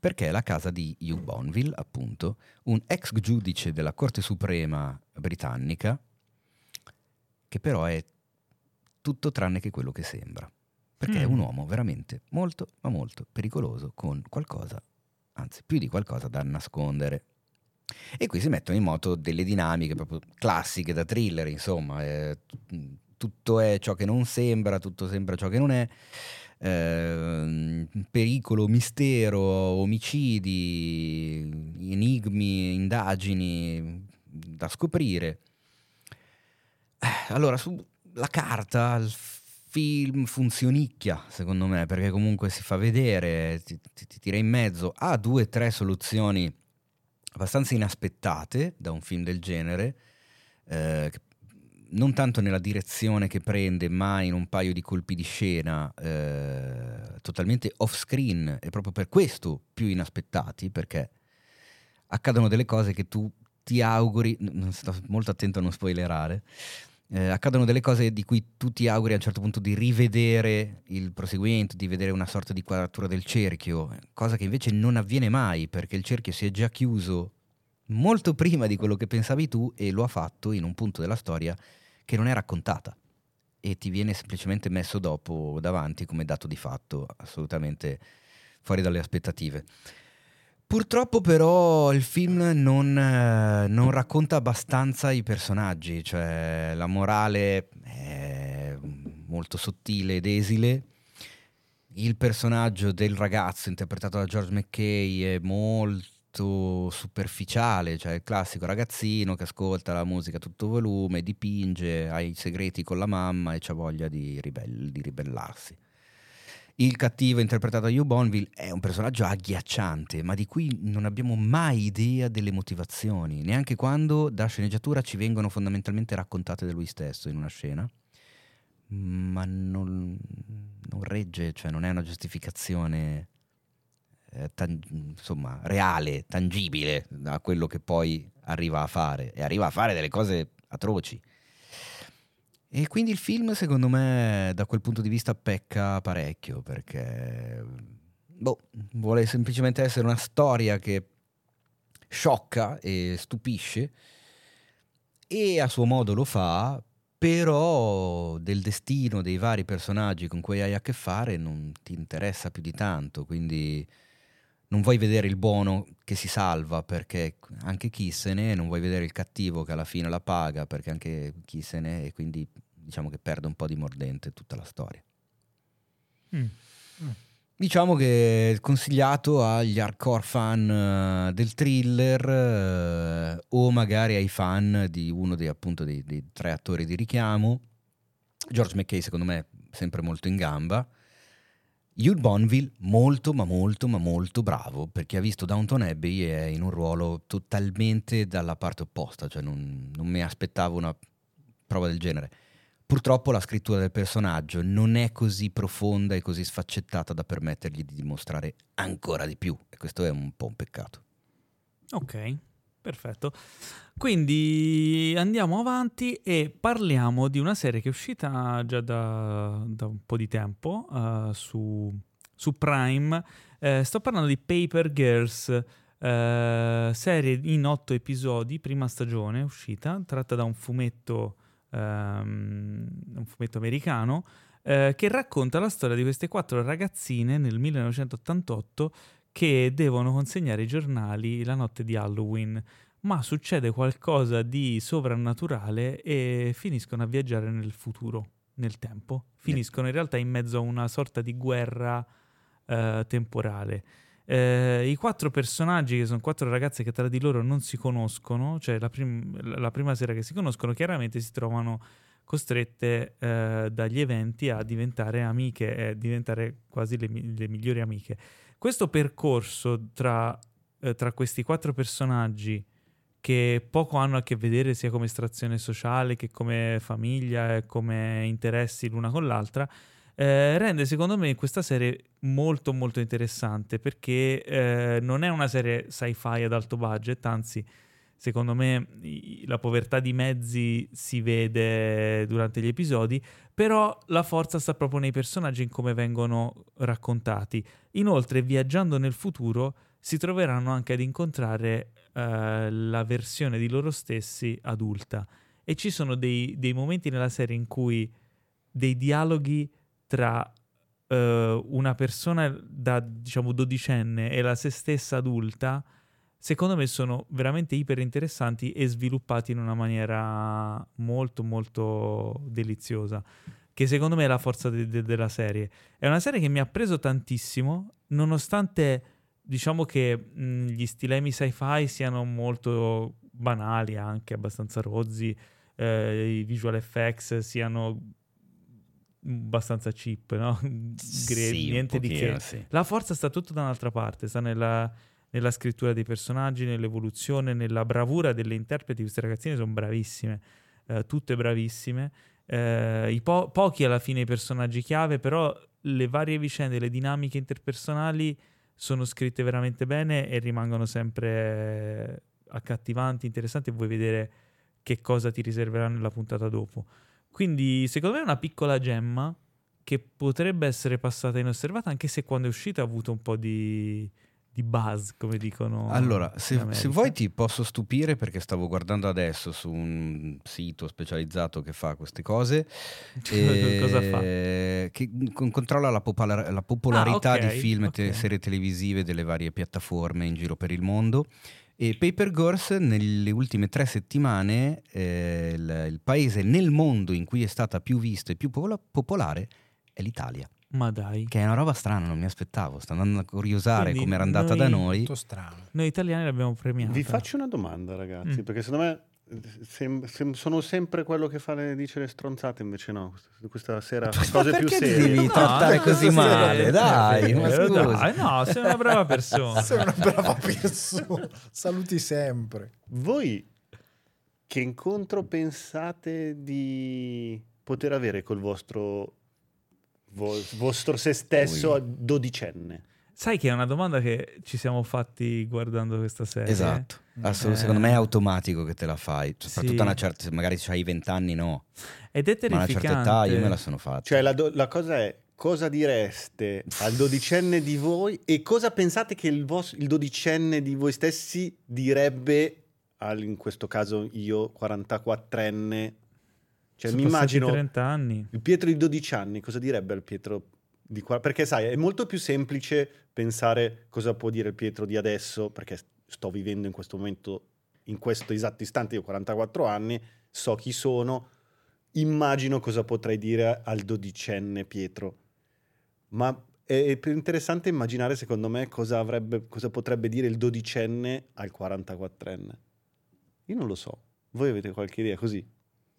Perché è la casa di Hugh Bonneville, appunto, un ex giudice della Corte Suprema britannica, che però è tutto tranne che quello che sembra. Perché è Mm. un uomo veramente molto, ma molto pericoloso, con qualcosa, anzi più di qualcosa da nascondere. E qui si mettono in moto delle dinamiche proprio classiche da thriller, insomma, eh, tutto è ciò che non sembra, tutto sembra ciò che non è, ehm, pericolo, mistero, omicidi, enigmi, indagini, da scoprire. Eh, allora, sulla carta film funzionicchia, secondo me, perché comunque si fa vedere, ti, ti, ti tira in mezzo. A due o tre soluzioni abbastanza inaspettate da un film del genere, eh, non tanto nella direzione che prende, ma in un paio di colpi di scena eh, totalmente off screen e proprio per questo più inaspettati, perché accadono delle cose che tu ti auguri, sto molto attento a non spoilerare, eh, accadono delle cose di cui tu ti auguri a un certo punto di rivedere il proseguimento, di vedere una sorta di quadratura del cerchio, cosa che invece non avviene mai perché il cerchio si è già chiuso molto prima di quello che pensavi tu e lo ha fatto in un punto della storia che non è raccontata e ti viene semplicemente messo dopo davanti come dato di fatto, assolutamente fuori dalle aspettative. Purtroppo però il film non, eh, non, racconta abbastanza i personaggi, cioè la morale è molto sottile ed esile. Il personaggio del ragazzo interpretato da George McKay è molto superficiale, cioè il classico ragazzino che ascolta la musica a tutto volume, dipinge, ha i segreti con la mamma e ha voglia di, ribell- di ribellarsi. Il cattivo interpretato da Hugh Bonville è un personaggio agghiacciante, ma di cui non abbiamo mai idea delle motivazioni, neanche quando da sceneggiatura ci vengono fondamentalmente raccontate da lui stesso in una scena. Ma non, non regge, cioè non è una giustificazione eh, tan- insomma, reale, tangibile a quello che poi arriva a fare. E arriva a fare delle cose atroci. E quindi il film, secondo me, da quel punto di vista pecca parecchio perché boh, vuole semplicemente essere una storia che sciocca e stupisce e a suo modo lo fa, però del destino dei vari personaggi con cui hai a che fare non ti interessa più di tanto, quindi non vuoi vedere il buono che si salva perché anche chi se ne è, non vuoi vedere il cattivo che alla fine la paga perché anche chi se ne è quindi diciamo che perde un po' di mordente tutta la storia. Mm. Mm. Diciamo che è consigliato agli hardcore fan uh, del thriller uh, o magari ai fan di uno dei, appunto, dei, dei tre attori di richiamo. George McKay secondo me è sempre molto in gamba. Hugh Bonville molto ma molto ma molto bravo perché ha visto Downton Abbey e è in un ruolo totalmente dalla parte opposta, cioè non, non mi aspettavo una prova del genere. Purtroppo la scrittura del personaggio non è così profonda e così sfaccettata da permettergli di dimostrare ancora di più e questo è un po' un peccato. Ok, perfetto. Quindi andiamo avanti e parliamo di una serie che è uscita già da, da un po' di tempo uh, su, su, Prime. Uh, sto parlando di Paper Girls, uh, serie in otto episodi, prima stagione uscita, tratta da un fumetto, um, un fumetto americano, che racconta la storia di queste quattro ragazzine nel 1988 che devono consegnare i giornali la notte di Halloween ma succede qualcosa di sovrannaturale e finiscono a viaggiare nel futuro, nel tempo. Finiscono in realtà in mezzo a una sorta di guerra eh, temporale. Eh, I quattro personaggi, che sono quattro ragazze che tra di loro non si conoscono, cioè la, prim- la prima sera che si conoscono, chiaramente si trovano costrette eh, dagli eventi a diventare amiche e diventare quasi le, le migliori amiche. Questo percorso tra, eh, tra questi quattro personaggi che poco hanno a che vedere sia come estrazione sociale che come famiglia e come interessi l'una con l'altra, eh, rende secondo me questa serie molto molto interessante perché eh, non è una serie sci-fi ad alto budget, anzi secondo me la povertà di mezzi si vede durante gli episodi, però la forza sta proprio nei personaggi in come vengono raccontati. Inoltre, viaggiando nel futuro, si troveranno anche ad incontrare uh, la versione di loro stessi adulta. E ci sono dei, dei, momenti nella serie in cui dei dialoghi tra uh, una persona da diciamo dodicenne e la se stessa adulta, secondo me sono veramente iper interessanti e sviluppati in una maniera molto molto deliziosa che secondo me è la forza de- de- della serie. È una serie che mi ha preso tantissimo, nonostante diciamo che mh, gli stilemi sci-fi siano molto banali anche, abbastanza rozzi, eh, i visual effects siano abbastanza cheap, no? Gre- Sì, niente di pochino, che. sì. La forza sta tutto da un'altra parte, sta nella, nella scrittura dei personaggi, nell'evoluzione, nella bravura delle interpreti. Queste ragazzine sono bravissime, eh, tutte bravissime. Eh, i po- pochi alla fine i personaggi chiave, però le varie vicende, le dinamiche interpersonali sono scritte veramente bene e rimangono sempre accattivanti, interessanti e vuoi vedere che cosa ti riserveranno nella puntata dopo. Quindi secondo me è una piccola gemma che potrebbe essere passata inosservata anche se quando è uscita ha avuto un po' di, di buzz, come dicono. Allora, se, se vuoi ti posso stupire perché stavo guardando adesso su un sito specializzato che fa queste cose. Cosa fa? eh, Che con- controlla la, popolar- la popolarità Ah, ok, di film e te- ok. serie televisive delle varie piattaforme in giro per il mondo. E Paper Girls nelle ultime tre settimane eh, il, il paese nel mondo in cui è stata più vista e più popola- popolare è l'Italia. Ma dai, Che è una roba strana, non mi aspettavo. Sto andando a curiosare come era andata noi- da noi. Molto strano. noi italiani l'abbiamo premiata. Vi faccio una domanda, ragazzi, Mm. perché secondo me sem- sem- sono sempre quello che fa le, dice le stronzate, invece no. Questa, questa sera Ma cose più serie. devi No, trattare no, così sì, male? sì, Dai, sì, ma scusa. dai, no, sei una brava persona. Sei una brava persona. Saluti sempre. Voi che incontro pensate di poter avere col vostro, vo- vostro se stesso Ui. a dodicenne? Sai che è una domanda che ci siamo fatti guardando questa serie. Esatto. Assolut- Eh. Secondo me è automatico che te la fai. Soprattutto Sì. a una certa, se magari hai vent'anni, no. Ed è Ma a una certa terrificante. età io me la sono fatta. Cioè la, do- la cosa è, cosa direste al dodicenne di voi e cosa pensate che il, vos- il dodicenne di voi stessi direbbe, al, in questo caso io 44enne? Cioè Sono mi immagino 30 anni. il Pietro di 12 anni, cosa direbbe al Pietro di qua? Perché sai, è molto più semplice pensare cosa può dire il Pietro di adesso, perché sto vivendo in questo momento, in questo esatto istante, io ho 44 anni, so chi sono, immagino cosa potrei dire al dodicenne Pietro. Ma è più interessante immaginare, secondo me, cosa, avrebbe, cosa potrebbe dire il dodicenne al 44enne. Io non lo so. Voi avete qualche idea così?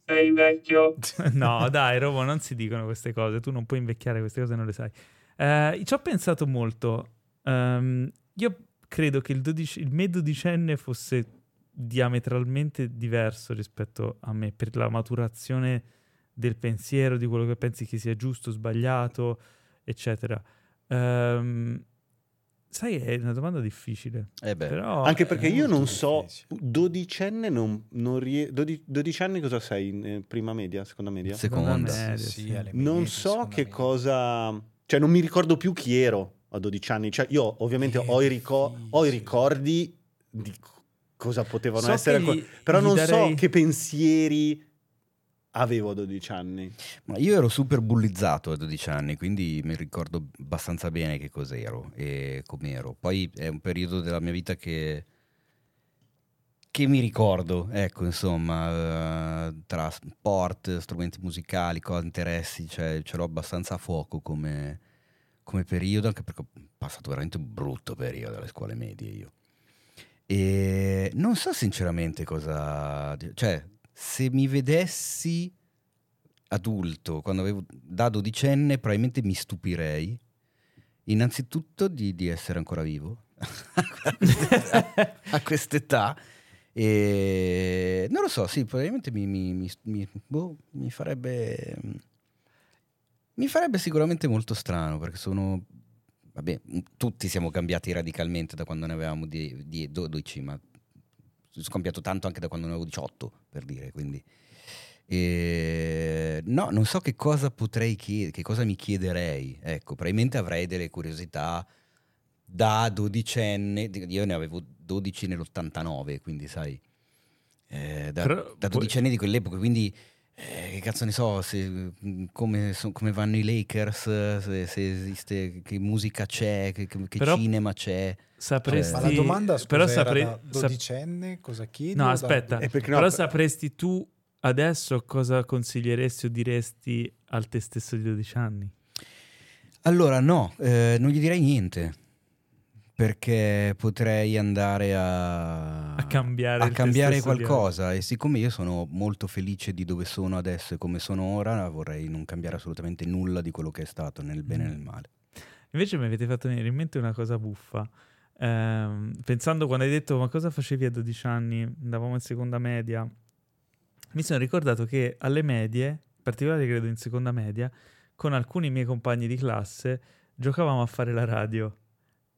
Sei vecchio. no, dai, Robo, non si dicono queste cose. Tu non puoi invecchiare queste cose, non le sai. Eh, ci ho pensato molto. Ehm, io credo che il, dodici- il me dodicenne fosse diametralmente diverso rispetto a me per la maturazione del pensiero, di quello che pensi che sia giusto, sbagliato, eccetera. Ehm, sai, è una domanda difficile. Eh beh, Però, Anche perché io non so, dodicenne non, non rie- dodi- 12 anni cosa sei? in, eh, prima media, seconda media? seconda. Seconda media, Sì, sì. alle non medie, so che media. cosa... Cioè non mi ricordo più chi ero a 12 anni. Cioè io ovviamente Che ho i, rico- ho i ricordi di cosa potevano So essere, gli- però gli non darei- so che pensieri avevo a 12 anni. Ma io ero super bullizzato a 12 anni, quindi mi ricordo abbastanza bene che cos'ero e com'ero. Poi è un periodo della mia vita che, che mi ricordo, ecco, insomma, eh, tra sport, strumenti musicali, cose, interessi, cioè ce l'ho abbastanza a fuoco come, come periodo, anche perché ho passato veramente un brutto periodo alle scuole medie io. E non so sinceramente cosa... Cioè, se mi vedessi adulto, quando avevo da dodicenne, probabilmente mi stupirei. Innanzitutto di, di essere ancora vivo a quest'età. E non lo so, sì, probabilmente mi, mi- mi- boh, mi farebbe. Mi farebbe sicuramente molto strano perché sono. Vabbè, tutti siamo cambiati radicalmente da quando ne avevamo die- die- 12, ma sono cambiato tanto anche da quando ne avevo 18, per dire, quindi. E, no, non so che cosa potrei chiedere, che cosa mi chiederei. Ecco, probabilmente avrei delle curiosità da dodicenne. Io ne avevo 12 nell'89, quindi sai, eh, da, Però da dodicenni di quell'epoca, quindi eh, che cazzo ne so, se, mh, come, so- come vanno i Lakers, se, se esiste, che musica c'è, che, che- Però- cinema c'è. Sapresti... Ma la domanda scusa, però era sapre- da sap- dodicenne, cosa chiedi? No, o da- aspetta, Eh, no, però per- sapresti tu adesso cosa consiglieresti o diresti al te stesso di 12 anni? Allora, no, eh, non gli direi niente. Perché potrei andare a, A cambiare a cambiare qualcosa e siccome io sono molto felice di dove sono adesso e come sono ora, vorrei non cambiare assolutamente nulla di quello che è stato, nel bene e Mm. nel male. Invece mi avete fatto venire in mente una cosa buffa. Ehm, pensando quando hai detto ma cosa facevi a 12 anni? Andavamo in seconda media. Mi sono ricordato che alle medie, in particolare credo in seconda media, con alcuni miei compagni di classe giocavamo a fare la radio.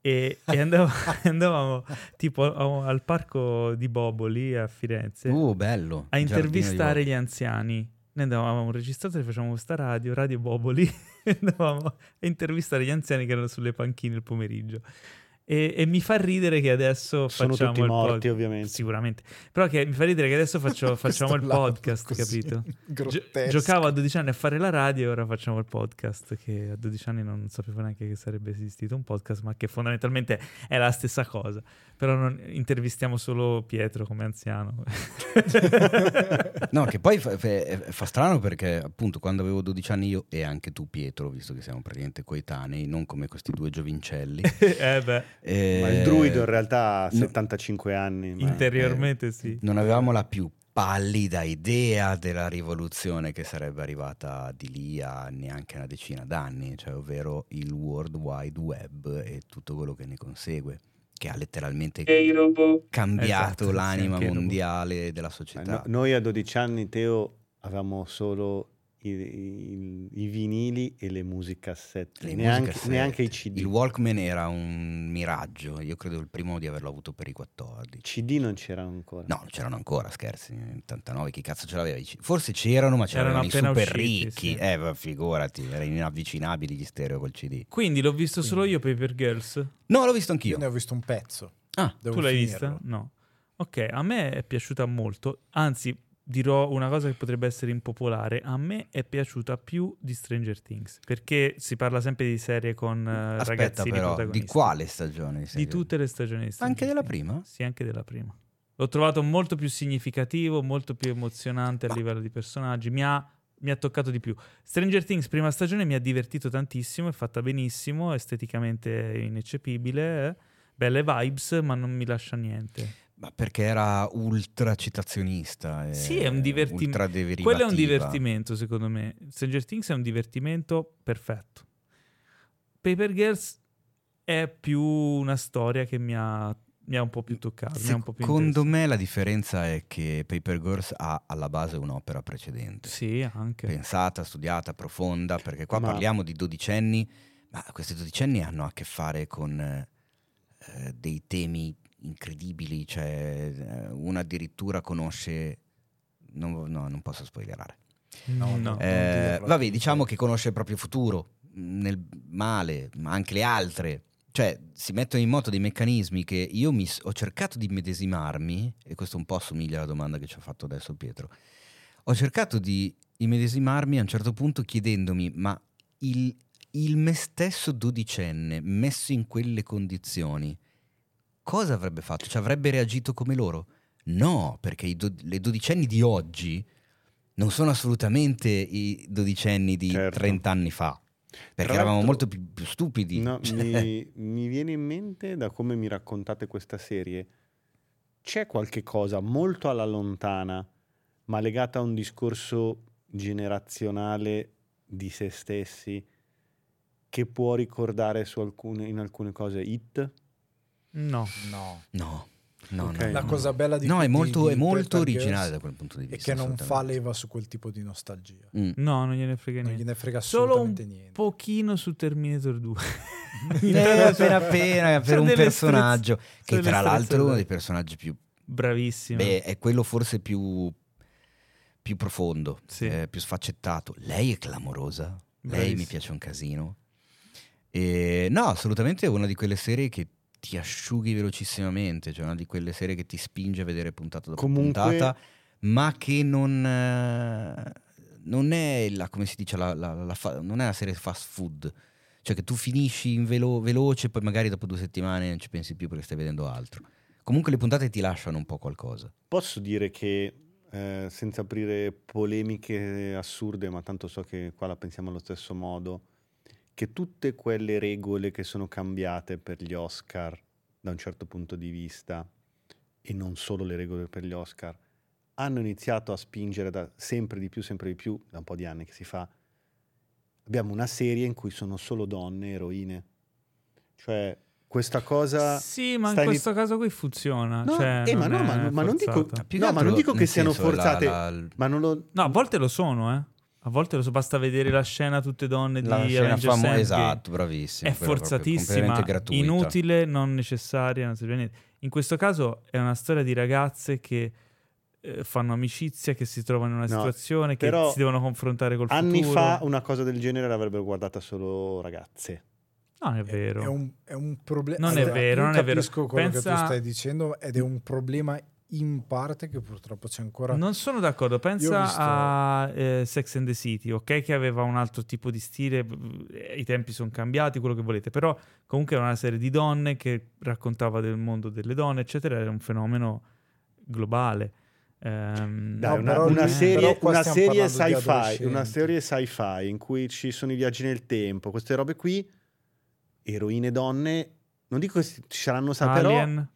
E, e andavo- andavamo tipo a- al parco di Boboli a Firenze Uh, bello. a intervistare gli anziani. Noi andavamo registrato e facevamo questa radio, Radio Boboli, e andavamo a intervistare gli anziani che erano sulle panchine il pomeriggio. E, e mi fa ridere che adesso Sono facciamo tutti il morti, podcast. ovviamente. Sicuramente. Però che mi fa ridere che adesso faccio- facciamo il podcast, così capito? Grottesco. giocavo a 12 anni a fare la radio e ora facciamo il podcast, che a 12 anni non sapevo neanche che sarebbe esistito un podcast, ma che fondamentalmente è la stessa cosa. Però non, intervistiamo solo Pietro come anziano. No, che poi fa, fa- fa strano perché appunto quando avevo 12 anni io e anche tu Pietro, visto che siamo praticamente coetanei, non come questi due giovincelli. eh beh, eh, Ma il druido in realtà ha no. 75 anni. ma- interiormente sì. non avevamo la più pallida idea della rivoluzione che sarebbe arrivata di lì a neanche una decina d'anni, cioè ovvero il World Wide Web e tutto quello che ne consegue, che ha letteralmente cambiato Esatto, robot. mondiale della Eh, società. no- noi a 12 anni, Teo, avevamo solo i, i- i vinili e le musicassette, Le neanche, musicassette. neanche i CD. Il Walkman era un miraggio, io credo il primo di averlo avuto per i 14. CD non c'erano ancora. No, non c'erano ancora, scherzi, nel 89 chi cazzo ce l'aveva? Forse c'erano, ma c'erano Erano i super usciti, ricchi. sì. Eh, figurati, erano inavvicinabili gli stereo col CD. Quindi l'ho visto solo io Paper Girls. No, l'ho visto Io anch'io. ne ho visto un pezzo. Ah, Devo tu l'hai finirlo. vista? No. Ok, a me è piaciuta molto. Anzi, dirò una cosa che potrebbe essere impopolare. A me è piaciuta più di Stranger Things. Perché si parla sempre di serie con aspetta ragazzini però, di protagonisti. quale stagione? Di tutte le stagioni di Anche della prima? Sì, anche della prima. L'ho trovato molto più significativo, molto più emozionante a Ma- livello di personaggi. Mi ha, mi ha toccato di più. Stranger Things, prima stagione, mi ha divertito tantissimo, è fatta benissimo, esteticamente ineccepibile, eh. belle vibes, ma non mi lascia niente. Ma perché era ultra citazionista. e Sì, è un divertim- ultra Quello è un divertimento, secondo me. Stranger Things è un divertimento perfetto. Paper Girls è più una storia che mi ha, mi ha un po' più toccato. mi ha un po' più Secondo interessato. me la differenza è che Paper Girls ha alla base un'opera precedente. Sì, anche. pensata, studiata, profonda, perché qua Ma- parliamo di dodicenni, ma questi dodicenni hanno a che fare con eh, dei temi incredibili, cioè eh, una addirittura conosce, non, no, non posso spoilerare. No, No, no. Eh, vabbè, diciamo che conosce il proprio futuro, nel male, ma anche le altre. Cioè, si mettono in moto dei meccanismi che io mi ho cercato di medesimarmi, e questo un po' assomiglia alla domanda che ci ha fatto adesso Pietro. Ho cercato di immedesimarmi a un certo punto chiedendomi, ma il, il me stesso dodicenne messo in quelle condizioni, cosa avrebbe fatto? Cioè, avrebbe reagito come loro? No, perché do- le dodicenni di oggi non sono assolutamente i dodicenni di Certo. 30 anni fa. Perché eravamo molto più, più stupidi. No, Cioè, mi, mi viene in mente da come mi raccontate questa serie, c'è qualche cosa molto alla lontana, ma legata a un discorso generazionale di se stessi, che può ricordare su alcune, in alcune cose It? No. No. No, no, Ok. no, La no. cosa bella di No, è molto, di è molto originale da quel punto di vista. che non fa leva su quel tipo di nostalgia. Mm. No, non gliene frega Non niente. gliene frega Solo un niente. pochino su Terminator 2. Eh, appena appena per un personaggio strezz- che tra l'altro è uno dei personaggi più Bravissimo. beh, è quello forse più più profondo, Sì. eh, più sfaccettato. Lei è clamorosa. Lei mi Bravissimo. piace un casino. E, no, assolutamente è una di quelle serie che ti asciughi velocissimamente, cioè una di quelle serie che ti spinge a vedere puntata dopo Comunque- puntata, ma che non, eh, non è la, come si dice, la, la- la fa- non è una serie fast food. Cioè che tu finisci in velo- veloce, poi magari dopo due settimane non ci pensi più perché stai vedendo altro. Comunque le puntate ti lasciano un po' qualcosa. Posso dire che, eh, senza aprire polemiche assurde, ma tanto so che qua la pensiamo allo stesso modo, che tutte quelle regole che sono cambiate per gli Oscar da un certo punto di vista, e non solo le regole per gli Oscar, hanno iniziato a spingere da sempre di più, sempre di più, da un po' di anni che si fa. Abbiamo una serie in cui sono solo donne eroine. Cioè, questa cosa... Sì, ma in questo caso qui funziona. No, cioè, eh, ma non no, ma- ma non dico- No, ma non dico che siano la- forzate, la- Ma non lo... No, a volte lo sono, eh. A volte lo so, basta vedere la scena tutte donne la di scena Avengers famo- Endgame. esatto, bravissimo. È forzatissima, inutile, non necessaria, non serve a niente. In questo caso è una storia di ragazze che eh, fanno amicizia, che si trovano in una No, situazione, che si devono confrontare col Anni futuro. fa una cosa del genere l'avrebbero guardata solo ragazze. Non è vero. È un, è un problema. Non è vero, non è vero. capisco quello che Pensa- tu stai dicendo ed è un problema in parte che purtroppo c'è ancora. Non sono d'accordo, pensa visto- a eh, Sex and the City, ok? Che aveva un altro tipo di stile, eh, i tempi sono cambiati, quello che volete, però comunque era una serie di donne che raccontava del mondo delle donne, eccetera, era un fenomeno globale. Ehm, Dai, una, però una serie, però una serie sci-fi, una serie sci-fi in cui ci sono i viaggi nel tempo, queste robe qui, eroine donne, non dico che ci saranno però Alien,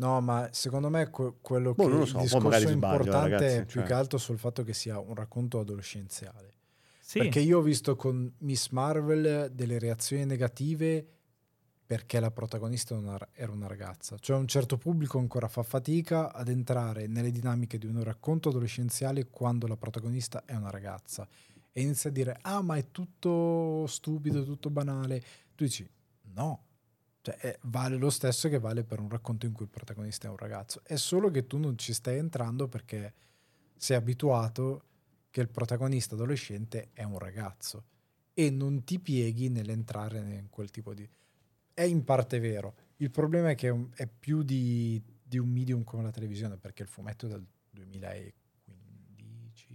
No, ma secondo me que- quello Boh, che il so, poi discorso magari sbaglio, importante ragazzi, è più cioè. che altro sul fatto che sia un racconto adolescenziale. sì. Perché io ho visto con Miss Marvel delle reazioni negative perché la protagonista era una, era una ragazza. Cioè un certo pubblico ancora fa fatica ad entrare nelle dinamiche di un racconto adolescenziale quando la protagonista è una ragazza. E inizia a dire, ah ma è tutto stupido, tutto banale. Tu dici, no. Cioè, eh, vale lo stesso che vale per un racconto in cui il protagonista è un ragazzo. È solo che tu non ci stai entrando perché sei abituato che il protagonista adolescente è un ragazzo e non ti pieghi nell'entrare in quel tipo di... È in parte vero. Il problema è che è, è più di, di un medium come la televisione perché il fumetto è del 2015.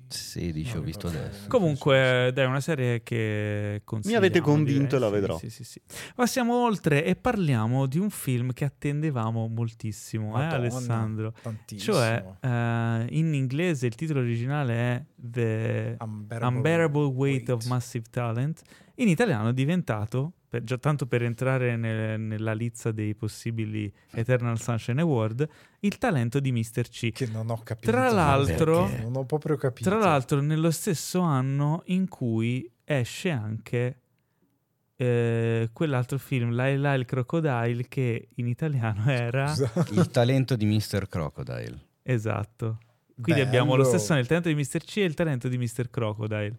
16 ho Non visto adesso. Comunque, dai, è una serie che consigliamo. avete convinto direi. e la vedrò. Sì, sì, sì. Passiamo oltre e parliamo di un film che attendevamo moltissimo, eh, Madonna, Alessandro. Tantissimo. Cioè, eh, in inglese il titolo originale è The Unbearable, Unbearable Weight of Massive Talent. In italiano è diventato, per- già tanto per entrare nel- nella lizza dei possibili Eternal Sunshine Award, il talento di Mr. C. Che non ho capito. Tra l'altro-. Non ho proprio capito. Tra l'altro, nello stesso anno in cui esce anche eh, quell'altro film, Laila il Crocodile, che in italiano era Scusa. Il talento di Mr. Crocodile. esatto. Quindi abbiamo lo Bello. stesso nel talento di Mr. C e il talento di Mr. Crocodile.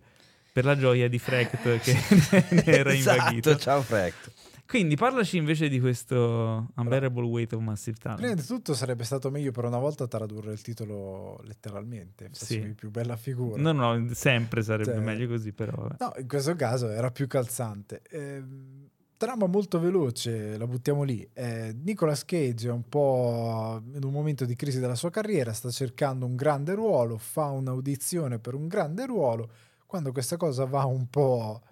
Per la gioia di Frecht che ne era invaghito. Esatto, ciao Frecht. Quindi parlaci invece di questo Unbearable Weight of Massive Prima Talent. di tutto sarebbe stato meglio per una volta tradurre il titolo letteralmente, Sì. più bella figura. No, no, sempre sarebbe Cioè- meglio così, però. vabbè. No, in questo caso era più calzante. Ehm, trama molto veloce, la buttiamo lì. Eh, Nicolas Cage è un po' in un momento di crisi della sua carriera, sta cercando un grande ruolo, fa un'audizione per un grande ruolo. Quando questa cosa va un po'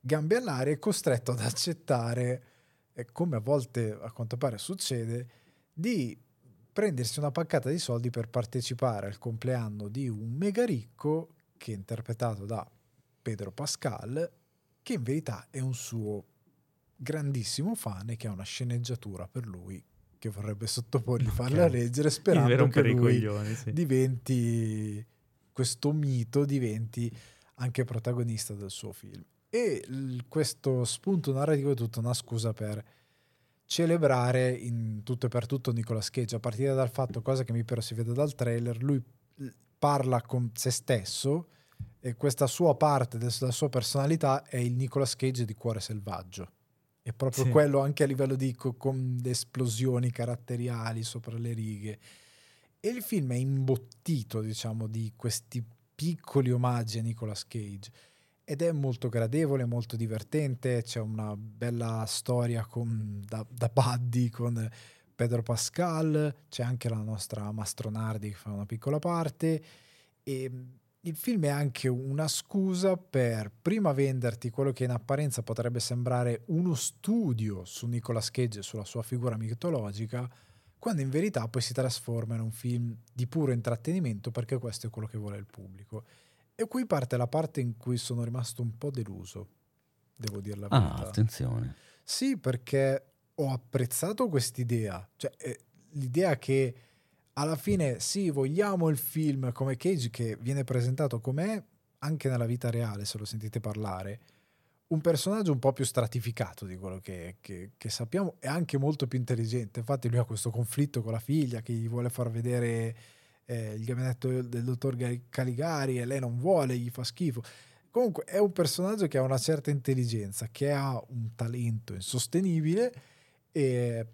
gambe all'aria, è costretto ad accettare, eh, come a volte a quanto pare succede, di prendersi una paccata di soldi per partecipare al compleanno di un mega ricco che è interpretato da Pedro Pascal, che in verità è un suo grandissimo fan e che ha una sceneggiatura per lui che vorrebbe sottoporgli, farla leggere sperando per che lui coglioni, sì. diventi questo mito diventi anche protagonista del suo film. E l- questo spunto narrativo è tutta una scusa per celebrare in tutto e per tutto Nicolas Cage. A partire dal fatto cosa che mi però si vede dal trailer lui parla con se stesso e questa sua parte del- della sua personalità è il Nicolas Cage di Cuore Selvaggio. È proprio Sì. quello anche a livello di co- con le esplosioni caratteriali sopra le righe. E il film è imbottito, diciamo, di questi piccoli omaggi a Nicolas Cage. Ed è molto gradevole, molto divertente, c'è una bella storia con, da, da buddy con Pedro Pascal, c'è anche la nostra Mastronardi che fa una piccola parte e il film è anche una scusa per prima venderti quello che in apparenza potrebbe sembrare uno studio su Nicolas Cage e sulla sua figura mitologica, quando in verità poi si trasforma in un film di puro intrattenimento perché questo è quello che vuole il pubblico. E qui parte la parte in cui sono rimasto un po' deluso, devo dire la Ah, verità. attenzione. Sì, perché ho apprezzato quest'idea, cioè eh, l'idea che alla fine sì, vogliamo il film come Cage che viene presentato com'è anche nella vita reale, se lo sentite parlare, un personaggio un po' più stratificato di quello che, che- che sappiamo e anche molto più intelligente. Infatti lui ha questo conflitto con la figlia che gli vuole far vedere eh, il gabinetto del dottor Caligari e lei non vuole, gli fa schifo. Comunque è un personaggio che ha una certa intelligenza, che ha un talento insostenibile, e,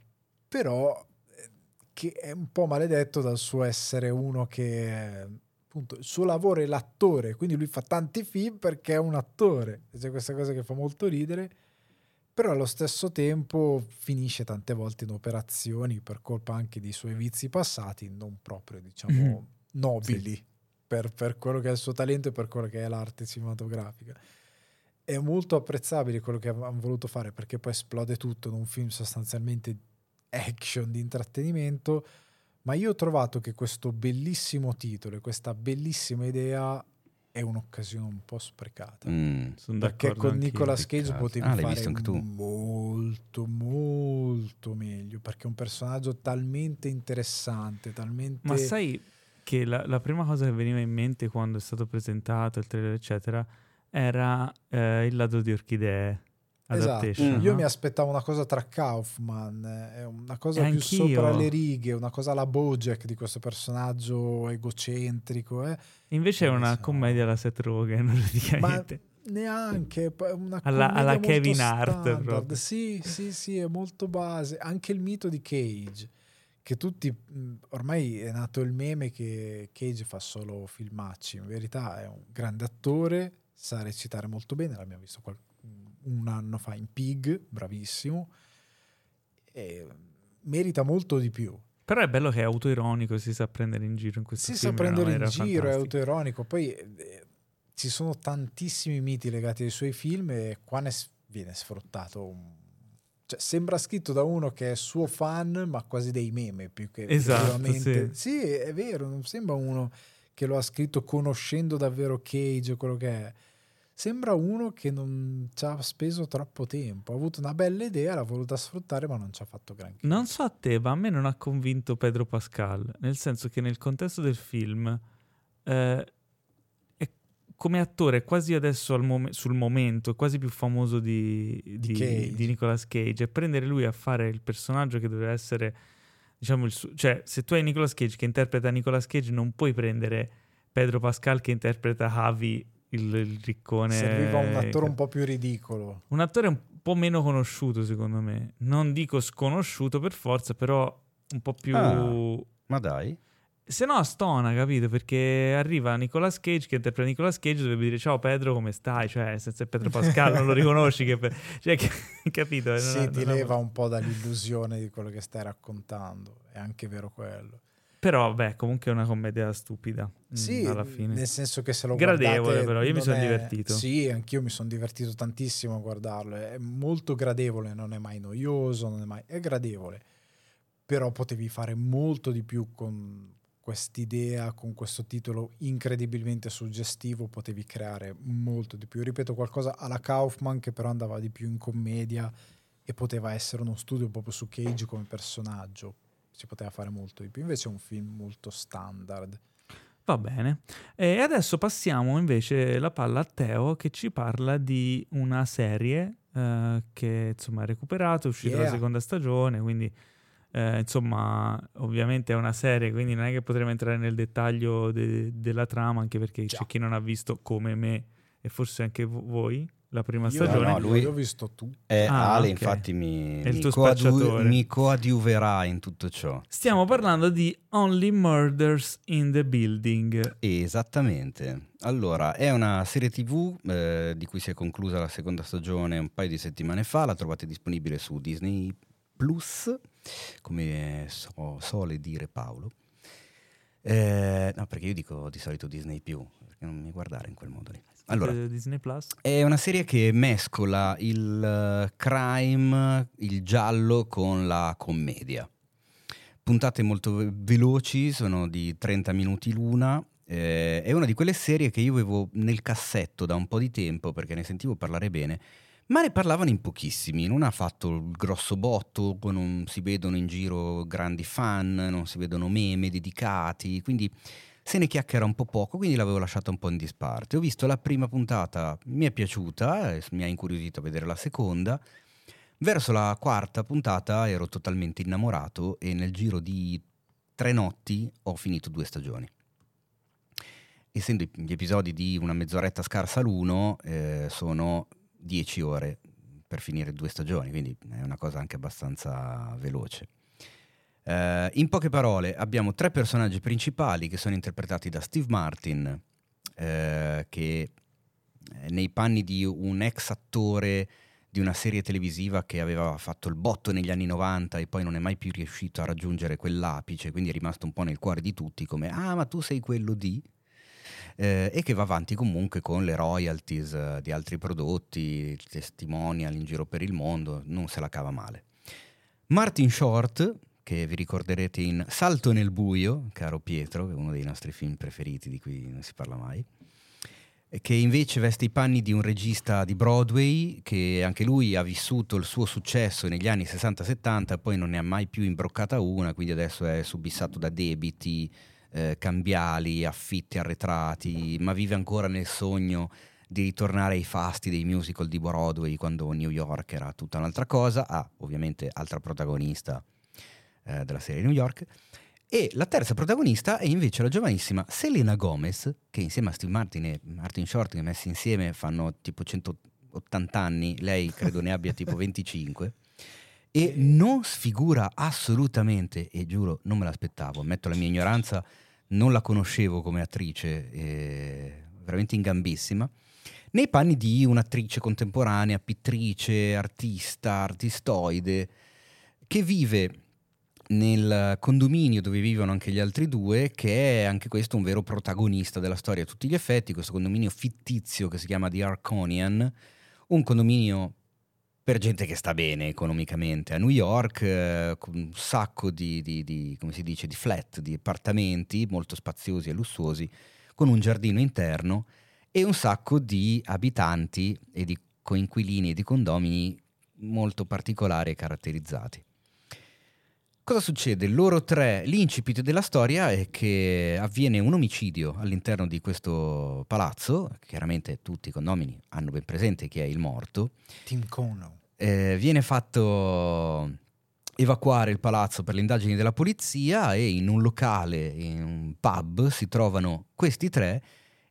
però eh, che è un po' maledetto dal suo essere uno che eh, appunto il suo lavoro è l'attore, quindi lui fa tanti film perché è un attore. C'è questa cosa che fa molto ridere, però allo stesso tempo finisce tante volte in operazioni per colpa anche dei suoi vizi passati, non proprio diciamo Mhm. nobili per, per quello che è il suo talento e per quello che è l'arte cinematografica. È molto apprezzabile quello che hanno voluto fare perché poi esplode tutto in un film sostanzialmente action di intrattenimento, ma io ho trovato che questo bellissimo titolo e questa bellissima idea è un'occasione un po' sprecata. Mm. Sono Perché d'accordo con. Nicolas Cage Peccato. potevi Ah, fare visto anche tu? molto, molto meglio. Perché è un personaggio talmente interessante, talmente. Ma sai che la, la prima cosa che veniva in mente quando è stato presentato il trailer, eccetera, era eh, il lato di Orchidee Esatto. Adaptation. Io no? mi aspettavo una cosa tra Kaufman, è una cosa E più anch'io. sopra le righe, una cosa alla Bojack di questo personaggio egocentrico. Eh. Invece è una commedia alla Seth Rogen, praticamente. Neanche poi una Alla- alla Kevin Hart, standard. Sì, sì, sì, è molto base. Anche il mito di Cage, che tutti ormai è nato il meme che Cage fa solo filmacci. In verità è un grande attore, sa recitare molto bene. L'abbiamo visto qual- un anno fa in Pig, bravissimo. Merita molto di più. Però è bello che è autoironico, si sa prendere in giro in questo Si sa film. in una prendere in giro, è autoironico. Poi eh, ci sono tantissimi miti legati ai suoi film e qua ne s- viene sfruttato. un- Cioè, sembra scritto da uno che è suo fan, ma quasi dei meme più che Esatto, effettivamente- Sì, è vero, non sembra uno che lo ha scritto conoscendo davvero Cage o quello che è. Sembra uno che non ci ha speso troppo tempo. Ha avuto una bella idea, l'ha voluta sfruttare, ma non ci ha fatto granché. Non so a te, ma a me non ha convinto Pedro Pascal, nel senso che nel contesto del film eh, è come attore è quasi adesso mom- sul momento, è quasi più famoso di, di, Cage. di Nicolas Cage e prendere lui a fare il personaggio che doveva essere, diciamo, suo... Cioè, se tu hai Nicolas Cage che interpreta Nicolas Cage non puoi prendere Pedro Pascal che interpreta Javi, il, il riccone. Serviva un attore un po' più ridicolo. Un attore un po' meno conosciuto, secondo me. Non dico sconosciuto per forza, però un po' più. Ah. Ma dai. Se no, stona, capito? Perché arriva Nicolas Cage che interpreta Nicolas Cage, dovrebbe dire ciao Pedro, come stai? Cioè, senza Pedro Pascal non lo riconosci. Che cioè, che- capito? Non sì, ti non leva un po' dall'illusione di quello che stai raccontando. È anche vero quello. Però, beh, comunque è una commedia stupida. mm, Sì, alla fine. nel senso che se lo Gradevole, guardate, però, io mi sono è- divertito. Sì, anch'io mi sono divertito tantissimo a guardarlo. È molto gradevole, non è mai noioso, non è mai... è gradevole. Però potevi fare molto di più con quest'idea, con questo titolo incredibilmente suggestivo, potevi creare molto di più. Ripeto, qualcosa alla Kaufman che però andava di più in commedia e poteva essere uno studio proprio su Cage come personaggio. Si poteva fare molto di più. Invece è un film molto standard. Va bene. E adesso passiamo invece la palla a Teo che ci parla di una serie eh, che insomma è recuperata, è uscita la Yeah. seconda stagione, quindi eh, insomma ovviamente è una serie, quindi non è che potremo entrare nel dettaglio de- della trama, anche perché Già. c'è chi non ha visto come me e forse anche vo- voi la prima Io, stagione. no, lui- io ho visto tu. Eh, Ah, Ale, ok. infatti, mi, mi spacciatore. mi coadiuverà in tutto ciò. Stiamo parlando di Only Murders in the Building. Esattamente. Allora, è una serie TV eh, di cui si è conclusa la seconda stagione un paio di settimane fa. La trovate disponibile su Disney Plus, come so, sole dire Paolo. Eh, no, perché io dico di solito Disney più, perché non mi guardare in quel modo lì. Allora, Disney Plus. è una serie che mescola il eh, crime, il giallo con la commedia. Puntate molto ve- veloci, sono di 30 minuti l'una. eh, è una di quelle serie che io avevo nel cassetto da un po' di tempo perché ne sentivo parlare bene, Ma ne parlavano in pochissimi, non ha fatto il grosso botto, non si vedono in giro grandi fan, non si vedono meme dedicati, quindi se ne chiacchiera un po' poco, quindi l'avevo lasciata un po' in disparte. Ho visto la prima puntata, mi è piaciuta, eh, mi ha incuriosito a vedere la seconda. Verso la quarta puntata ero totalmente innamorato e nel giro di tre notti ho finito due stagioni. Essendo gli episodi di una mezz'oretta scarsa l'uno, eh, sono dieci ore per finire due stagioni, quindi è una cosa anche abbastanza veloce. Eh, in poche parole, abbiamo tre personaggi principali che sono interpretati da Steve Martin, eh, che nei panni di un ex attore di una serie televisiva che aveva fatto il botto negli anni 90 e poi non è mai più riuscito a raggiungere quell'apice, quindi è rimasto un po' nel cuore di tutti come ah ma tu sei quello di eh, e che va avanti comunque con le royalties eh, di altri prodotti, testimonial in giro per il mondo, non se la cava male. Martin Short, che vi ricorderete in Salto nel buio, caro Pietro, che è uno dei nostri film preferiti di cui non si parla mai, che invece veste i panni di un regista di Broadway che anche lui ha vissuto il suo successo negli anni 60-70 poi non ne ha mai più imbroccata una, quindi adesso è subissato da debiti, eh, cambiali, affitti arretrati, ma vive ancora nel sogno di ritornare ai fasti dei musical di Broadway quando New York era tutta un'altra cosa. Ha ah, ovviamente altra protagonista eh, della serie New York. E la terza protagonista è invece la giovanissima Selena Gomez, che insieme a Steve Martin e Martin Short, che messi insieme fanno tipo 180 anni, lei credo ne abbia tipo 25, e non sfigura assolutamente, e giuro non me l'aspettavo, ammetto la mia ignoranza, non la conoscevo come attrice, eh, veramente ingambissima, nei panni di un'attrice contemporanea, pittrice, artista, artistoide, che vive nel condominio dove vivono anche gli altri due, che è anche questo un vero protagonista della storia a tutti gli effetti, questo condominio fittizio che si chiama The Arconian, un condominio per gente che sta bene economicamente a New York, eh, con un sacco di, di, di, come si dice, di flat, di appartamenti molto spaziosi e lussuosi, con un giardino interno e un sacco di abitanti e di coinquilini e di condomini molto particolari e caratterizzati. Cosa succede? Loro tre, l'incipit della storia è che avviene un omicidio all'interno di questo palazzo, chiaramente tutti i condomini hanno ben presente chi è il morto. Tim Cono. Eh, viene fatto evacuare il palazzo per le indagini della polizia e in un locale, in un pub, si trovano questi tre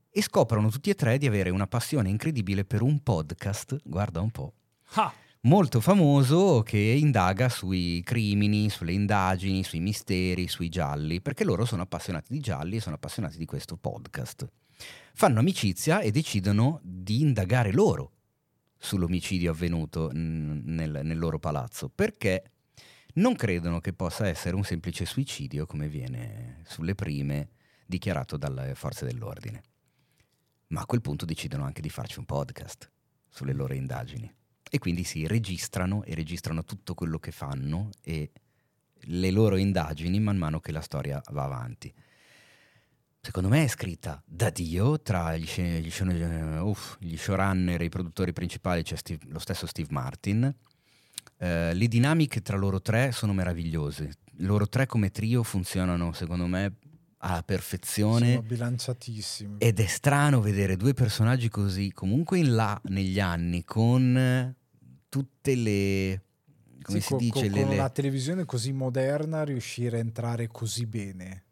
e scoprono tutti e tre di avere una passione incredibile per un podcast, guarda un po'. Ah! Molto famoso che indaga sui crimini, sulle indagini, sui misteri, sui gialli, perché loro sono appassionati di gialli e sono appassionati di questo podcast. Fanno amicizia e decidono di indagare loro sull'omicidio avvenuto nel, nel loro palazzo, perché non credono che possa essere un semplice suicidio come viene sulle prime dichiarato dalle forze dell'ordine. Ma a quel punto decidono anche di farci un podcast sulle loro indagini e quindi si registrano e registrano tutto quello che fanno e le loro indagini man mano che la storia va avanti. Secondo me è scritta da Dio, tra gli, gli, uff, gli showrunner e i produttori principali c'è Steve, lo stesso Steve Martin. Eh, le dinamiche tra loro tre sono meravigliose. Loro tre come trio funzionano, secondo me, alla perfezione. Sono bilanciatissimi. Ed è strano vedere due personaggi così, comunque in là negli anni, con tutte le... come Sì, si co- dice? con le- una televisione così moderna riuscire a entrare così bene.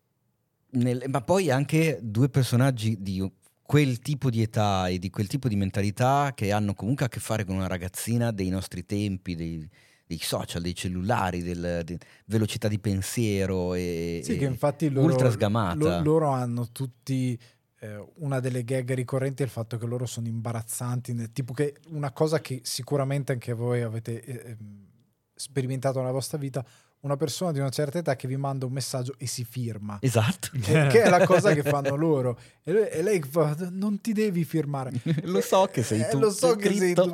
nel- ma poi anche due personaggi di quel tipo di età e di quel tipo di mentalità che hanno comunque a che fare con una ragazzina dei nostri tempi, dei, dei social, dei cellulari, del, di velocità di pensiero e, Sì, e che infatti loro, ultra sgamata. lo- loro hanno tutti una delle gag ricorrenti è il fatto che loro sono imbarazzanti, nel- tipo che una cosa che sicuramente anche voi avete eh, ehm, sperimentato nella vostra vita, una persona di una certa età che vi manda un messaggio e si firma. Esatto. Che, che è la cosa che fanno loro e, lui- e lei fa non ti devi firmare lo so che sei Eh, tu. lo so che sei tu.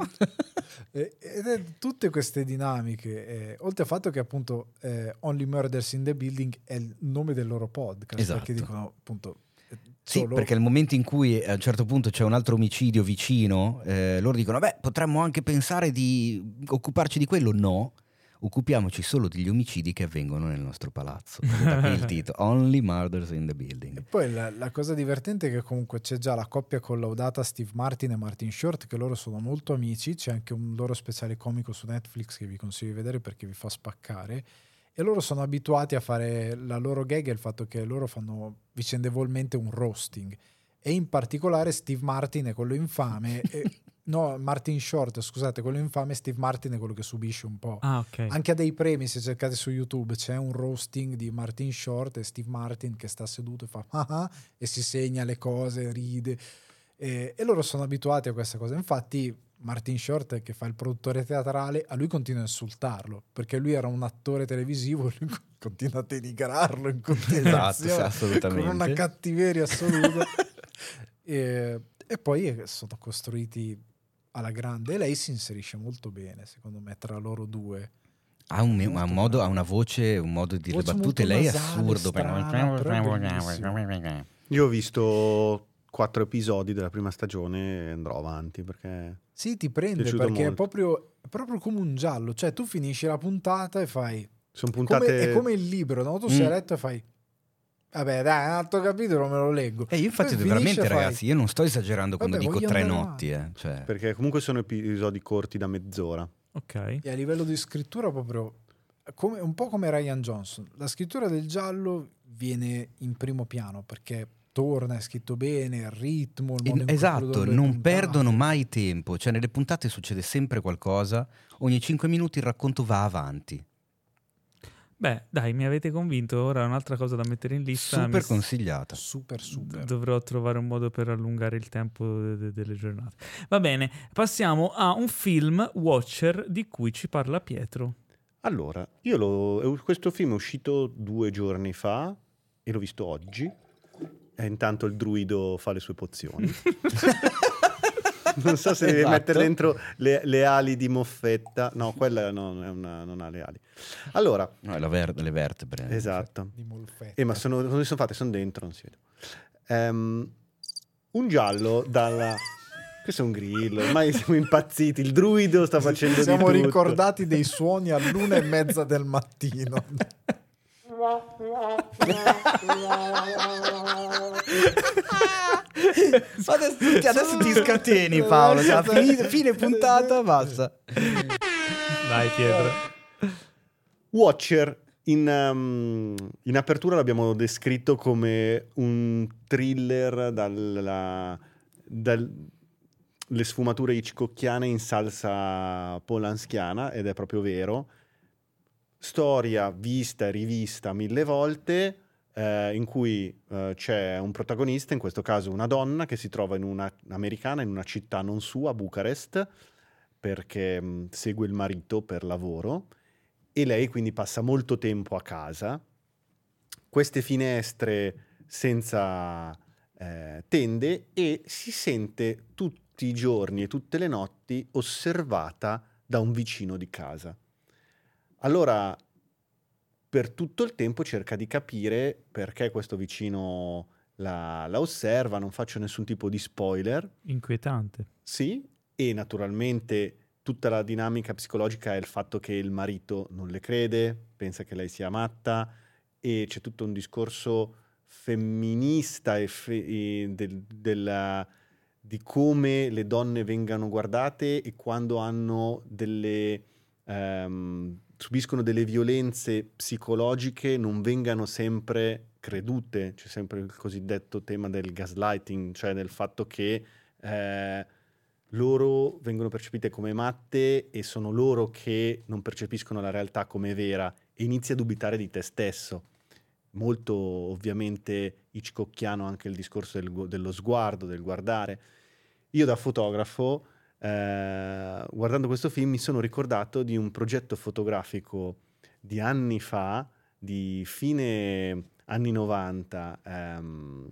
Eh, ed è tutte queste dinamiche eh, oltre al fatto che appunto eh, Only Murders in the Building è il nome del loro podcast Esatto. perché dicono appunto eh, Sì, Solo- perché nel momento in cui a un certo punto c'è un altro omicidio vicino, eh, loro dicono, beh, potremmo anche pensare di occuparci di quello. No, occupiamoci solo degli omicidi che avvengono nel nostro palazzo. E da qui il titolo, Only Murders in the E Building. poi la, la cosa divertente è che comunque c'è già la coppia collaudata Steve Martin e Martin Short, che loro sono molto amici. C'è anche un loro speciale comico su Netflix che vi consiglio di vedere perché vi fa spaccare. E loro sono abituati a fare la loro gag è il fatto che loro fanno vicendevolmente un roasting. E in particolare Steve Martin è quello infame. e- no, Martin Short, scusate, quello infame, Steve Martin è quello che subisce un po'. Ah, ok. Anche a dei premi, se cercate su YouTube, c'è un roasting di Martin Short e Steve Martin che sta seduto e fa ah ah, e si segna le cose, ride. E, e loro sono abituati a questa cosa. Infatti, Martin Short, che fa il produttore teatrale, a lui continua a insultarlo perché lui era un attore televisivo, lui continua a denigrarlo in Esatto, continuazione assolutamente. con una cattiveria assoluta. e, e poi sono costruiti alla grande e lei si inserisce molto bene, secondo me, tra loro due. Ha un, ha un modo, ha una voce, un modo di dire Voce battute. Lei è assurdo. strana. Io ho visto quattro episodi della prima stagione e andrò avanti perché Sì, ti prende perché è proprio, è proprio come un giallo, cioè tu finisci la puntata e fai... sono come- puntate... è come il libro, no? Tu Mm. sei a letto e fai... Vabbè, dai, un altro capitolo me lo leggo. E io infatti Poi veramente fai, ragazzi, io non sto esagerando quando Vabbè, dico tre notti. Eh. Cioè, Perché comunque sono episodi corti da mezz'ora. Ok. E a livello di scrittura proprio come- un po' come Ryan Johnson. La scrittura del giallo viene in primo piano perché torna, è scritto bene, il ritmo, il modo in cui esatto, non perdono mai tempo. Cioè nelle puntate succede sempre qualcosa, ogni cinque minuti il racconto va avanti. Beh, dai, mi avete convinto. Ora un'altra cosa da mettere in lista. Super mi consigliata. Super super. Dovrò trovare un modo per allungare il tempo de- de- delle giornate. Va bene, passiamo a un film Watcher di cui ci parla Pietro. Allora, io lo, questo film è uscito due giorni fa e l'ho visto oggi. E intanto il druido fa le sue pozioni. non so se deve Esatto. mettere dentro le, le ali di moffetta. No, quella non, è una- non ha le ali. Allora, No, è la ver- le vertebre. esatto. Di molfetta. Eh, ma sono, dove sono fatte? Sono dentro, non si vede. Ehm, un giallo dalla... Questo è un grillo, ormai siamo impazziti. Il druido sta facendo Siamo di tutto. ricordati dei suoni all'una e mezza del mattino. Adesso, tutti- adesso ti scateni Paolo, cioè, fine, fine puntata, basta. Vai Pietro. Watcher in, um, in apertura l'abbiamo descritto come un thriller dalla, dalle sfumature hitchcockiane in salsa polanskiana ed è proprio vero. Storia vista e rivista mille volte eh, in cui eh, c'è un protagonista, in questo caso una donna che si trova in una americana in una città non sua, Bucarest, perché mh, segue il marito per lavoro e lei quindi passa molto tempo a casa. Queste finestre senza eh, tende e si sente tutti i giorni e tutte le notti osservata da un vicino di casa. Allora, per tutto il tempo cerca di capire perché questo vicino la, la osserva, non faccio nessun tipo di spoiler, Inquietante. sì, e naturalmente tutta la dinamica psicologica è il fatto che il marito non le crede, pensa che lei sia matta e c'è tutto un discorso femminista e fe- e del- della- di come le donne vengano guardate e quando hanno delle ehm, subiscono delle violenze psicologiche non vengano sempre credute, c'è sempre il cosiddetto tema del gaslighting, cioè del fatto che eh, loro vengono percepite come matte e sono loro che non percepiscono la realtà come vera e inizi a dubitare di te stesso. Molto ovviamente Hitchcockiano anche il discorso del dello sguardo, del guardare. Io da fotografo, eh, guardando questo film, mi sono ricordato di un progetto fotografico di anni fa, di fine anni 90, ehm,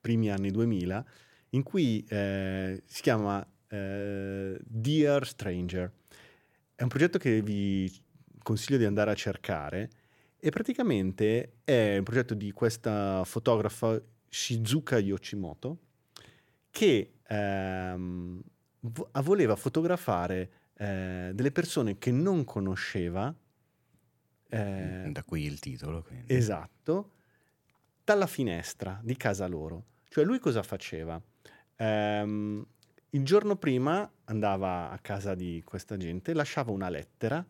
primi anni 2000, in cui eh, si chiama eh, Dear Stranger. È un progetto che vi consiglio di andare a cercare e praticamente è un progetto di questa fotografa Shizuka Yoshimoto che ehm, vo- voleva fotografare eh, delle persone che non conosceva. eh, Da qui il titolo. quindi. Esatto, dalla finestra di casa loro. Cioè lui cosa faceva? Ehm, il giorno prima andava a casa di questa gente, lasciava una lettera.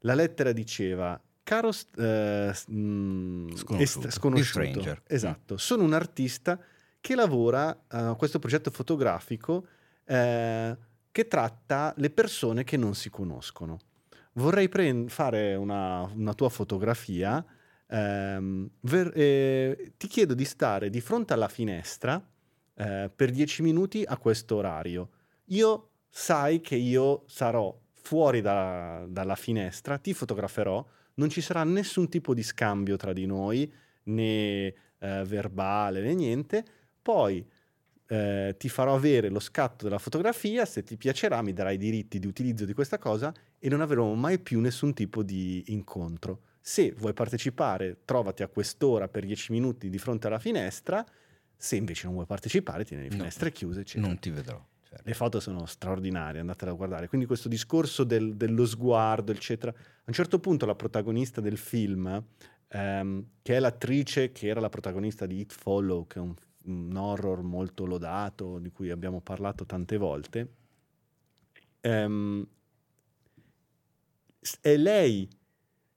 La lettera diceva: Caro eh, mm, Sconosciuto. est- sconosciuto. Esatto, sono un artista che lavora eh, a questo progetto fotografico eh, che tratta le persone che non si conoscono. Vorrei pre- fare una, una tua fotografia. ehm, ver- eh, ti chiedo di stare di fronte alla finestra eh, per 10 minuti a questo orario. Io sai che io sarò fuori da- dalla finestra, ti fotograferò, non ci sarà nessun tipo di scambio tra di noi, né eh, verbale né niente. Poi eh, ti farò avere lo scatto della fotografia, se ti piacerà mi darai i diritti di utilizzo di questa cosa e non avremo mai più nessun tipo di incontro. Se vuoi partecipare, trovati a quest'ora per 10 minuti di fronte alla finestra, se invece non vuoi partecipare, tieni le No. finestre chiuse, eccetera. Non ti vedrò. certo. Le foto sono straordinarie, andatele a guardare. Quindi questo discorso del- dello sguardo, eccetera. A un certo punto la protagonista del film, ehm, che è l'attrice che era la protagonista di It Follow, che è un, un horror molto lodato, di cui abbiamo parlato tante volte, s- è lei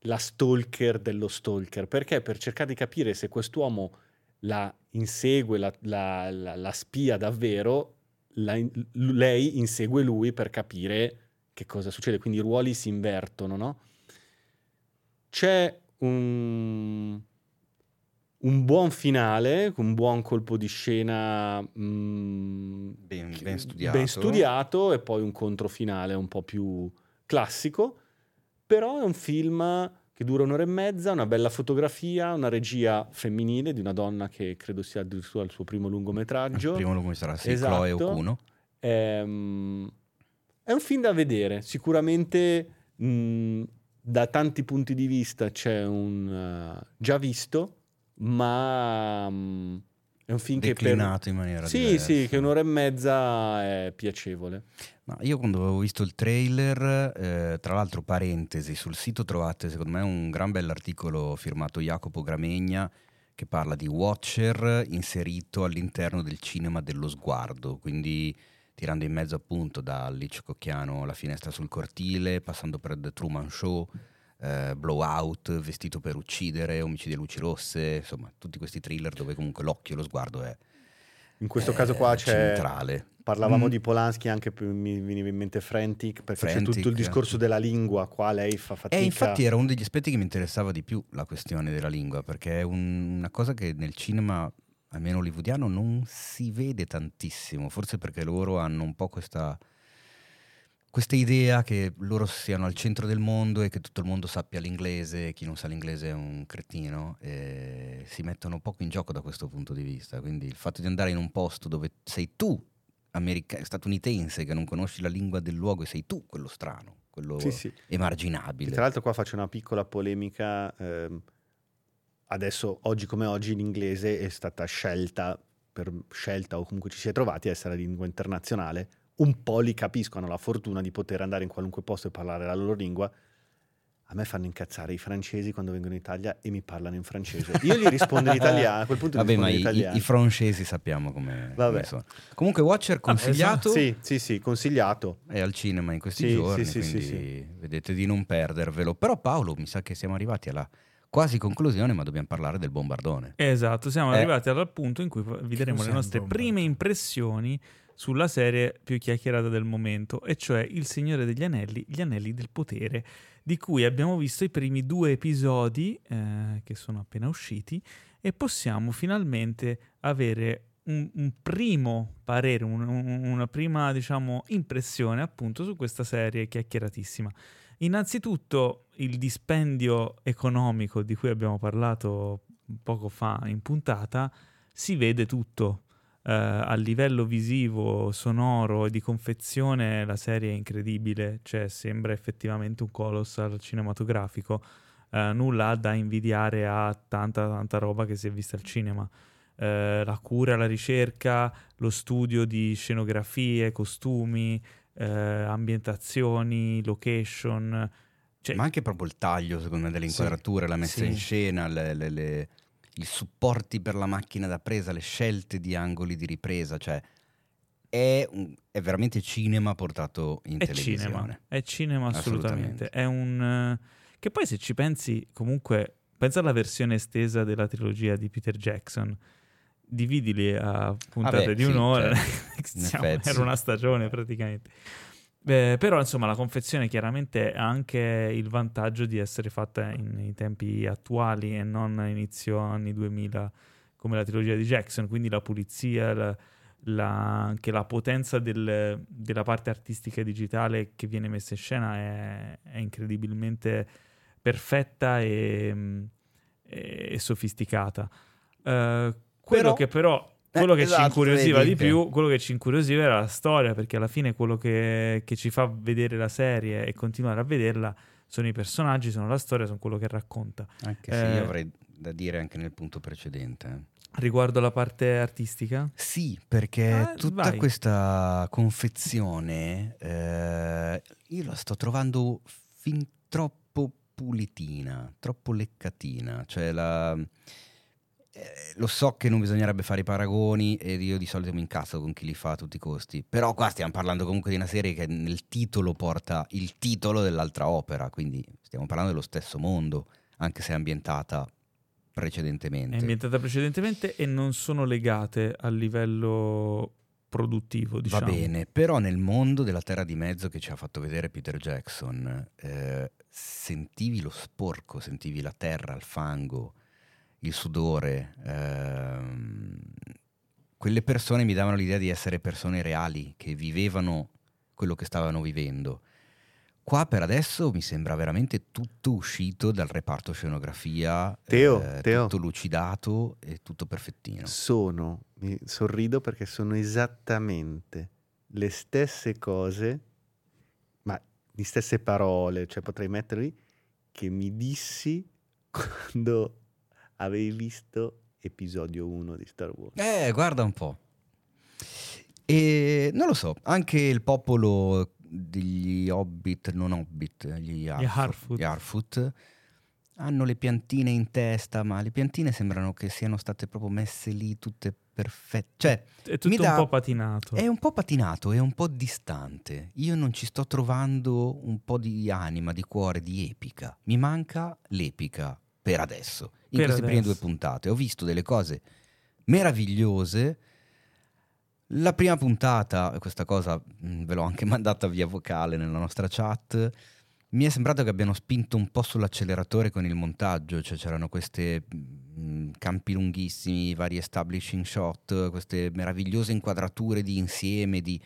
la stalker dello stalker, perché? Per cercare di capire se quest'uomo la insegue, la, la- la- la spia davvero, lei insegue lui per capire che cosa succede, quindi i ruoli si invertono, no? C'è un, un buon finale, un buon colpo di scena mm, Ben, ben studiato. ben studiato e poi un controfinale un po' più classico, però è un film che dura un'ora e mezza, una bella fotografia, una regia femminile di una donna che credo sia addirittura il suo primo lungometraggio. Il primo lungo sarà sì, Esatto. Chloe Okuno. Ehm, è un film da vedere, sicuramente mh, da tanti punti di vista c'è un uh, già visto, ma mh, è un film che per... Declinato in maniera Sì, diversa. sì, che un'ora e mezza è piacevole. No, io quando avevo visto il trailer, eh, tra l'altro parentesi, sul sito trovate secondo me un gran bell'articolo firmato Jacopo Gramegna che parla di Watcher inserito all'interno del cinema dello sguardo, quindi tirando in mezzo appunto da Hitchcockiano La finestra sul cortile, passando per The Truman Show, eh, Blowout, Vestito per uccidere, Omicidi a luci rosse, insomma tutti questi thriller dove comunque l'occhio e lo sguardo è In questo è caso qua c'è... centrale. Parlavamo Mm. di Polanski, anche mi veniva in mente Frantic, perché c'è Frantic. tutto il discorso della lingua, qua lei fa fatica. E infatti era uno degli aspetti che mi interessava di più la questione della lingua, perché è un- una cosa che nel cinema, almeno hollywoodiano, non si vede tantissimo, forse perché loro hanno un po' questa, questa idea che loro siano al centro del mondo e che tutto il mondo sappia l'inglese, e chi non sa l'inglese è un cretino, e si mettono poco in gioco da questo punto di vista, quindi il fatto di andare in un posto dove sei tu, america- statunitense, che non conosci la lingua del luogo e sei tu quello strano, quello Sì, sì. emarginabile. Tra l'altro qua faccio una piccola polemica. ehm, adesso, oggi come oggi, l'inglese è stata scelta, per scelta o comunque ci si è trovati a essere la lingua internazionale. Un po' li capisco, hanno la fortuna di poter andare in qualunque posto e parlare la loro lingua. A me fanno incazzare i francesi quando vengono in Italia e mi parlano in francese. Io gli rispondo in italiano, a quel punto Vabbè, ma i, italiano. i francesi sappiamo come, sono. Comunque Watcher consigliato Sì, sì, sì, consigliato. è al cinema in questi Sì, giorni, sì, sì, quindi sì, vedete di non perdervelo. Però Paolo, mi sa che siamo arrivati alla quasi conclusione, ma dobbiamo parlare del bombardone. Esatto, siamo Eh. arrivati al punto in cui vi daremo le nostre prime impressioni sulla serie più chiacchierata del momento, e cioè Il Signore degli Anelli, Gli Anelli del Potere, di cui abbiamo visto i primi due episodi eh, che sono appena usciti e possiamo finalmente avere un, un primo parere, un- un- una prima diciamo impressione appunto su questa serie chiacchieratissima. Innanzitutto il dispendio economico di cui abbiamo parlato poco fa in puntata si vede tutto. Eh, a livello visivo, sonoro e di confezione la serie è incredibile, cioè sembra effettivamente un colossal cinematografico. Eh, nulla ha da invidiare a tanta tanta roba che si è vista al cinema. eh, la cura, la ricerca, lo studio di scenografie, costumi, ambientazioni, location. Cioè, Ma anche proprio il taglio, secondo me, delle inquadrature, la messa Sì. in scena, le- le- le- i supporti per la macchina da presa, le scelte di angoli di ripresa, cioè è, un- è veramente cinema portato in è televisione. cinema, è cinema assolutamente. Assolutamente. È un... che poi se ci pensi, comunque, pensa alla versione estesa della trilogia di Peter Jackson. Dividili a puntate Vabbè, di sì, un'ora, certo. Siamo- effetti, era sì. una stagione praticamente. Beh, però insomma la confezione chiaramente ha anche il vantaggio di essere fatta in- nei tempi attuali e non a inizio anni 2000 come la trilogia di Jackson, quindi la pulizia, la- la- anche la potenza del- della parte artistica e digitale che viene messa in scena è, è incredibilmente perfetta e, e sofisticata. Eh, quello Però- che però quello Eh, che ci esatto, incuriosiva vedi di che- più, quello che ci incuriosiva era la storia, perché alla fine quello che, che ci fa vedere la serie e continuare a vederla sono i personaggi, sono la storia, sono quello che racconta. Anche se Eh, io avrei da dire anche nel punto precedente. eh. Riguardo alla parte artistica, Sì, perché Ah, tutta vai. questa confezione eh, io la sto trovando fin troppo pulitina, troppo leccatina. Cioè la, eh, lo so che non bisognerebbe fare i paragoni e io di solito mi incazzo con chi li fa a tutti i costi, però qua stiamo parlando comunque di una serie che nel titolo porta il titolo dell'altra opera, quindi stiamo parlando dello stesso mondo, anche se è ambientata precedentemente. è ambientata precedentemente e non sono legate a livello produttivo, diciamo. Va bene, però nel mondo della terra di mezzo che ci ha fatto vedere Peter Jackson, eh, sentivi lo sporco, sentivi la terra, il fango, il sudore. ehm, quelle persone mi davano l'idea di essere persone reali, che vivevano quello che stavano vivendo. Qua per adesso mi sembra veramente tutto uscito dal reparto scenografia, Teo, eh, Teo. tutto lucidato e tutto perfettino. Sono, mi sorrido perché sono esattamente le stesse cose, ma le stesse parole, cioè potrei metterli, che mi dissi quando avevi visto episodio 1 di Star Wars. Eh, guarda un po'. E non lo so, anche il popolo degli hobbit, non hobbit, gli Harfoot, Harfoot. gli Harfoot, hanno le piantine in testa, ma le piantine sembrano che siano state proprio messe lì tutte perfette. Cioè, È tutto mi dà- un po' patinato. è un po' patinato, è un po' distante. Io non ci sto trovando un po' di anima, di cuore, di epica. Mi manca l'epica per adesso. In Per queste prime adesso. due puntate ho visto delle cose meravigliose. La prima puntata, questa cosa mh, ve l'ho anche mandata via vocale nella nostra chat, mi è sembrato che abbiano spinto un po' sull'acceleratore con il montaggio, cioè c'erano questi campi lunghissimi, vari establishing shot, queste meravigliose inquadrature di insieme, di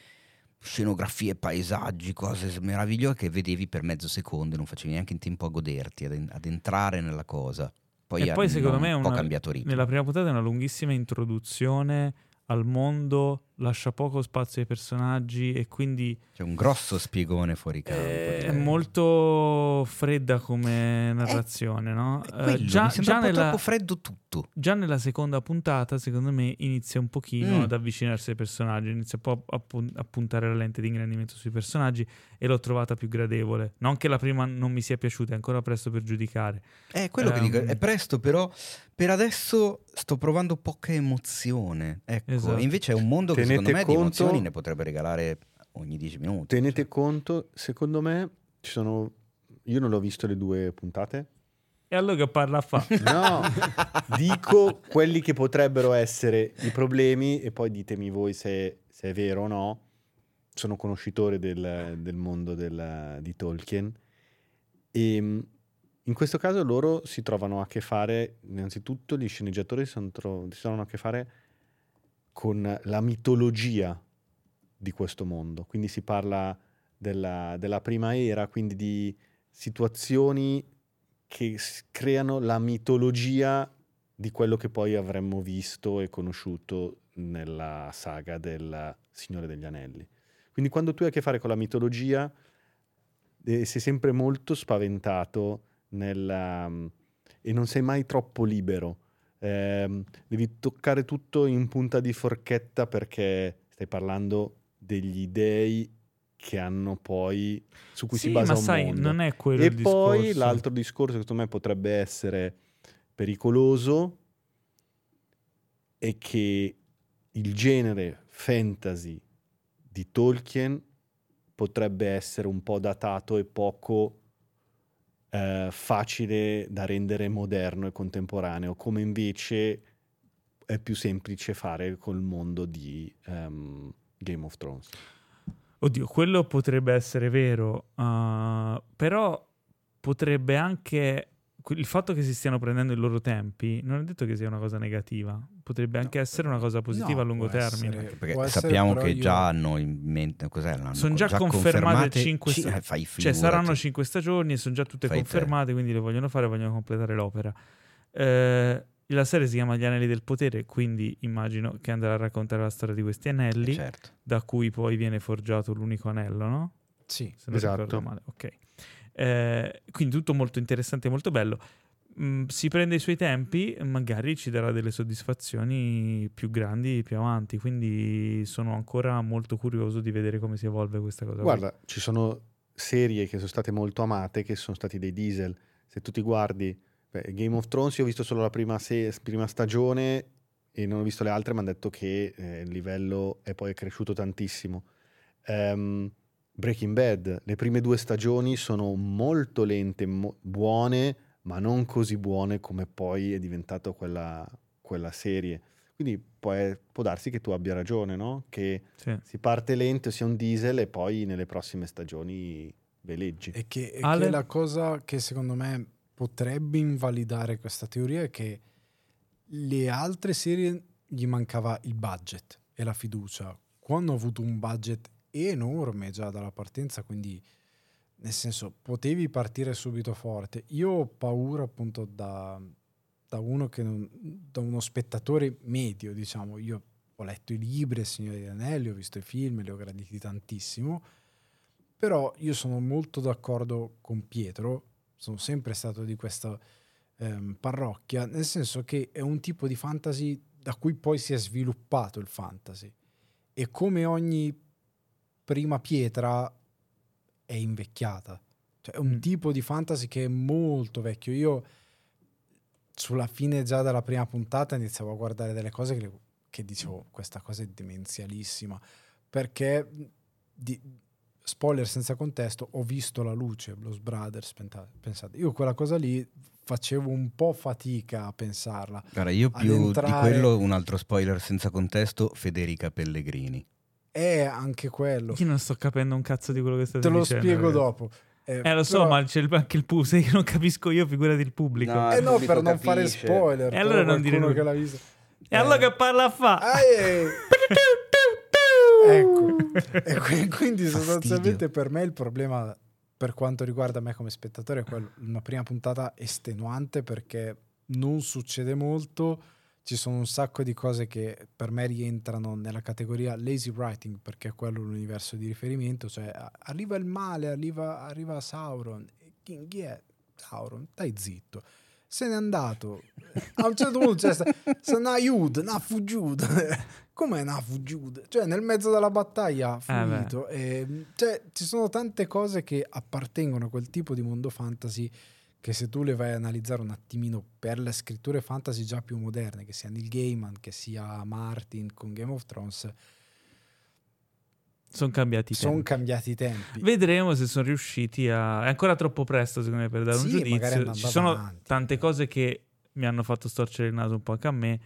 scenografie, paesaggi, cose meravigliose che vedevi per mezzo secondo e non facevi neanche in tempo a goderti, ad, ad entrare nella cosa. Poi, e poi secondo me è un po' una- cambiato ritmo. nella prima puntata è una lunghissima introduzione al mondo, lascia poco spazio ai personaggi e quindi C'è un grosso spiegone fuori campo. è direi. molto fredda come narrazione, no? È Eh, quello, già, già nella, troppo freddo tutto. già nella seconda puntata, secondo me, inizia un pochino Mm. ad avvicinarsi ai personaggi, inizia un po' a, pun- a puntare la lente di ingrandimento sui personaggi e l'ho trovata più gradevole. Non che la prima non mi sia piaciuta, è ancora presto per giudicare. È quello che Ehm. dico, è presto, però per adesso sto provando poca emozione. Ecco, Esatto. invece è un mondo che Tenete secondo me di conto- emozioni ne potrebbe regalare ogni 10 minuti. Tenete conto, secondo me, ci sono... Io non l'ho visto le due puntate. E allora che parla fa? No, dico quelli che potrebbero essere i problemi e poi ditemi voi se, se è vero o no. Sono conoscitore del, del mondo del- di Tolkien e mh, in questo caso loro si trovano a che fare, innanzitutto gli sceneggiatori si, sono tro- si trovano a che fare con la mitologia di questo mondo. Quindi si parla della, della prima era, quindi di situazioni che creano la mitologia di quello che poi avremmo visto e conosciuto nella saga del Signore degli Anelli. Quindi quando tu hai a che fare con la mitologia eh, sei sempre molto spaventato nella- e non sei mai troppo libero ehm, devi toccare tutto in punta di forchetta perché stai parlando degli dei che hanno poi su cui Sì, si basa ma sai, mondo. non è quello E il poi discorso. l'altro discorso che secondo me potrebbe essere pericoloso è che il genere fantasy di Tolkien potrebbe essere un po' datato e poco eh, facile da rendere moderno e contemporaneo, come invece è più semplice fare col mondo di ehm, Game of Thrones. Oddio, quello potrebbe essere vero, uh, però potrebbe anche... Il fatto che si stiano prendendo i loro tempi non è detto che sia una cosa negativa, potrebbe anche essere una cosa positiva No, a lungo termine. essere- Perché sappiamo che io- già hanno in mente cos'è Sono già confermate confermate cinque Ci- sta- eh, fai Cioè, saranno cinque stagioni e sono già tutte Fai te. confermate, quindi le vogliono fare, vogliono completare l'opera. Eh, la serie si chiama Gli Anelli del Potere, quindi immagino che andrà a raccontare la storia di questi anelli, Eh, certo. da cui poi viene forgiato l'unico anello, no? Sì. Se non Esatto. ricordo male, ok. Eh, quindi tutto molto interessante e molto bello. Mm, si prende i suoi tempi, magari ci darà delle soddisfazioni più grandi più avanti, quindi sono ancora molto curioso di vedere come si evolve questa cosa. qui. Guarda, ci sono serie che sono state molto amate, che sono stati dei diesel. Se tu ti guardi beh, Game of Thrones, io ho visto solo la prima, se- prima stagione e non ho visto le altre, mi hanno detto che eh, il livello è poi cresciuto tantissimo. Ehm, Breaking Bad, le prime due stagioni sono molto lente, mo- buone, ma non così buone come poi è diventato quella, quella serie. Quindi può, può darsi che tu abbia ragione, no? Che Sì. si parte lento, sia un diesel e poi nelle prossime stagioni veleggi. E che, e Ale? che la cosa che secondo me potrebbe invalidare questa teoria è che le altre serie gli mancava il budget e la fiducia. Quando ho avuto un budget enorme già dalla partenza, quindi nel senso potevi partire subito forte. Io ho paura appunto da, da uno che non- da uno spettatore medio, diciamo. Io ho letto i libri, Il Signore degli Anelli, ho visto i film, li ho graditi tantissimo. Però io sono molto d'accordo con Pietro, sono sempre stato di questa ehm, parrocchia, nel senso che è un tipo di fantasy da cui poi si è sviluppato il fantasy. E come ogni prima pietra è invecchiata. Cioè è un Mm. tipo di fantasy che è molto vecchio. Io sulla fine già della prima puntata iniziavo a guardare delle cose che, che dicevo questa cosa è demenzialissima perché di- spoiler senza contesto ho visto la luce Blues Brothers pensate io quella cosa lì facevo un po' fatica a pensarla Guarda, io più entrare- di quello, un altro spoiler senza contesto, Federica Pellegrini. È anche quello Io non sto capendo un cazzo di quello che state te lo dicendo. spiego ragazzi. dopo Eh, lo so, però- ma c'è anche il pubblico. Se io non capisco io, figurati il pubblico. No, eh il no pubblico per non fare capisce. spoiler E allora non dire che l'ha visto E allora Eh. che parla a fa? Ah, eh. ecco e qui- quindi Fastidio. sostanzialmente per me il problema per quanto riguarda me come spettatore è quello una prima puntata estenuante perché non succede molto ci sono un sacco di cose che per me rientrano nella categoria lazy writing perché è quello l'universo di riferimento cioè arriva il male arriva, arriva Sauron chi, è Sauron stai zitto se n'è andato a un certo punto c'è se na Yud, na Fujud com'è na Fujud? cioè nel mezzo della battaglia ha Eh, beh. finito e, cioè ci sono tante cose che appartengono a quel tipo di mondo fantasy che se tu le vai a analizzare un attimino per le scritture fantasy già più moderne che sia Neil Gaiman che sia Martin con Game of Thrones Sono cambiati i sono tempi. cambiati i tempi Vedremo se sono riusciti a. È ancora troppo presto, secondo me, per dare un Sì, magari giudizio. Ci sono avanti. tante cose che mi hanno fatto storcere il naso un po' anche a me.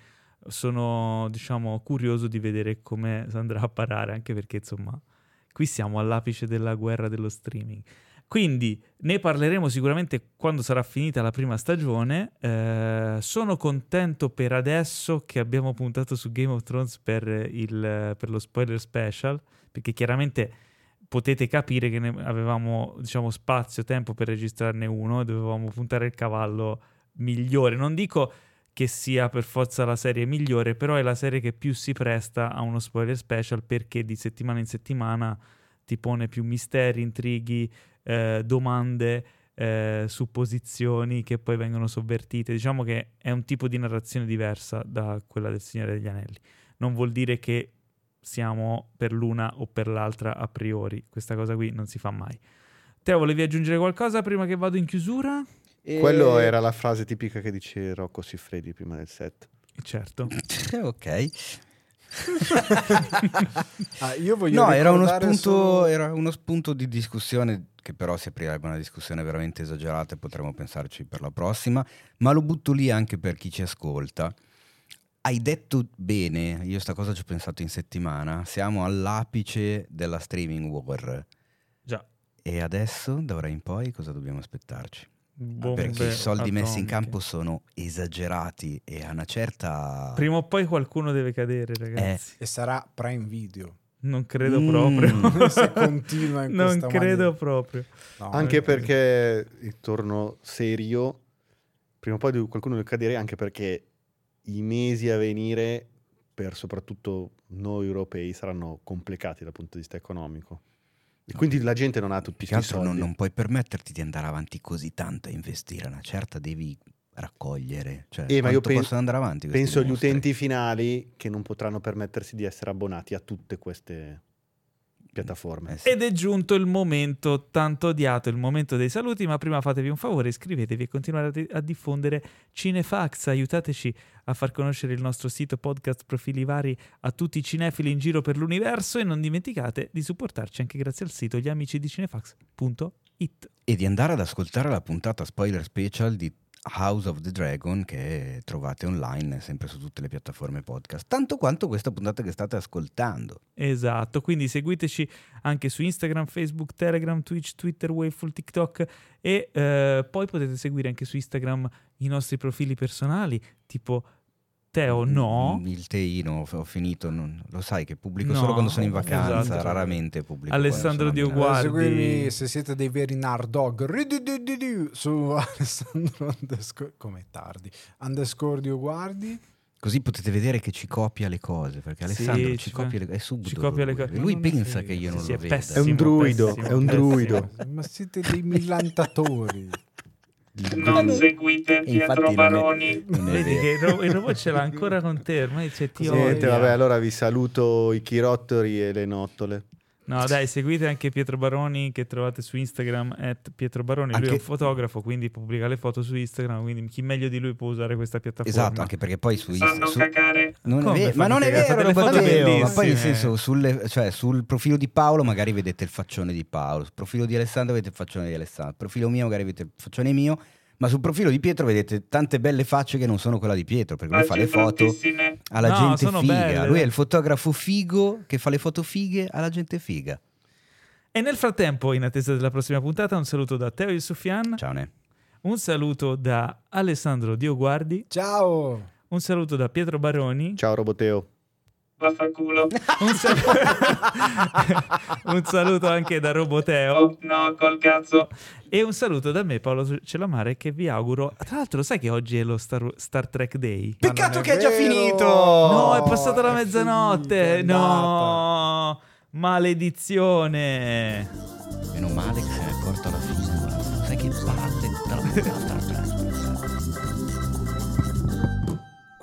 Sono, diciamo, curioso di vedere come andrà a parare, anche perché, insomma, qui siamo all'apice della guerra dello streaming. Quindi ne parleremo sicuramente quando sarà finita la prima stagione. Eh, sono contento per adesso che abbiamo puntato su Game of Thrones per, il, per lo spoiler special, perché chiaramente potete capire che avevamo diciamo, spazio, tempo per registrarne uno e dovevamo puntare il cavallo migliore. Non dico che sia per forza la serie migliore, però è la serie che più si presta a uno spoiler special perché di settimana in settimana ti pone più misteri, intrighi, eh, domande eh, supposizioni che poi vengono sovvertite. Diciamo che è un tipo di narrazione diversa da quella del Signore degli Anelli. Non vuol dire che siamo per l'una o per l'altra a priori. Questa cosa qui non si fa mai. Teo, volevi aggiungere qualcosa prima che vado in chiusura? E- Quello era la frase tipica che dice Rocco Siffredi prima del set. Certo. ok. Ah, io voglio No, era uno, spunto, solo- era uno spunto di discussione che però si aprirebbe una discussione veramente esagerata e potremmo pensarci per la prossima, ma lo butto lì anche per chi ci ascolta. Hai detto bene, io sta cosa ci ho pensato in settimana, siamo all'apice della streaming war Già. e adesso da ora in poi cosa dobbiamo aspettarci? Bombe Perché i soldi messi in atomiche. campo sono esagerati e a una certa... Prima o poi qualcuno deve cadere, ragazzi. E sarà Prime Video. Non credo Mm. proprio. Se continua in non questa credo maniera. proprio. No, Anche perché, torno serio, prima o poi qualcuno deve cadere, anche perché i mesi a venire, per soprattutto noi europei, saranno complicati dal punto di vista economico. E quindi la gente non ha tutti questi altro non, soldi. non puoi permetterti di andare avanti così tanto a investire, una certa devi raccogliere. Cioè, Eh, ma io quanto pen- possono andare avanti Penso agli utenti finali che non potranno permettersi di essere abbonati a tutte queste piattaforme. Eh sì. Ed è giunto il momento tanto odiato, il momento dei saluti, ma prima fatevi un favore, iscrivetevi e continuate a diffondere Cinefax, aiutateci a far conoscere il nostro sito podcast profili vari a tutti i cinefili in giro per l'universo e non dimenticate di supportarci anche grazie al sito gliamici di E di andare ad ascoltare la puntata spoiler special di House of the Dragon che trovate online sempre su tutte le piattaforme podcast, tanto quanto questa puntata che state ascoltando. Esatto, quindi seguiteci anche su Instagram, Facebook, Telegram, Twitch, Twitter, Waveful, TikTok e eh, poi potete seguire anche su Instagram i nostri profili personali, tipo Teo no. Il teino, ho finito, non- lo sai che pubblico No, solo quando sono in vacanza, esatto. raramente pubblico. Alessandro quando sono a Dio Milano. Guardi. Eh, seguirmi se siete dei veri nardog su Alessandro underscore come tardi underscore Dio Guardi Così potete vedere che ci copia le cose, perché Sì, Alessandro ci ci copia le, è subito ci copia le lui. cose. Lui pensa che io non Sì, lo è veda. pessimo, È un druido, pessimo, è un pessimo. druido. ma siete dei millantatori Non seguite Pietro Baroni. Vedi che il, ro- il robot ce l'ha ancora con te, ormai c'è ti Niente, odia. vabbè, allora vi saluto i chirottori e le nottole. No, dai, seguite anche Pietro Baroni che trovate su Instagram at Pietro Baroni. Lui è Anche- un fotografo, quindi pubblica le foto su Instagram, quindi chi meglio di lui può usare questa piattaforma. Esatto, anche perché poi su Instagram... cagare. Non è vero, ma non è vero, le foto Robateo, ma poi nel senso sulle- cioè, sul profilo di Paolo magari vedete il faccione di Paolo, sul profilo di Alessandro vedete il faccione di Alessandro, sul profilo mio magari vedete il faccione mio, ma sul profilo di Pietro vedete tante belle facce che non sono quella di Pietro, perché lui fa le foto alla No, gente figa, belle. lui è il fotografo figo che fa le foto fighe alla gente figa. E nel frattempo, in attesa della prossima puntata, un saluto da Teo e Sofian, Ciao Ne. un saluto da Alessandro Dioguardi, ciao un saluto da Pietro Baroni, Ciao Roboteo. Vaffanculo. un, sal- un saluto anche da Roboteo Oh, no, col cazzo. e un saluto da me, Paolo Celamare, che vi auguro... Tra l'altro, sai che oggi è lo Star, Star Trek Day? Peccato non che è già finito! No, è passata la è mezzanotte! finita, è no! Maledizione! Meno male che se ne è accorto alla fine. Sai che palle dalla puntata.